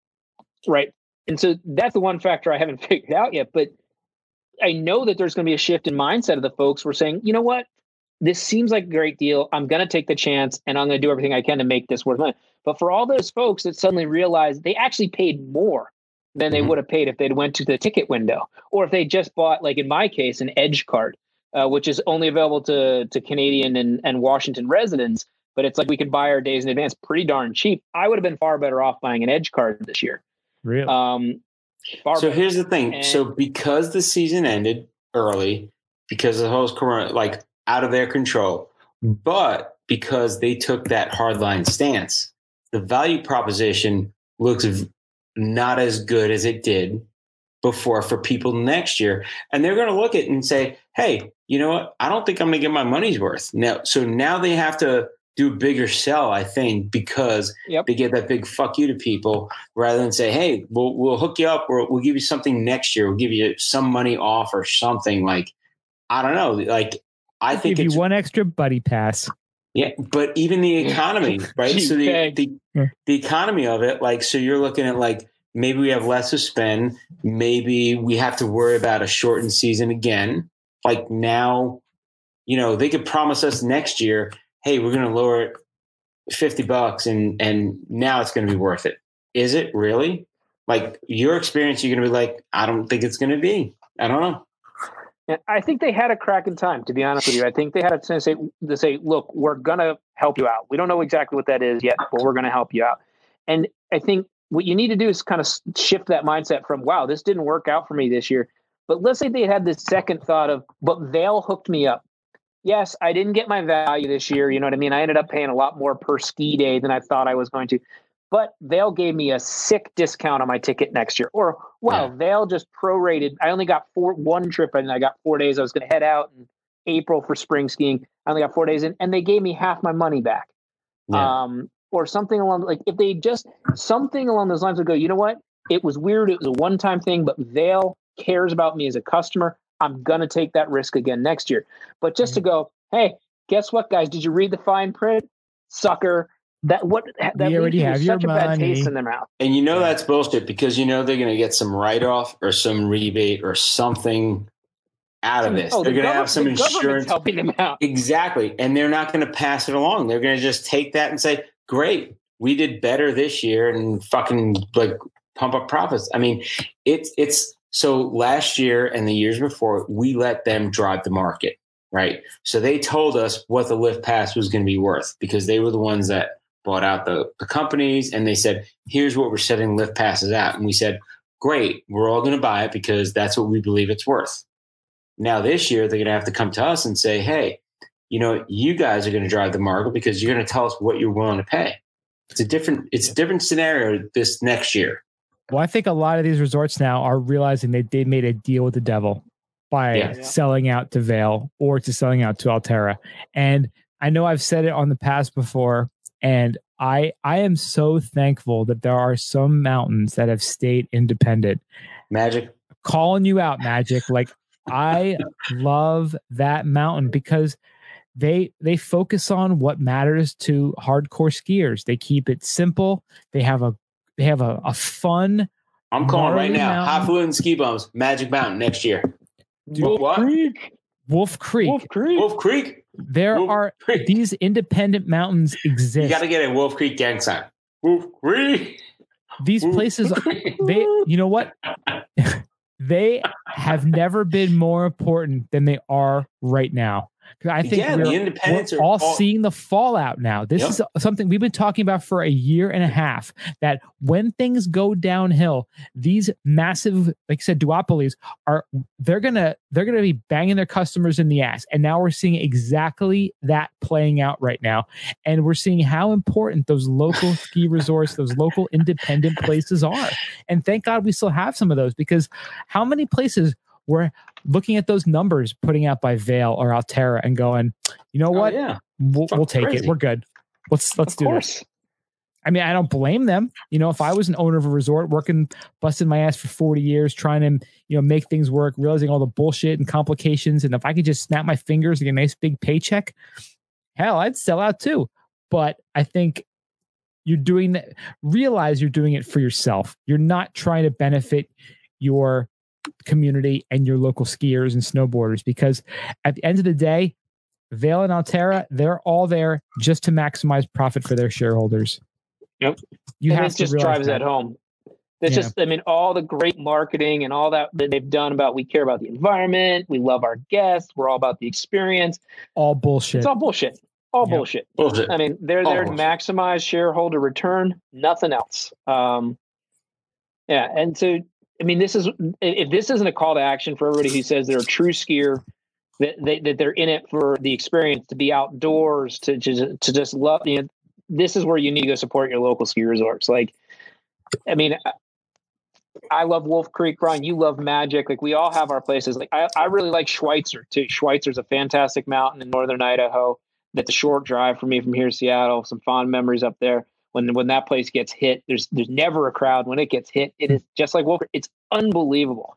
Right. And so that's the one factor I haven't figured out yet. But I know that there's going to be a shift in mindset of the folks. We're saying, you know what? This seems like a great deal. I'm going to take the chance and I'm going to do everything I can to make this worth money. But for all those folks that suddenly realize they actually paid more than they mm-hmm. would have paid if they'd went to the ticket window or if they just bought like in my case an edge card uh, which is only available to to canadian and, and washington residents but it's like we could buy our days in advance pretty darn cheap i would have been far better off buying an edge card this year really um so here's the thing and, so because the season ended early because the whole corona like out of their control but because they took that hardline stance the value proposition looks not as good as it did before for people next year. And they're going to look at it and say, hey, you know what? I don't think I'm going to get my money's worth. Now, so now they have to do a bigger sell, I think, because yep. they get that big fuck you to people rather than say, hey, we'll, we'll hook you up or we'll give you something next year. We'll give you some money off or something like, I don't know. Like, I think give you one extra buddy pass. Yeah, but even the economy, right? so the, the the economy of it, like, so you're looking at like maybe we have less to spend, maybe we have to worry about a shortened season again. Like now, you know, they could promise us next year, hey, we're going to lower it fifty bucks, and and now it's going to be worth it. Is it really? Like your experience, you're going to be like, I don't think it's going to be. I don't know. I think they had a crack in time, to be honest with you. I think they had a sense to say, look, we're going to help you out. We don't know exactly what that is yet, but we're going to help you out. And I think what you need to do is kind of shift that mindset from, wow, this didn't work out for me this year. But let's say they had this second thought of, but hooked me up. Yes, I didn't get my value this year. You know what I mean? I ended up paying a lot more per ski day than I thought I was going to but Vail gave me a sick discount on my ticket next year. Or wow, yeah. Vail just prorated. I only got four one trip and I got four days. I was going to head out in April for spring skiing. I only got four days in, and they gave me half my money back. Yeah. Um, or something along like if they just something along those lines would go, you know what? It was weird. It was a one time thing, but Vail cares about me as a customer. I'm gonna take that risk again next year. But just mm-hmm. to go, hey, guess what, guys? Did you read the fine print? Sucker that what that We already you have with your such a bad taste in their mouth. And you know that's bullshit because you know they're going to get some write off or some rebate or something out of this. Oh, they're the going to have some insurance. helping them out. Exactly. And they're not going to pass it along. They're going to just take that and say, great, we did better this year and fucking like pump up profits. I mean, it's, it's so last year and the years before, we let them drive the market, right? So they told us what the lift pass was going to be worth because they were the ones that bought out the, the companies and they said, here's what we're setting lift passes at. And we said, great, we're all going to buy it because that's what we believe it's worth. Now this year they're going to have to come to us and say, "Hey, you know, you guys are going to drive the market because you're going to tell us what you're willing to pay." It's a different it's a different scenario this next year. Well, I think a lot of these resorts now are realizing that they made a deal with the devil by Yeah. Yeah. selling out to Vail or to selling out to Alterra. And I know I've said it on the past before, and I I am so thankful that there are some mountains that have stayed independent. Magic. Calling you out, Magic. Like I love that mountain because they they focus on what matters to hardcore skiers. They keep it simple. They have a they have a, a fun I'm calling right Marley now. Mountain. and ski bums, Magic Mountain next year. Wolf what? Creek. Wolf Creek. Wolf Creek. Wolf Creek. there Wolf are Creek. these independent mountains exist. You got to get a Wolf Creek gang sign. Wolf Creek. these Wolf places Creek. they you know what they have never been more important than they are right now 'Cause i think Yeah, we're, independents we're all all- seeing the fallout now. This Yep. is something we've been talking about for a year and a half that when things go downhill these massive like i said duopolies are they're gonna they're gonna be banging their customers in the ass. And now we're seeing exactly that playing out right now. And we're seeing how important those local ski resorts those local independent places are. And thank god we still have some of those because how many places were looking at those numbers putting out by Vail or Alterra and going, you know Oh, what, yeah. we'll, we'll take it. We're good. Let's let's of do this. I mean, I don't blame them. You know, if I was an owner of a resort working, busting my ass for 40 years, trying to, you know, make things work, realizing all the bullshit and complications, and if I could just snap my fingers and get a nice big paycheck, hell, I'd sell out too. But I think you're doing that, realize you're doing it for yourself. You're not trying to benefit your community and your local skiers and snowboarders because at the end of the day, Vail and Alterra, they're all there just to maximize profit for their shareholders. Yep. You and have it to just drives that. that home. It's Yeah. just, I mean, all the great marketing and all that that they've done about we care about the environment, we love our guests, we're all about the experience. all bullshit. It's all bullshit. All Yep. bullshit. Bullshit. I mean, they're there to maximize shareholder return, nothing else. Um, yeah, and so I mean, this is if this isn't a call to action for everybody who says they're a true skier, that they, that they're in it for the experience, to be outdoors, to just to just love. You know, this is where you need to go support your local ski resorts. Like, I mean. I- love Wolf Creek, Brian. You love Magic. Like we all have our places. Like I, I really like Schweitzer too. Schweitzer's a fantastic mountain in northern Idaho that's a short drive for me from here to Seattle. Some fond memories up there. When when that place gets hit, there's there's never a crowd. When it gets hit, it is just like Wolf. It's unbelievable.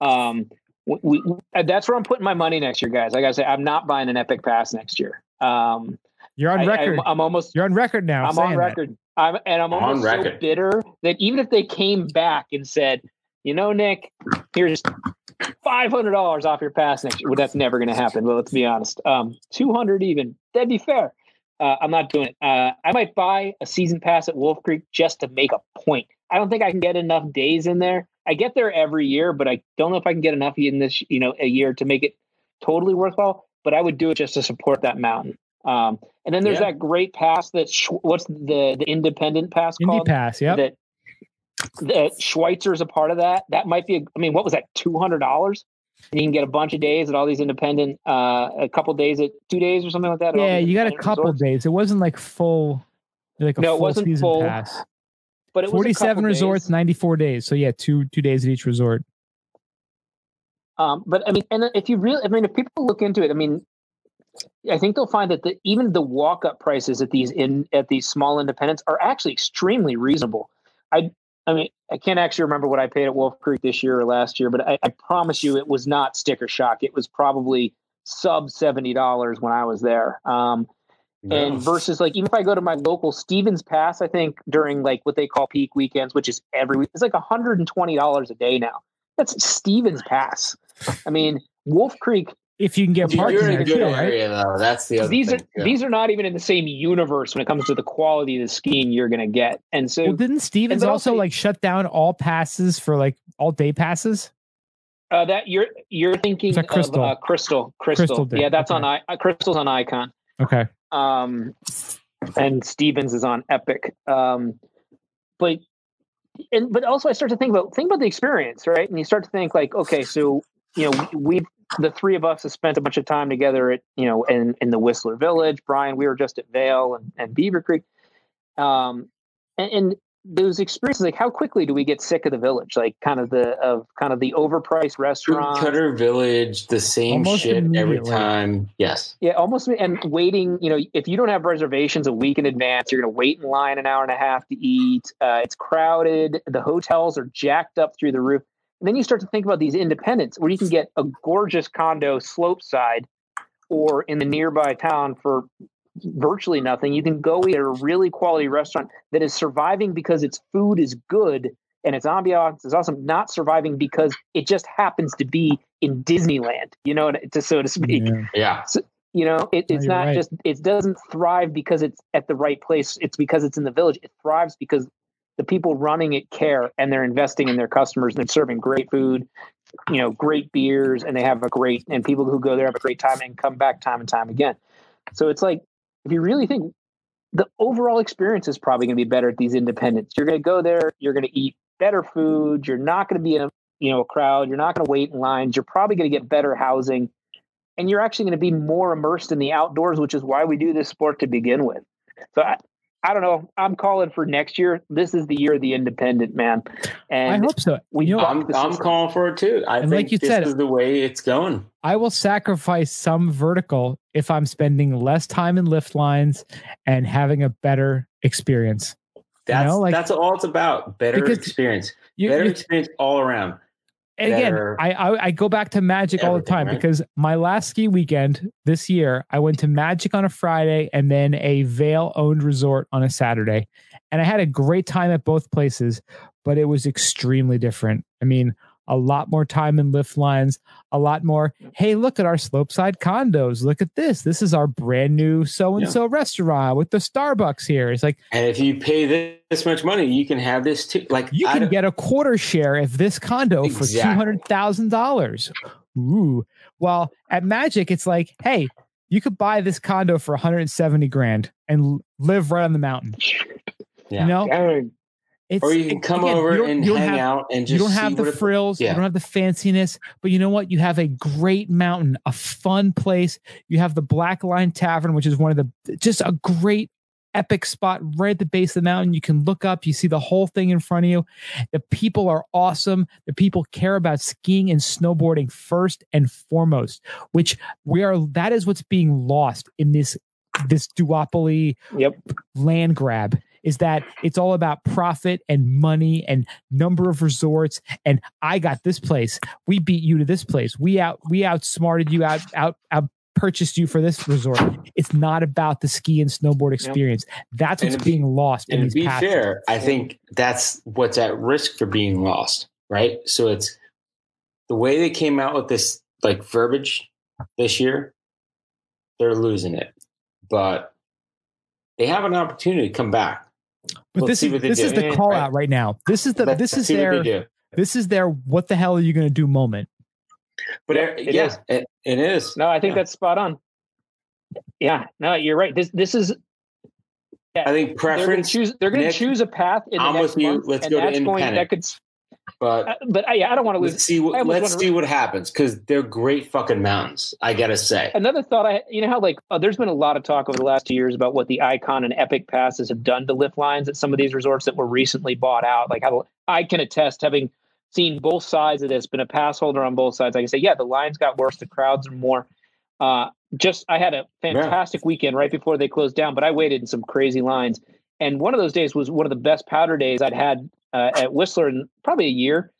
Um, we, we, that's where I'm putting my money next year, guys. Like I gotta say, I'm not buying an Epic Pass next year. Um, You're on record. I, record. am almost You're on record now. I'm saying on that. record. I'm and I'm On almost so bitter that even if they came back and said, you know, Nick, here's five hundred dollars off your pass next year. Well, that's never going to happen. But let's be honest, um, two hundred even that'd be fair. Uh, I'm not doing it. Uh, I might buy a season pass at Wolf Creek just to make a point. I don't think I can get enough days in there. I get there every year, but I don't know if I can get enough in this, you know, a year to make it totally worthwhile. But I would do it just to support that mountain. Um, and then there's Yeah. that great pass that Sch- what's the the independent pass called? Indie called? Pass. Yep. That that Schweitzer is a part of that. That might be. A, I mean, what was that? Two hundred dollars. You can get a bunch of days at all these independent, uh, a couple days at two days or something like that. yeah, you got a couple resorts. days. It wasn't like full. Like a No, it wasn't season full, pass. but it Forty-seven couple resorts, days. ninety-four days. So yeah, two two days at each resort. Um, but I mean, and if you really, I mean, if people look into it, I mean, I think they'll find that the, even the walk-up prices at these in at these small independents are actually extremely reasonable. I, I mean, I can't actually remember what I paid at Wolf Creek this year or last year, but I, I promise you, it was not sticker shock. It was probably sub seventy dollars when I was there. Um, and versus like even if I go to my local Stevens Pass, I think during like what they call peak weekends, which is every week, it's like hundred and twenty dollars a day now. That's Stevens Pass. I mean, Wolf Creek. If you can get If parking You're in there a good too, right? area though. That's the other These are thing. too. these are not even in the same universe when it comes to the quality of the skiing you're going to get. And so Well, didn't Stevens also also- like shut down all passes for like all day passes? uh, that you're you're thinking Crystal? of uh, Crystal, Crystal. Crystal did, Yeah, that's okay. on I, uh, Crystal's on Icon. Okay. um, and Stevens is on Epic. Um, but and but also I start to think about think about the experience, right? And you start to think like, okay, so you know, we the three of us have spent a bunch of time together at you know in in the Whistler Village. Brian, we were just at Vail and, and Beaver Creek. Um, and, and those experiences, like how quickly do we get sick of the village? Like kind of the of kind of the overpriced Cookie restaurants. Cutter Village, the same Almost shit every time. Yes. Yeah, almost. And waiting, you know, if you don't have reservations a week in advance, you're going to wait in line an hour and a half to eat. Uh, it's crowded. The hotels are jacked up through the roof. And then you start to think about these independents where you can get a gorgeous condo slope side or in the nearby town for virtually nothing. You can go eat at a really quality restaurant that is surviving because its food is good and its ambiance is awesome, not surviving because it just happens to be in Disneyland, you know, to, so to speak Yeah. Yeah. you know it, it's you're not right. just it doesn't thrive because it's at the right place it's because it's in the village it thrives because the people running it care and they're investing in their customers and they're serving great food you know great beers and they have a great and people who go there have a great time and come back time and time again so it's like if you really think the overall experience is probably going to be better at these independents you're going to go there you're going to eat better food you're not going to be in a you know a crowd you're not going to wait in lines you're probably going to get better housing and you're actually going to be more immersed in the outdoors, which is why we do this sport to begin with. So I don't know. I'm calling for next year. This is the year of the independent man, And I hope so. we you know, I'm, I'm calling for it too. I And think like you this said- is the way it's going. I will sacrifice some vertical if I'm spending less time in lift lines and having a better experience. That's know, like- that's all it's about. Better experience. You, Better you- experience all around. And again, I, I I go back to Magic all the time right? because my last ski weekend this year, I went to Magic on a Friday and then a Vail owned resort on a Saturday, and I had a great time at both places, but it was extremely different. I mean, a lot more time in lift lines, a lot more. Hey, look at our slopeside condos. Look at this. This is our brand new so and so restaurant with the Starbucks here. It's like And if you pay this, this much money, you can have this too. Like you I can get a quarter share of this condo for two Exactly. hundred thousand dollars. Ooh. Well, at Magic, it's like, hey, you could buy this condo for 170 grand and live right on the mountain. Yeah. You know, Dang. It's or you can come again, over and you hang have- out and just you don't see have the frills, yeah. you don't have the fanciness, but you know what? You have a great mountain, a fun place. You have the Black Line Tavern, which is one of the just a great epic spot right at the base of the mountain. You can look up, you see the whole thing in front of you. The people are awesome. The people care about skiing and snowboarding first and foremost, which we are that is what's being lost in this this duopoly Yep. land grab is that it's all about profit and money and number of resorts and I got this place. We beat you to this place. We out we outsmarted you out out out purchased you for this resort. It's not about the ski and snowboard experience. That's And what's be- being lost in And these to be fair, I think that's what's at risk for being lost, right? So it's the way they came out with this like verbiage this year, they're losing it. But they have an opportunity to come back. But Let's this is this do. is the Yeah, call right. out right now. This is the Let's this is see their this is their what the hell are you going to do moment. But Yep, it, it yeah, is. It, it is. No, I think Yeah. that's spot on. Yeah. No, you're right. This this is I think they're going to preference, choose. They're going to choose a path in the I'm next with you. month, Let's and go to that's going. That independent. could. But uh, But I, I don't want to lose. let's see what let's see what happens because they're great fucking mountains. I gotta say. Another thought I, you know how like uh, there's been a lot of talk over the last two years about what the Icon and Epic passes have done to lift lines at some of these resorts that were recently bought out. Like how I can attest, having seen both sides of this, been a pass holder on both sides. I can say, yeah, the lines got worse, the crowds are more. Uh, just I had a fantastic weekend right before they closed down, but I waited in some crazy lines, and one of those days was one of the best powder days I'd had uh, at Whistler in probably a year.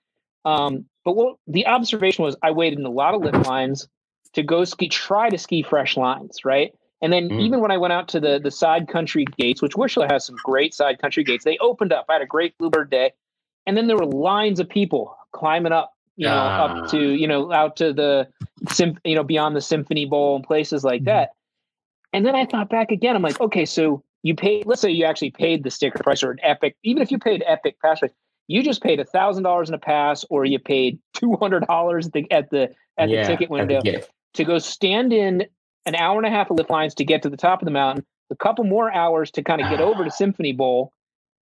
Um, but what the observation was, I waited in a lot of lift lines to go ski, try to ski fresh lines, right? And then Mm. even when I went out to the the side country gates, which Whistler has some great side country gates, they opened up. I had a great Bluebird day, and then there were lines of people climbing up, you know, Ah. up to you know out to the you know beyond the Symphony Bowl and places like Mhm. that. And then I thought back again. I'm like, okay, so you paid. Let's say you actually paid the sticker price or an Epic. Even if you paid Epic pass price, you just paid a thousand dollars in a pass, or you paid two hundred dollars at the at the at Yeah, the ticket window to go stand in an hour and a half of lift lines to get to the top of the mountain, a couple more hours to kind of get over to Symphony Bowl,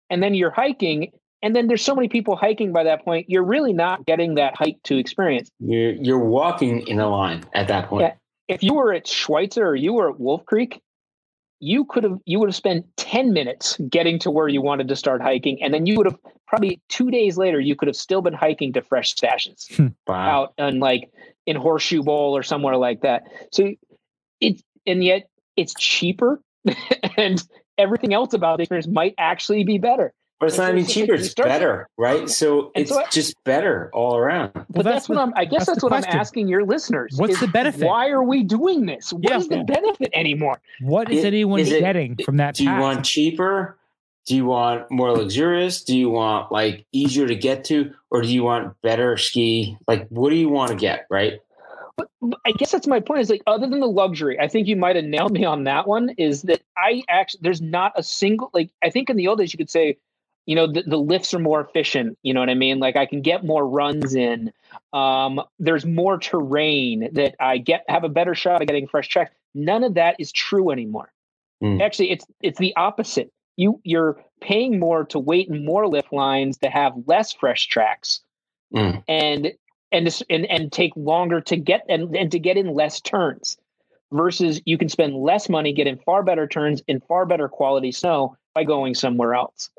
and then you're hiking. And then there's so many people hiking by that point, you're really not getting that hike to experience. You're you're walking in a line at that point. Yeah. If you were at Schweitzer or you were at Wolf Creek, you could have you would have spent 10 minutes getting to where you wanted to start hiking. And then you would have probably two days later, you could have still been hiking to fresh stashes hmm. Wow. out and like in Horseshoe Bowl or somewhere like that. So it's and yet it's cheaper and everything else about the experience might actually be better. But it's And not even cheaper. It's better, right? So And it's so I- just better all around. But that's, what the- I'm I guess that's that's, what question. I'm asking your listeners. What's is the benefit? Why are we doing this? What is Yeah. the benefit anymore? What is It- anyone is it- getting from that? Do you want cheaper? Do you want more luxurious? Do you want like easier to get to? Or do you want better ski? Like, what do you want to get, right? But, but I guess that's my point. Is like other than the luxury, I think you might have nailed me on that one. Is that I actually there's not a single like I think in the old days you could say, you know, the, the lifts are more efficient. You know what I mean? Like I can get more runs in. Um, there's more terrain that I get have a better shot of getting fresh tracks. None of that is true anymore. Hmm. Actually, it's it's the opposite. You you're paying more to wait in more lift lines to have less fresh tracks Hmm. and and this- and and take longer to get and, and to get in less turns versus you can spend less money getting far better turns in far better quality snow by going somewhere else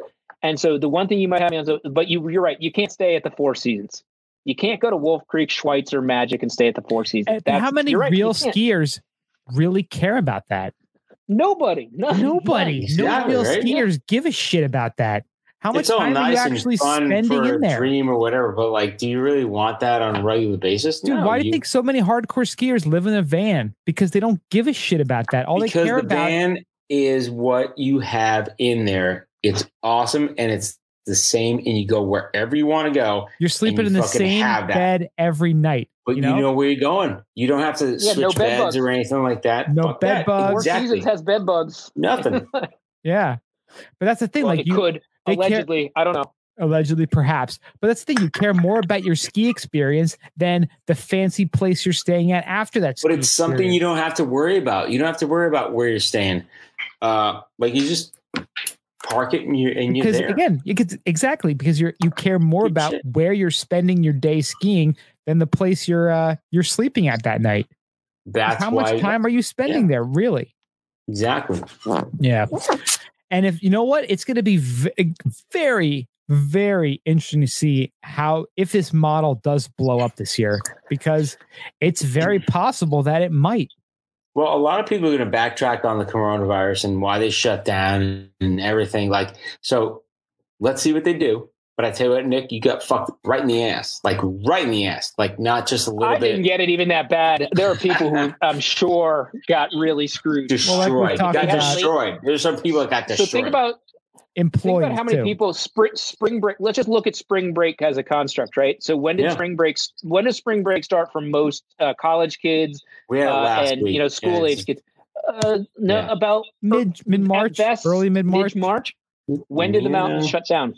and so the one thing you might have is but you you're right you can't stay at the four seasons you can't go to wolf creek schweitzer magic and stay at the four seasons And how many right, real skiers really care about that? nobody no, Nobody. No Exactly, real right? skiers give a shit about that. How much it's all time are you nice actually spending in there? dream or whatever, but like, do you really want that on a regular basis? Dude, No, why do you think so many hardcore skiers live in a van? Because they don't give a shit about that. All because they care the about van is what you have in there. It's awesome and it's the same, and you go wherever you want to go. you're sleeping you in the same bed every night. But You you know? know, where you're going. You don't have to Yeah, no switch bed beds bugs. or anything like that. No Fuck bed that. bugs. four Exactly. seasons has bed bugs Nothing. Yeah. But that's the thing. well, like you could they care- allegedly i don't know allegedly perhaps. But that's the thing. You care more about your ski experience than the fancy place you're staying at after that. but ski it's something experience. you don't have to worry about. You don't have to worry about where you're staying. Uh, like you just park it and you and you're because there. again, you could exactly because you're you care more Good about shit. where you're spending your day skiing than the place you're uh you're sleeping at that night. That's How why much time are you spending there, really? exactly. Yeah. And if you know what, it's going to be v- very, very interesting to see how if this model does blow up this year, because it's very possible that it might. Well, a lot of people are going to backtrack on the coronavirus and why they shut down and everything. Like, so let's see what they do. But I tell you what, Nick, you got fucked right in the ass, like right in the ass, like not just a little I bit didn't get it even that bad. There are people who I'm sure got really screwed. destroyed. Well, like we You talked got about- destroyed. There's some people that got So destroyed. think about think about how many too. people spring spring break. Let's just look at spring break as a construct, right? So when did Yeah. spring breaks? When does spring break start for most uh, college kids we had uh, last and week. you know school it's- age kids? Uh, no, Yeah. about Mid mid March, early mid March, March. When did the mountains Yeah. shut down?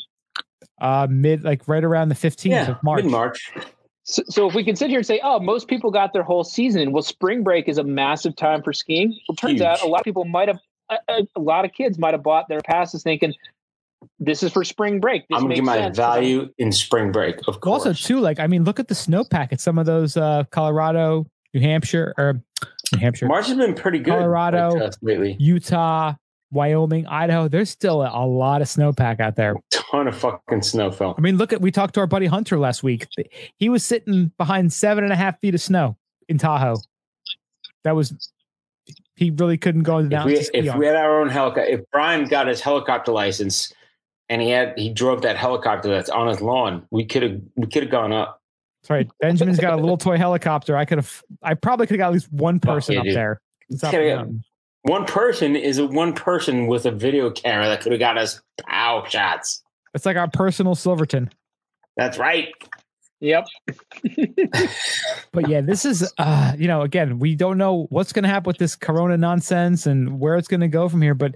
uh, mid like right around the fifteenth Yeah, of March. March. So, so if we can sit here and say, oh, most people got their whole season, well, spring break is a massive time for skiing. Well, turns Huge. out a lot of people might have, a, a, a lot of kids might have bought their passes thinking, this is for spring break. This I'm gonna makes give my sense. value in spring break, of course. Also, too, like I mean, look at the snowpack at some of those uh, Colorado, New Hampshire, or New Hampshire, March has been pretty good, Colorado. lately. Utah, Wyoming, Idaho. There's still a, a lot of snowpack out there. A Ton of fucking snow fell. I mean, look at we talked to our buddy Hunter last week. He was sitting behind seven and a half feet of snow in Tahoe. That was he really couldn't go to the If we, mountains. to ski if we had our own helicopter, if Brian got his helicopter license and he had he drove that helicopter that's on his lawn, we could have we could have gone up. That's right. Benjamin's got a little toy helicopter. I could have. I probably could have got at least one oh, person yeah, up dude. there. Up Coulda the got- mountain. One person is a one person with a video camera that could have got us pow shots. It's like our personal Silverton. That's right. Yep. But yeah, this is uh, you know, again, we don't know what's gonna happen with this corona nonsense and where it's gonna go from here, but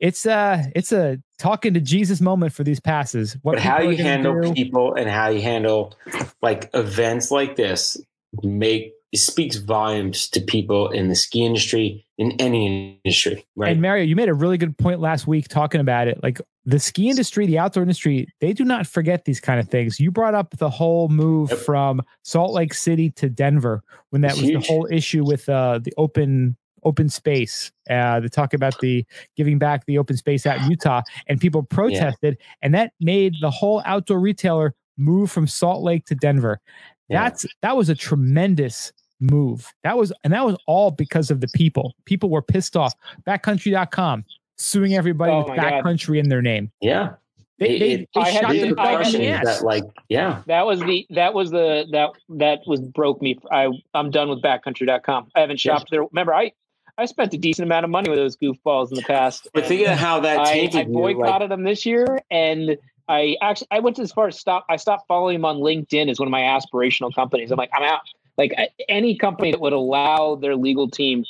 it's uh it's a talking to Jesus moment for these passes. What but how you handle do- people and how you handle like events like this make speaks volumes to people in the ski industry in any industry right And Mario, you made a really good point last week talking about it. Like the ski industry, the outdoor industry, they do not forget these kind of things. You brought up the whole move Yep. from Salt Lake City to Denver when that It's was huge. the whole issue with uh, the open open space. Uh, they talk about the giving back the open space out in Utah, and people protested, and that made the whole outdoor retailer move from Salt Lake to Denver. Yeah. That's that was a tremendous move. That was and that was all because of the people. People were pissed off. Backcountry.com suing everybody Oh with my God. backcountry in their name. yeah They, It- they, it- they I had shot to- the These are I dog in the ass. that like yeah That was the that was the that that was broke me. I I'm done with backcountry.com. I haven't Yeah. shopped there. Remember, I I spent a decent amount of money with those goofballs in the past. but think of how that I, tainted I you, boycotted like, them this year, and I actually I went as far as stop. I stopped following them on LinkedIn as one of my aspirational companies. I'm like I'm out. Like any company that would allow their legal team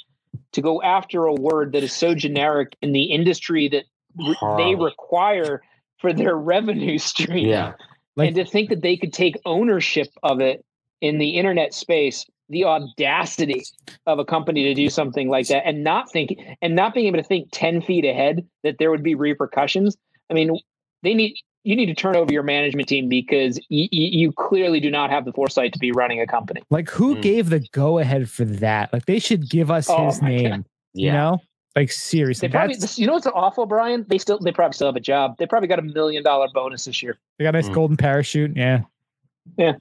to go after a word that is so generic in the industry that they require for their revenue stream. Yeah. Like- and to think that they could take ownership of it in the internet space the audacity of a company to do something like that and not think and not being able to think 10 feet ahead that there would be repercussions. I mean they need you need to turn over your management team because y- y- you clearly do not have the foresight to be running a company Like who Mm. gave the go ahead for that? Like they should give us Oh his name. God. You yeah know? Like seriously. they probably That's, you know what's awful brian they still they probably still have a job they probably got a million dollar bonus this year they got a nice Mm. golden parachute. Yeah, yeah.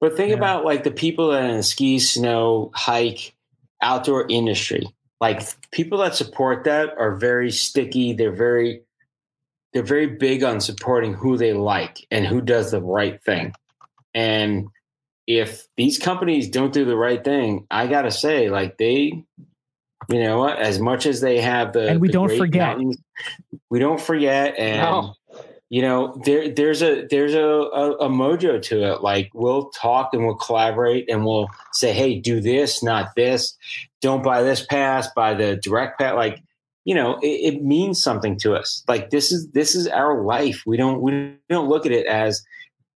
But think Yeah. about like the people that in the ski, snow, hike, outdoor industry. Like people that support that are very sticky. They're very they're very big on supporting who they like and who does the right thing. And if these companies don't do the right thing, I gotta say, like they, you know what, as much as they have the And we the don't forget. mountains, we don't forget and No. you know there there's a there's a, a, a mojo to it like we'll talk and we'll collaborate and we'll say hey do this not this don't buy this pass buy the direct pass like you know it, it means something to us. Like this is this is our life. We don't we don't look at it as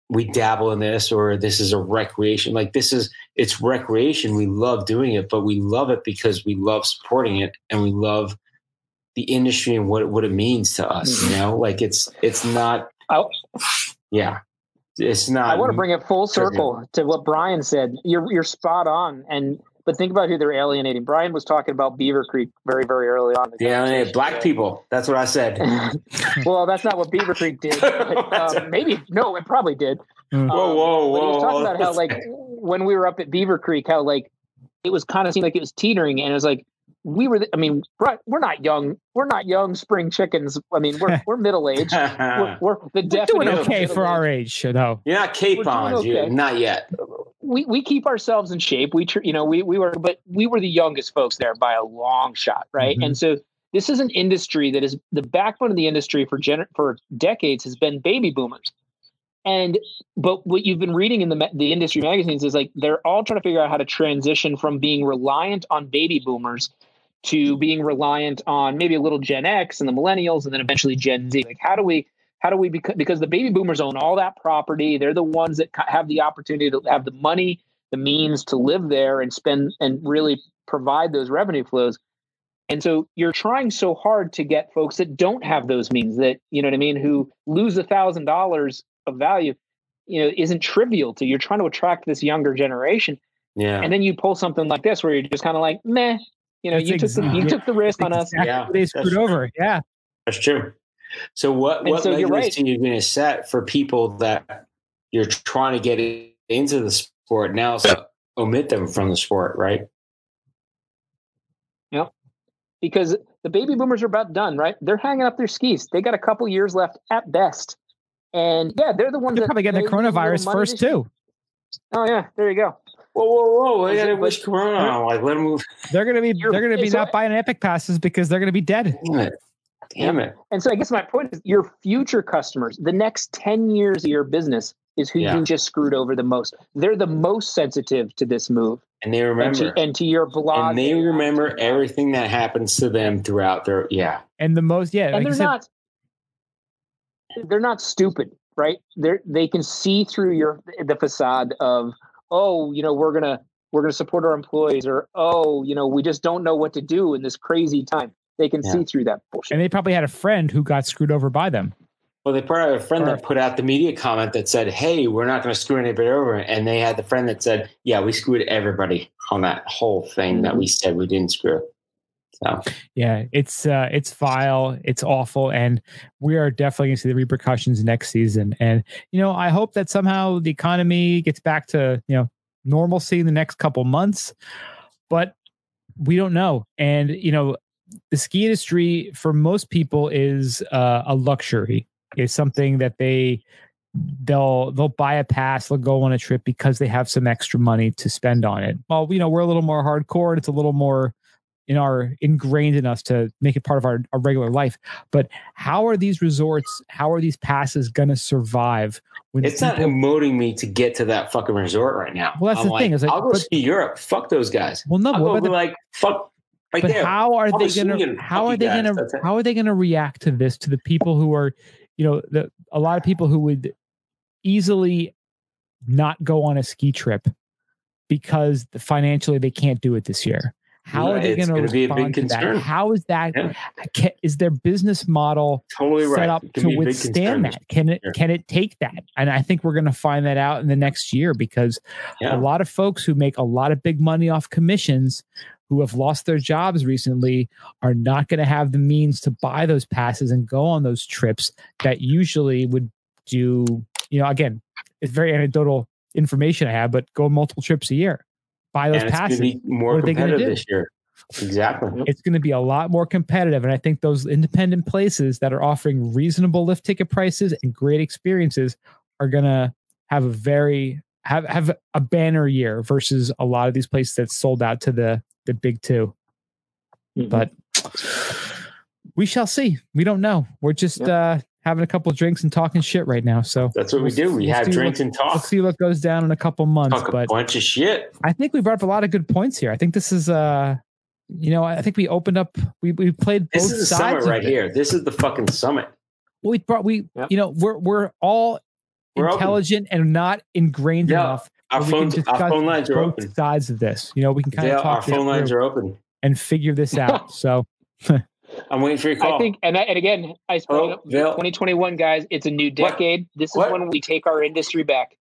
we dabble in this or this is a recreation. Like this is it's recreation. We love doing it but we love it because we love supporting it and we love the industry and what what it means to us you mm-hmm. know? Like it's it's not I- yeah. It's not I want to bring it full circle to what Brian said. You're you're spot on, and but think about who they're alienating. Brian was talking about Beaver Creek very very early on. in the yeah black people that's what i said well, that's not what Beaver Creek did. But, um, maybe no, it probably did. Mm. Um, Whoa, whoa, but He was talking hold about how like when we were up at Beaver Creek, how like it was kind of seemed like it was teetering, and it was like we were. I mean, we're we're not young. We're not young spring chickens. I mean, we're we're middle aged. We're, we're the We're doing okay for our age, though. you're not We're capons you okay. not yet we we keep ourselves in shape. We you know we we were but we were the youngest folks there by a long shot, right? Mhm. And so this is an industry that is the backbone of the industry for gener- for decades has been baby boomers. And but what you've been reading in the the industry magazines is like they're all trying to figure out how to transition from being reliant on baby boomers to mm-hmm. being reliant on maybe a little Gen X and the millennials and then eventually Gen Z. Like how do we how do we because because the baby boomers own all that property. They're the ones that have the opportunity to have the money the means to live there and spend and really provide those revenue flows. And so you're trying so hard to get folks that don't have those means that you know what i mean who mm-hmm. lose a thousand dollars of value you know isn't trivial to you're trying to attract this younger generation. Yeah. And then you pull something like this where you're just kind of like meh you know That's you took the, you took the risk on us exactly Yeah, they that's screwed true. over. Yeah. that's true so what And what so you're legacy are you going to set for people that you're trying to get into the sport now so omit them from the sport right Yep. because the baby boomers are about done, right? They're hanging up their skis. They got a couple years left at best. And yeah, they're the ones They're that probably getting the they lose a little coronavirus first, too. Oh yeah, there you go. Whoa, whoa, whoa! I Is gotta it- wish Corona on. Like, let him move. They're gonna be You're- they're gonna be so- not buying epic passes because they're gonna be dead. Damn it! Damn it! And so I guess my point is your future customers, the next 10 years of your business is who Yeah. you just screwed over the most. They're the most sensitive to this move And they and remember. to, and to your blog. and they remember everything that happens to them throughout their yeah And the most yeah, And like they're said, not they're not stupid, right? They're they can see through your the facade of, oh, you know, we're gonna we're gonna support our employees, or oh, you know, we just don't know what to do in this crazy time. They can Yeah. see through that bullshit. and they probably had a friend who got screwed over by them. well they probably had a friend that put out the media comment that said hey we're not going to screw anybody over and they had the friend that said yeah we screwed everybody on that whole thing that mm-hmm. we said we didn't screw so Yeah, it's uh it's vile, it's awful, and we are definitely gonna see the repercussions next season. And you know, I hope that somehow the economy gets back to, you know, normalcy in the next couple months, but we don't know. And you know, the ski industry for most people is uh, a luxury, is something that they they'll they'll buy a pass, they'll go on a trip because they have some extra money to spend on it. Well, you know, we're a little more hardcore, and it's a little more in our ingrained in us to make it part of our, our regular life. But how are these resorts, how are these passes going to survive when it's not people- emoting me to get to that fucking resort right now. Well, that's I'm the thing, like, is like- i'll go but- ski europe. Fuck those guys. Well, no, i'll go about the- like fuck right but there. how are I'll they going to how are they guys. to how are they to react to this to the people who are you know the a lot of people who would easily not go on a ski trip because financially they can't do it this year how Yeah, are they going to respond to that? how is that Yeah. ca- is their business model totally right. set up to be a big withstand that? Can it can it take that? And i think we're going to find that out in the next year because Yeah. a lot of folks who make a lot of big money off commissions who have lost their jobs recently are not going to have the means to buy those passes and go on those trips that usually would do you know again it's very anecdotal information i have but go multiple trips a year buy those and it's passes going to be more What are gonna competitive do? this year exactly it's going to be a lot more competitive. And I think those independent places that are offering reasonable lift ticket prices and great experiences are going to have a very have have a banner year versus a lot of these places that sold out to the the big 2 Mhm. But we shall see. We don't know. We're just uh having a couple of drinks and talking shit right now. So that's what we we'll- do we we'll have see drinks what- and We'll talk see what goes down in a couple months. talk a But bunch of shit I think we brought up a lot of good points here. I think this is uh you know, I think we opened up we we played both this is the sides summit of right here this is the fucking summit we brought we Yep. you know we're we're all We're open. intelligent and not ingrained Yeah, enough our can phones our phone lines are both open sides of this you know we can kind yeah, of talk this phone lines are open and figure this out so i'm waiting for your call I think, and, I, and again, I spoke Bill? 2021, guys. It's a new What? decade. This is What? when we take our industry back.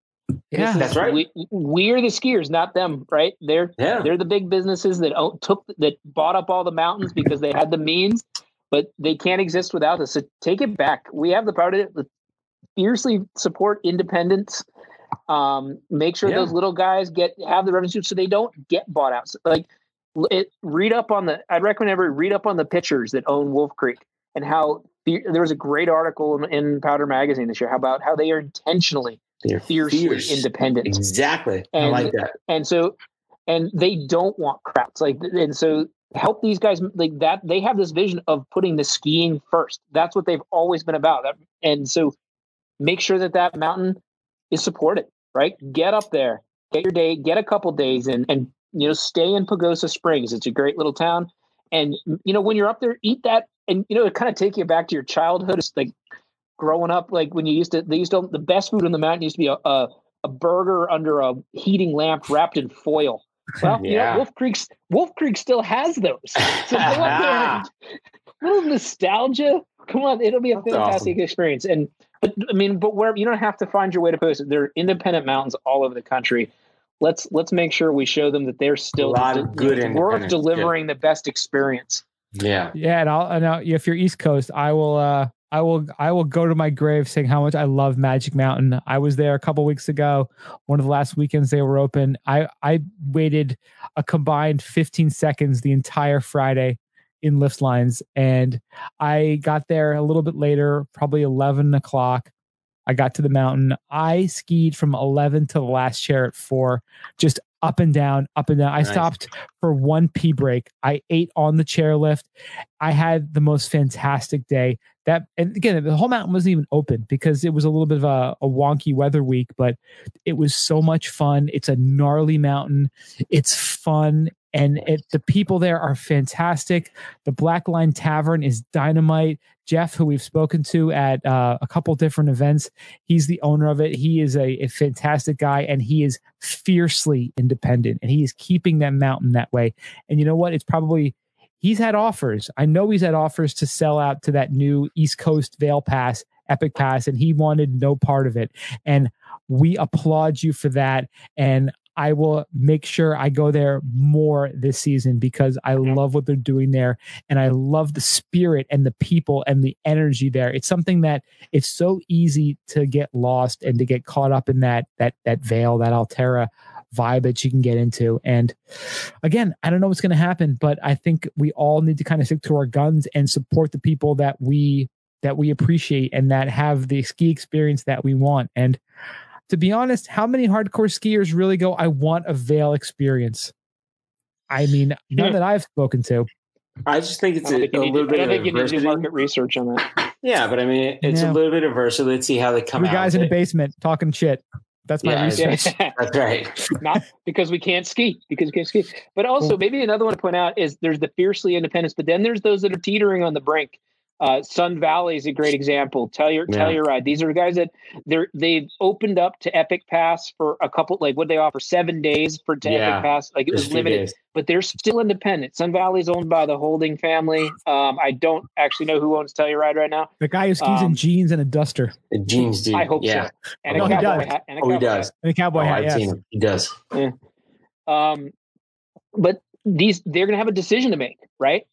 yeah That's right. We, we're the skiers, not them. Right? They're yeah they're the big businesses that own, took that bought up all the mountains because they had the means, but they can't exist without us. So take it back. We have the power to fiercely support independence. Um, make sure Yeah. those little guys get have the revenue so they don't get bought out. So, like, it, read up on the. I'd recommend everybody read up on the Pitchers that own Wolf Creek and how the, there was a great article in, in Powder Magazine this year how about how they are intentionally they're fiercely fierce. independent. Exactly. I And- like that. and so and they don't want crowds like and so help these guys like that they have this vision of putting the skiing first. That's what they've always been about. And so make sure that that mountain is supported right? Get up there get your day get a couple days in and you know stay in pagosa springs it's a great little town and you know when you're up there eat that and you know it kind of take you back to your childhood it's like growing up like when you used to they used to the best food on the mountain used to be a, a a burger under a heating lamp wrapped in foil. Well, you Yeah. know, Wolf Creek's Wolf Creek still has those. So go up there, and- little nostalgia. Come on, it'll be a That's fantastic experience. And but I mean, but where you don't have to find your way to post it. There are independent mountains all over the country. Let's let's make sure we show them that they're still A lot of good worth independents, delivering the best experience. yeah yeah and i'll and I'll, if you're east coast i will uh I will I will go to my grave saying how much I love Magic Mountain. I was there a couple weeks ago, one of the last weekends they were open. I I waited a combined 15 seconds the entire Friday in lift lines, and I got there a little bit later, probably 11 o'clock, I got to the mountain. I skied from 11 to the last chair at four, just up and down, up and down. I Nice. stopped for one pee break. I ate on the chairlift. I had the most fantastic day. That and again, the whole mountain wasn't even open because it was a little bit of a, a wonky weather week, but it was so much fun. It's a gnarly mountain. It's fun. And it, the people there are fantastic. The Black Line Tavern is dynamite. Jeff, who we've spoken to at uh, a couple different events, he's the owner of it. He is a, a fantastic guy and he is fiercely independent and he is keeping that mountain that way. And you know what? It's probably he's had offers. I know he's had offers to sell out to that new East Coast Vail Pass, Epic Pass, and he wanted no part of it. And we applaud you for that. And I will make sure I go there more this season because I love what they're doing there and I love the spirit and the people and the energy there. It's something that it's so easy to get lost and to get caught up in that that that Vail, that Alterra vibe that you can get into. And again, I don't know what's going to happen, but I think we all need to kind of stick to our guns and support the people that we that we appreciate and that have the ski experience that we want. And to be honest, how many hardcore skiers really go, I want a Vail experience? I mean, none hmm. that I've spoken to. I just think it's don't a, think you a need little to, I bit don't of think you need to do adversity. market research on that. Yeah, but I mean, it's Yeah. a little bit of adversity. Let's see how they come Three out. guys in the basement talking shit. That's my Yeah, research. That's right. not because we can't ski because we can't ski but also maybe another one to point out is there's the fiercely independents but then there's those that are teetering on the brink uh, Sun Valley is a great example. Tell your Yeah. Telluride. These are guys that they're they've opened up to Epic Pass for a couple like what they offer seven days for to Yeah. Epic Pass. Like it Just was limited, days. but they're still independent. Sun Valley is owned by the Holding family. Um, I don't actually know who owns Telluride right now. The guy who skis in Um, jeans and a duster The jeans, dude. I hope yeah. so. And Oh, a he cowboy does. hat. And a Oh, he cowboy hat. does. and a cowboy Oh, hat. I've Yes. seen him. He does. Um, but these they're going to have a decision to make, right?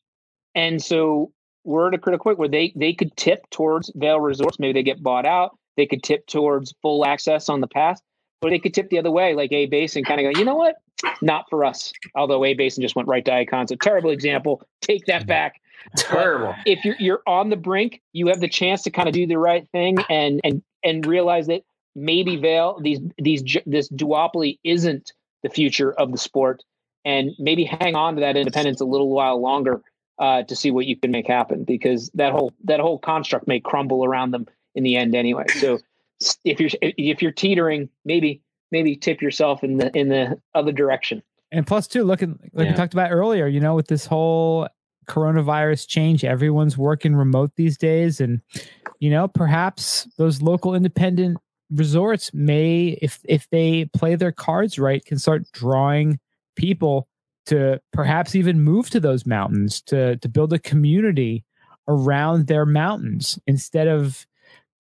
And so we're at a critical point where they they could tip towards Vail Resorts. Maybe they get bought out. They could tip towards full access on the pass, or they could tip the other way, like A Basin, kind of go, you know what? Not for us. Although A Basin just went right to Ikons, a terrible example. Take that mm-hmm. back. Terrible. If you're you're on the brink, you have the chance to kind of do the right thing and and and realize that maybe Vail these these this duopoly isn't the future of the sport, and maybe hang on to that independence a little while longer uh, to see what you can make happen because that whole that whole construct may crumble around them in the end anyway. So if you're if you're teetering, maybe maybe tip yourself in the in the other direction. And plus, too, looking like Yeah. we talked about earlier, you know, with this whole coronavirus change, everyone's working remote these days, and you know, perhaps those local independent resorts may, if if they play their cards right, can start drawing people to perhaps even move to those mountains to to build a community around their mountains instead of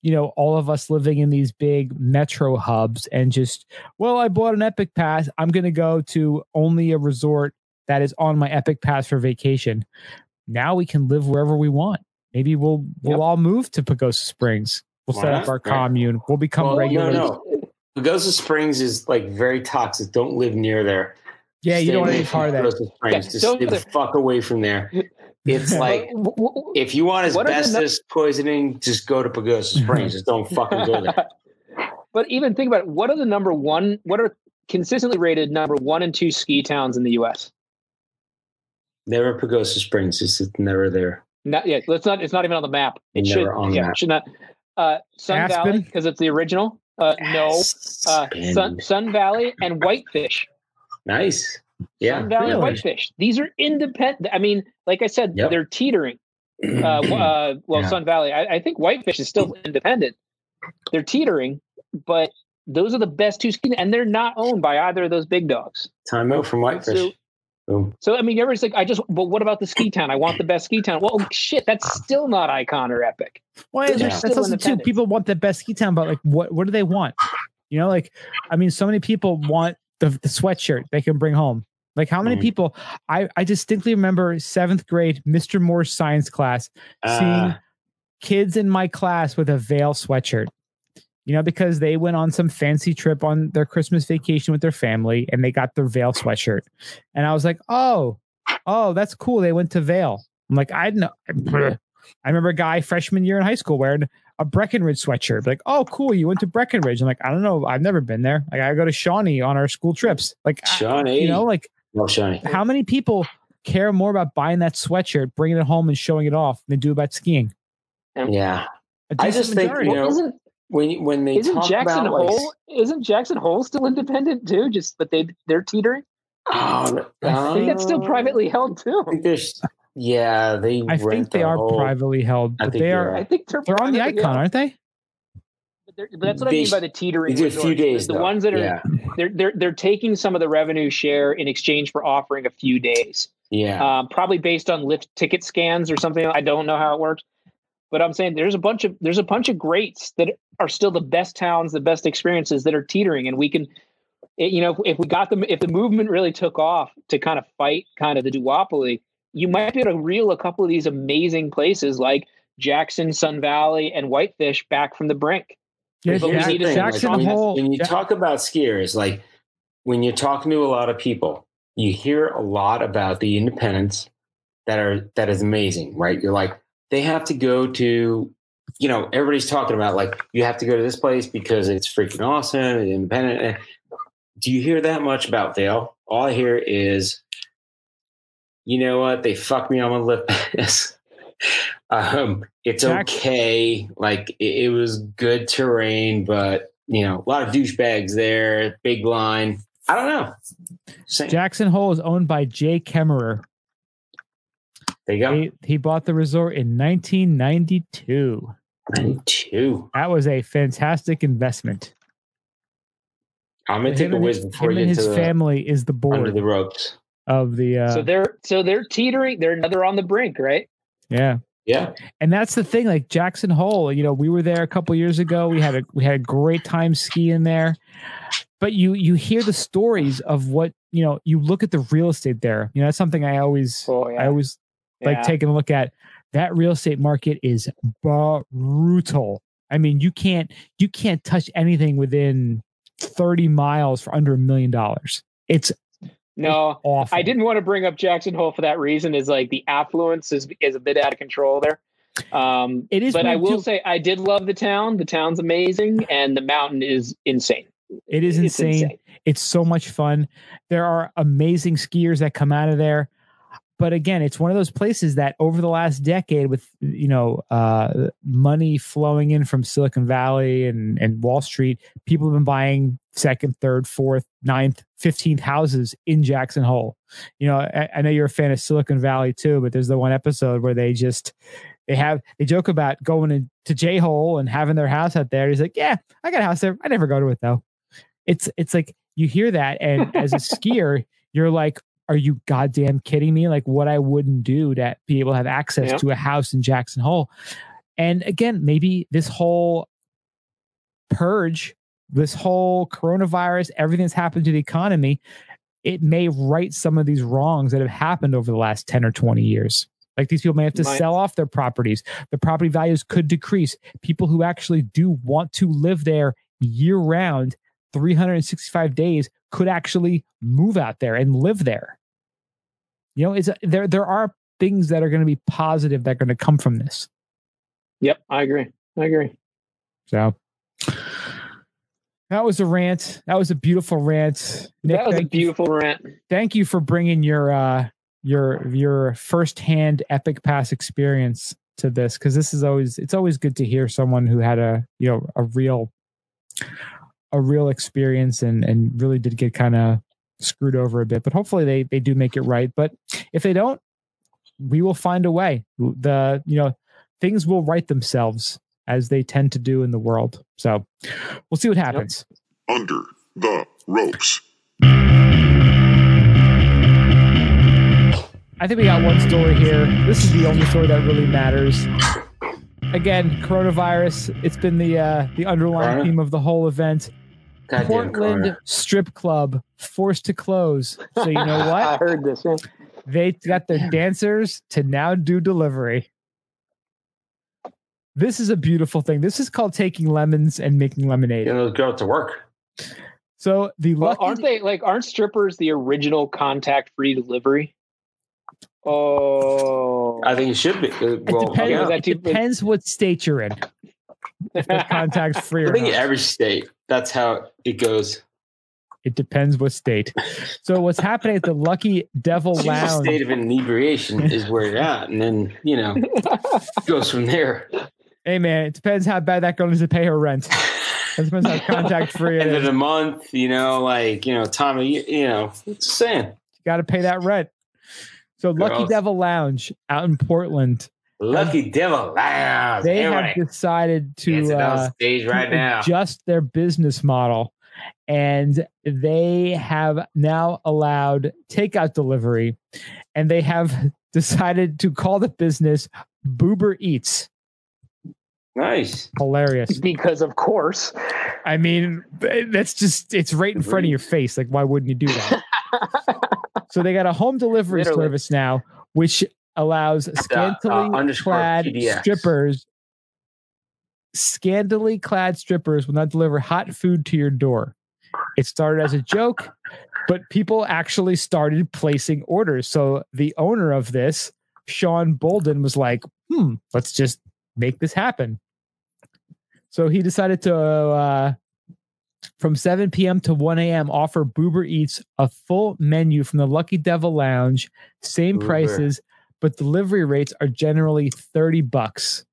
you know all of us living in these big metro hubs and just well i bought an epic pass i'm going to go to only a resort that is on my epic pass for vacation now we can live wherever we want maybe we'll we'll Yep. all move to pagosa springs we'll Why set not? up our commune we'll become Well, regular no, no. Pagosa Springs is like very toxic. Don't live near there. Yeah you don't want away any from part of that Pagosa Springs. Yeah, Just don't stay the fuck away from there. It's like W- w- if you want What are the asbestos poisoning, just go to Pagosa Springs. just don't fucking go there. but even think about it, what are the number one? What are consistently rated number one and two ski towns in the U.S.? Never Pagosa Springs. It's never there. Not yet. Let's not. It's not even on the map. It Never should. on the yeah, map. it should not. Uh, Sun Aspen? Valley because it's the original. Uh, no. Uh, Sun, Sun Valley and Whitefish. Nice. Yeah. Sun Valley really? Whitefish. These are independent. I mean, like I said, Yep. they're teetering. Uh, uh, well, Yeah. Sun Valley. I, I think Whitefish is still independent. They're teetering, but those are the best two ski, and they're not owned by either of those big dogs. Time out from Whitefish. So- Boom. So I mean, everybody's like, I just. But what about the ski town? I want the best ski town. Well, shit, that's still not Ikon or Epic. Well, Those are that's still also too. independent. People want the best ski town, but like, what what do they want? You know, like, I mean, so many people want the, the sweatshirt they can bring home. Like, how many Mhm. people? I I distinctly remember seventh grade Mr. Moore's science class seeing Uh, kids in my class with a Vail sweatshirt. You know, because they went on some fancy trip on their Christmas vacation with their family and they got their Vail sweatshirt. And I was like, oh, oh, that's cool. They went to Vail. I'm like, I know. I remember a guy freshman year in high school wearing a Breckenridge sweatshirt. Like, oh, cool, you went to Breckenridge. I'm like, I don't know, I've never been there. Like, I go to Shawnee on our school trips. Like, I- Shawnee. you know, like Well, Shawnee. how many people care more about buying that sweatshirt, bringing it home, and showing it off than do about skiing? Yeah. I decent just think, majority. you know, isn't When when they isn't talk Jackson about like, Hole isn't Jackson Hole still independent too? Just but they they're teetering. oh, I I think that's still privately held too. I think there's yeah they I think they the are whole- privately held, but they you're right. I think they're, They're on the Ikon, held. aren't they? But they're- but that's what I mean by the teetering. They do a few days The though. ones that are yeah they're they're they're taking some of the revenue share in exchange for offering a few days. yeah um, probably based on lift ticket scans or something. I don't know how it works, but I'm saying there's a bunch of there's a bunch of greats that are still the best towns, the best experiences that are teetering, and we can, it- you know, if we got them, if the movement really took off to kind of fight kind of the duopoly, you might be able to reel a couple of these amazing places like Jackson, Sun Valley, and Whitefish back from the brink. Yeah, But we need to- Jackson when, Hole. when you Ja- talk about skiers like when you're talking to a lot of people you hear a lot about the independents that are that is amazing right you're like they have to go to you know everybody's talking about like you have to go to this place because it's freaking awesome and independent eh. do you hear that much about Vail? all i hear is you know what? They fucked me on my lip. Um it's okay. Like it, it was good terrain but you know a lot of douchebags there big line. I don't know. Same. Jackson Hole is owned by Jay Kemmerer. there you go. He, he bought the resort in 1992. 92 That was a fantastic investment. i'm gonna take a whiz before him you and get his to the, family is the board. under the ropes of the. Uh, so they're so they're teetering. They're they're on the brink, right? yeah, yeah and that's the thing. Like Jackson Hole, you know, we were there a couple years ago. We had a we had a great time skiing there. But you you hear the stories of what you know. You look at the real estate there. You know, that's something I always Oh yeah. I always like Yeah. taking a look at that real estate market is brutal. I mean, you can't you can't touch anything within 30 miles for under a million dollars. It's no. I didn't want to bring up Jackson Hole for that reason. Is like the affluence is is a bit out of control there. Um, It is but I will too. say I did love the town. The town's amazing, and the mountain is insane. It is It's insane. It's so much fun. There are amazing skiers that come out of there. But again, it's one of those places that over the last decade, with you know uh, money flowing in from Silicon Valley and, and Wall Street, people have been buying second, third, fourth, ninth, fifteenth houses in Jackson Hole. You know, I, I know you're a fan of Silicon Valley too, but there's the one episode where they just they have they joke about going in, to J Hole and having their house out there. He's like, yeah, I got a house there. I never go to it though. It's it's like you hear that, and as a skier, you're like, are you goddamn kidding me? Like what I wouldn't do to be able to have access to a house in Jackson Hole. And again, maybe this whole purge, this whole coronavirus, everything that's happened to the economy, it may right some of these wrongs that have happened over the last 10 or 20 years. Like these people may have to Might. sell off their properties. The property values could decrease. People who actually do want to live there year round, 365 days, could actually move out there and live there. You know, it's there. There are things that are going to be positive that are going to come from this. Yep, I agree. I agree. So that was a rant. That was a beautiful rant. Nick, that was a thank you- beautiful rant. thank you for bringing your uh your your firsthand epic pass experience to this because this is always it's always good to hear someone who had a you know a real a real experience and and really did get kind of screwed over a bit but hopefully they they do make it right but if they don't we will find a way the you know things will right themselves as they tend to do in the world so we'll see what happens Under the ropes. I think we got one story here. This is the only story that really matters. Again, coronavirus. It's been the uh, the underlying Corona? theme of the whole event. Goddamn Portland corner. Strip Club forced to close. So you know what? I heard this. yeah. they got their dancers to now do delivery. This is a beautiful thing. This is called taking lemons and making lemonade. you know go to work So the Well, lucky aren't they like aren't strippers the original contact free delivery? Oh, i think it should be Uh, it depends, yeah. it depends what state you're in. if they're contact free I think not. every state, that's how it goes. It depends what state. So what's happening at the Lucky Devil The Lounge? state of inebriation is where you're at, and then you know goes from there. Hey man, it depends how bad that girl needs to pay her rent. It depends how contact free it End of the You month, you know, like you know, time of year, you know, it's saying. You got to pay that rent. So Lucky Girls. Devil Lounge out in Portland, Lucky Devil Lounge. they Everybody have decided dancing to on uh, stage right to now. adjust their business model, and they have now allowed takeout delivery, and they have decided to call the business Boober Eats. Nice. Hilarious. because of course. I mean, that's just it's right in front of your face. Like, why wouldn't you do that? so they got a home delivery Literally. service now, which allows scantily underscore clad PDX. strippers. Scantily clad strippers will not deliver hot food to your door. It started as a joke, but people actually started placing orders. So the owner of this, Shon Boulden, was like, "Hmm, let's just make this happen." So he decided to, uh, from 7 p.m. to 1 a.m., offer Boober Eats a full menu from the Lucky Devil Lounge, same Boober. prices, but delivery rates are generally 30 bucks,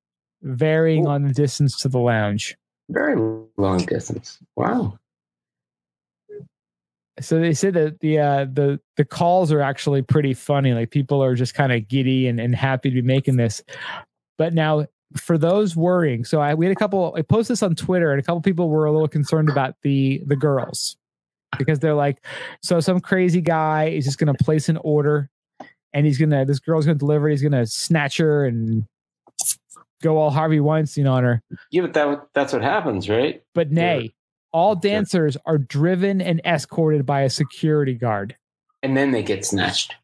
varying Ooh. on the distance to the lounge. Very long distance. Wow. So they said that the uh, the the calls are actually pretty funny. Like people are just kind of giddy and, and happy to be making this. But now for those worrying, so I we had a couple. I posted this on Twitter, and a couple people were a little concerned about the the girls because they're like, so some crazy guy is just going to place an order, and he's gonna this girl's gonna deliver. He's gonna snatch her and go all Harvey Weinstein on her. Yeah, but that that's what happens, right? But nay, all Sure. dancers are driven and escorted by a security guard. And then they get snatched.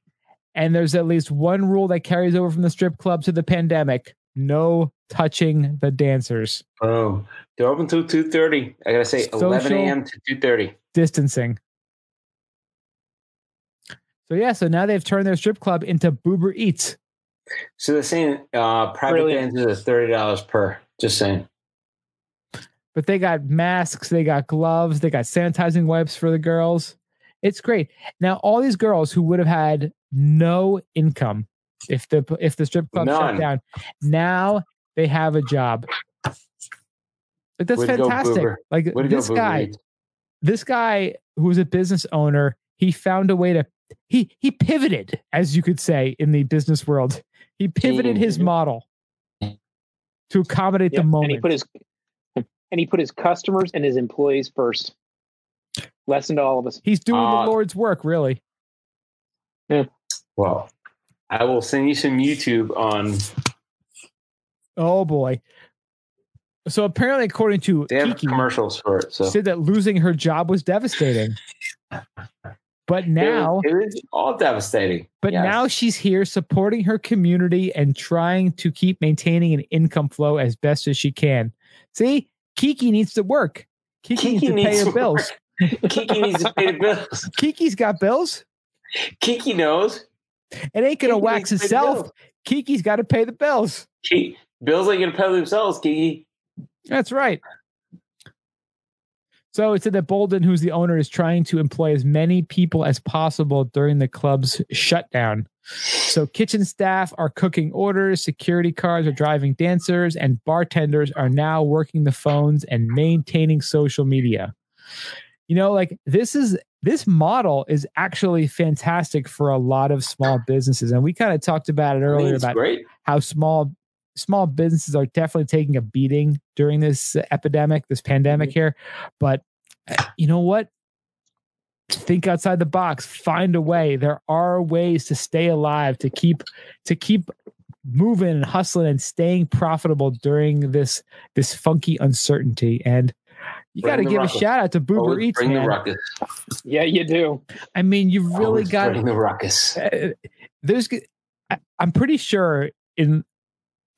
And there's at least one rule that carries over from the strip club to the pandemic no touching the dancers, Oh, they're open till two thirty. I gotta say, eleven a.m. to two thirty. distancing. So, yeah, so now they've turned their strip club into Boober Eats. So they're saying uh, private Brilliant. dances are thirty dollars per. Just saying. But they got masks, they got gloves, they got sanitizing wipes for the girls. It's great. Now, all these girls who would have had no income if the if the strip club shut down, now they have a job. Like that's Way to go, fantastic. Like Way this go, guy, this guy who was a business owner, he found a way to he he pivoted, as you could say in the business world. He pivoted his Mhm. model to accommodate Yep, the moment. And he put his and he put his customers and his employees first. Lesson to all of us. He's doing Uh, the Lord's work, really. Yeah. Well, I will send you some YouTube on. Oh boy. So apparently, according to They have Kiki, commercials for it. So said that losing her job was devastating. But now, it is all devastating. but Yes. now she's here supporting her community and trying to keep maintaining an income flow as best as she can. See, Kiki needs to work. Kiki, Kiki needs to pay her bills. Kiki needs to pay the bills. Kiki's got bills. Kiki knows. It ain't gonna Kiki wax needs to pay the itself. Kiki's got to pay the bills. Ki- bills ain't gonna pay themselves, Kiki. That's right. So it said that Boulden, who's the owner, is trying to employ as many people as possible during the club's shutdown. So kitchen staff are cooking orders, security cars are driving dancers, and bartenders are now working the phones and maintaining social media. You know, like this is this model is actually fantastic for a lot of small businesses. And we kind of talked about it I think earlier about great. how small small businesses are definitely taking a beating during this epidemic, this pandemic here. But uh, you know what? Think outside the box. Find a way. There are ways to stay alive, to keep to keep moving and hustling and staying profitable during this this funky uncertainty. And you got to the give a shout out to Boober Always Eats, bring the man. ruckus. Yeah, you do. I mean, you've really Always got bring the ruckus. uh, there's g- I- i'm pretty sure in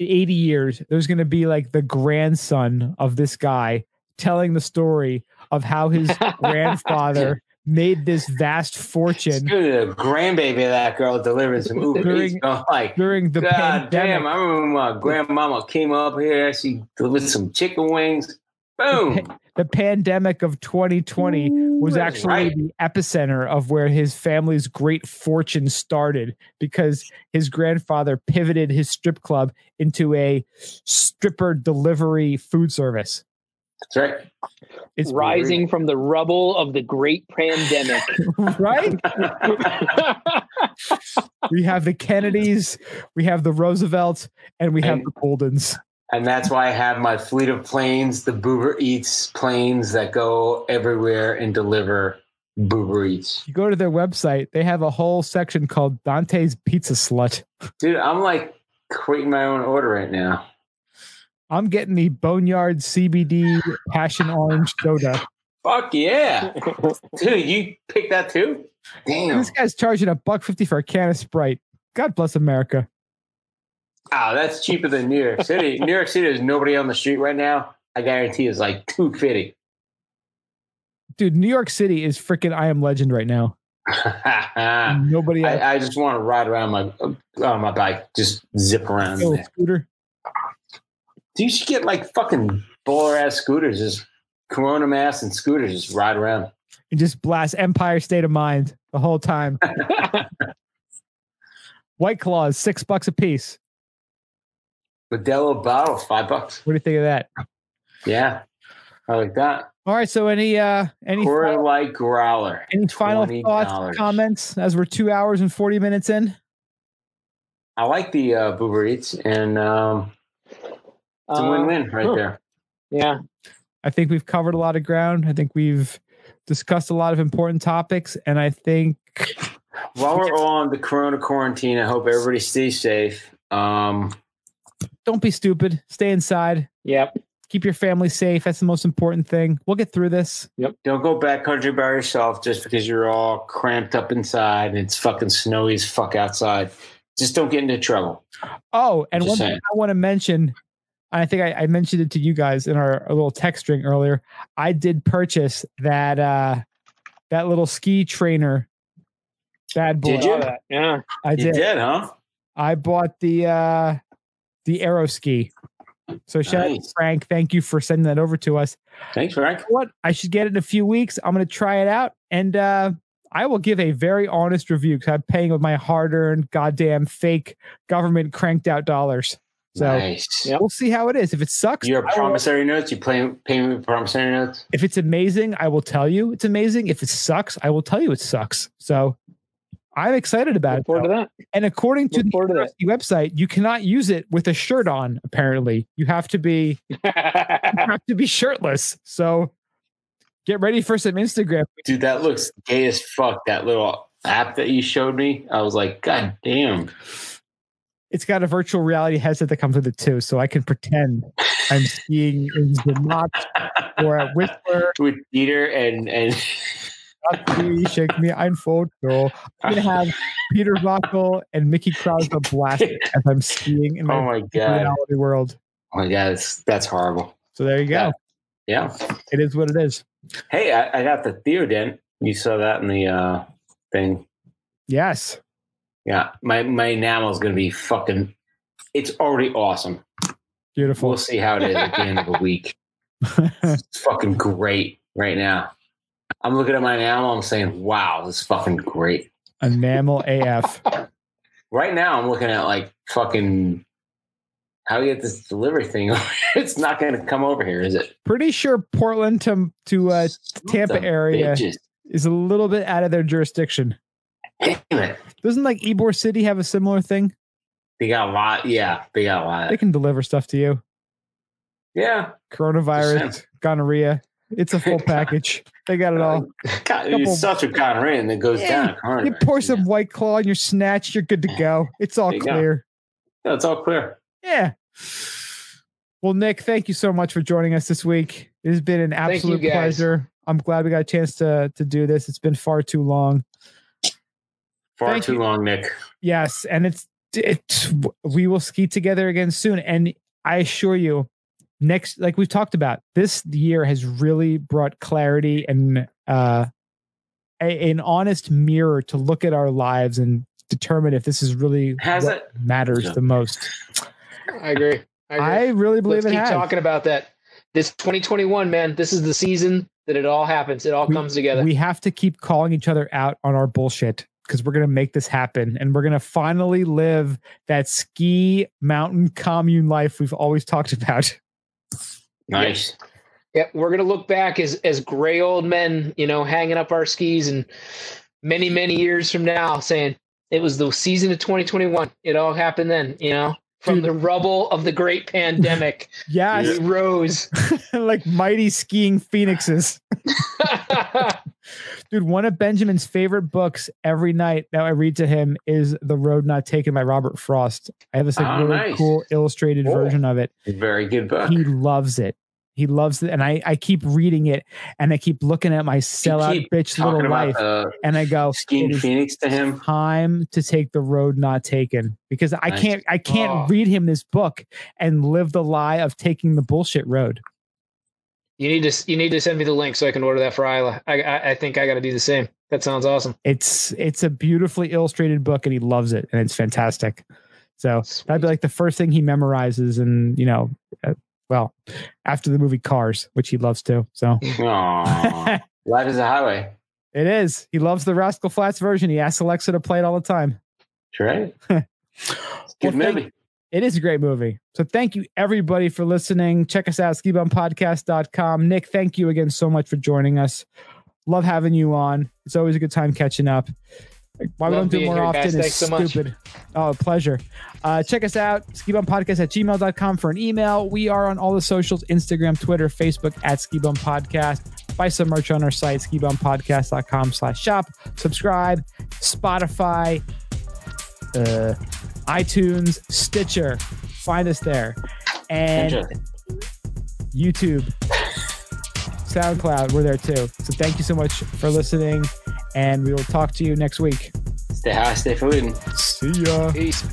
80 years there's going to be like the grandson of this guy telling the story of how his grandfather made this vast fortune Dude, the grandbaby of that girl delivered some Uber During- Eats. Like, during the God pandemic. damn! I remember my grandmama came up here. She delivered some chicken wings. Boom. The pandemic of 2020 was actually right. the epicenter of where his family's great fortune started because his grandfather pivoted his strip club into a stripper delivery food service. That's right. It's Rising from the rubble of the great pandemic. right. We have the Kennedys, we have the Roosevelts, and we have And- the Goldens. And that's why I have my fleet of planes, the Boober Eats planes that go everywhere and deliver Boober Eats. You go to their website, they have a whole section called Dante's Pizza Slut. Dude, I'm like creating my own order right now. I'm getting the Boneyard CBD Passion Orange Soda. Fuck yeah. Dude, you picked that too? Damn. This guy's charging a buck fifty for a can of Sprite. God bless America. Oh, that's cheaper than New York City. New York City, there's nobody on the street right now. I guarantee it's like 250. Dude, New York City is freaking I am legend right now. Nobody else. I just want to ride around my on my bike, just zip around. there. scooter. Dude, you should get like fucking baller ass scooters, just Corona mask and scooters, just ride around. and just blast Empire State of Mind the whole time. White Claws, six bucks a piece. Modelo bottle, five bucks. What do you think of that? Yeah, I like that. All right, so any uh any Or final, like growler. any final $20. thoughts, comments as we're two hours and forty minutes in? I like the uh, Boober Eats, and um, it's a Uh, win-win right huh. there. Yeah. I think we've covered a lot of ground. I think we've discussed a lot of important topics, and I think While we're on the Corona quarantine, I hope everybody stays safe. Um, don't be stupid. Stay inside. Yep. Keep your family safe. That's the most important thing. We'll get through this. Yep. Don't go backcountry by yourself just because you're all cramped up inside and it's fucking snowy as fuck outside. Just don't get into trouble. Oh, and Just one thing. I want to mention, I think I, I mentioned it to you guys in our, our little text string earlier. I did purchase that uh that little ski trainer bad boy. Did you? That. Yeah. I You did. did, huh? I bought the uh the aero ski. So shout out to Frank. Thank you for sending that over to us. Thanks, Frank. You know what? I should get it in a few weeks. I'm going to try it out and uh, I will give a very honest review because I'm paying with my hard earned, goddamn fake government cranked out dollars. So nice. We'll see how it is. If it sucks, Your I will- promissory notes, you play, pay me promissory notes? if it's amazing, I will tell you it's amazing. If it sucks, I will tell you it sucks. So I'm excited about Look it. to that. And according to Look the forward to website, you cannot use it with a shirt on. Apparently, you have to be you have to be shirtless. So get ready for some Instagram. Dude, that looks gay as fuck. That little app that you showed me, I was like, God damn. It's got a virtual reality headset that comes with it too, so I can pretend I'm skiing in the Zermatt or at Whistler. With Peter and and Please shake me ein Foto. I'm gonna have Peter Wackel and Mickie Krause blasting as I'm skiing in my oh my god, reality world. oh my god, it's, that's horrible. So there you go. Yeah. It is what it is. Hey, I, I got the Theodent. You saw that in the uh thing. Yes. Yeah, my my enamel is gonna be fucking. It's already awesome. Beautiful. We'll see how it is at the end of the week. It's fucking great right now. I'm looking at my enamel. I'm saying, "Wow, this is fucking great." Enamel AF. Right now, I'm looking at like fucking. How do you get this delivery thing? it's not going to come over here, is it? Pretty sure Portland to to uh, Tampa area bitches. is a little bit out of their jurisdiction. Damn it. Doesn't like Ybor City have a similar thing? They got a lot. Yeah, they got a lot. They can deliver stuff to you. yeah. Coronavirus, gonorrhea. It's a full package. They got it uh, all. God, Couple- it's such a gonorrhea and it goes Yeah, down. You pour some white claw in your snatch, you're good to go. It's all There you go. clear. Yeah, it's all clear. Yeah. Well, Nick, thank you so much for joining us this week. It has been an absolute pleasure. I'm glad we got a chance to to do this. It's been far too long. Far Thank too you. long, Nick. Yes, and it's it's we will ski together again soon. And I assure you, next like we've talked about, this year has really brought clarity and uh a, an honest mirror to look at our lives and determine if this is really Has what it? matters Yeah. the most. I agree. I, agree. I really believe Let's it keep has. talking about that. This 2021, man. This is the season that it all happens. It all We- comes together. We have to keep calling each other out on our bullshit because we're going to make this happen and we're going to finally live that ski mountain commune life we've always talked about. Nice. Yeah, we're gonna look back as as gray old men, you know, hanging up our skis, and many many years from now, saying it was the season of 2021. It all happened then, you know, from Dude. the mm-hmm. rubble of the great pandemic, Yes, we rose. like mighty skiing phoenixes. Dude, one of Benjamin's favorite books every night that I read to him is The Road Not Taken by Robert Frost. I have this like Oh, really nice. cool illustrated Cool. version of it. Very good book. He loves it. He loves it. And I, I keep reading it and I keep looking at my sellout bitch little life. and I go, is Phoenix to him. time to take the road not taken because I Nice. can't I can't Oh. read him this book and live the lie of taking the bullshit road. You need to you need to send me the link so I can order that for Isla. I I, I think I got to do the same. That sounds awesome. It's it's a beautifully illustrated book and he loves it and it's fantastic. So that'd be like the first thing he memorizes and you know uh, well after the movie Cars which he loves too. So Aww. Life is a highway. it is. He loves the Rascal Flatts version. He asks Alexa to play it all the time. That's right. Good Well, thank- movie. It is a great movie. So thank you everybody for listening. Check us out, skibumpodcast.com. Nick, thank you again so much for joining us. Love having you on. It's always a good time catching up. Why we don't do it more often guys. is Thanks so stupid. Oh, a pleasure. Uh, check us out, skibumpodcast at gmail.com for an email. We are on all the socials, Instagram, Twitter, Facebook at Skibum Podcast. Buy some merch on our site, skibumpodcast.com slash shop. Subscribe, Spotify, uh, iTunes, Stitcher. Find us there. And. YouTube, SoundCloud, we're there too. So thank you so much for listening, and we will talk to you next week. Stay high, stay food. See ya. Peace.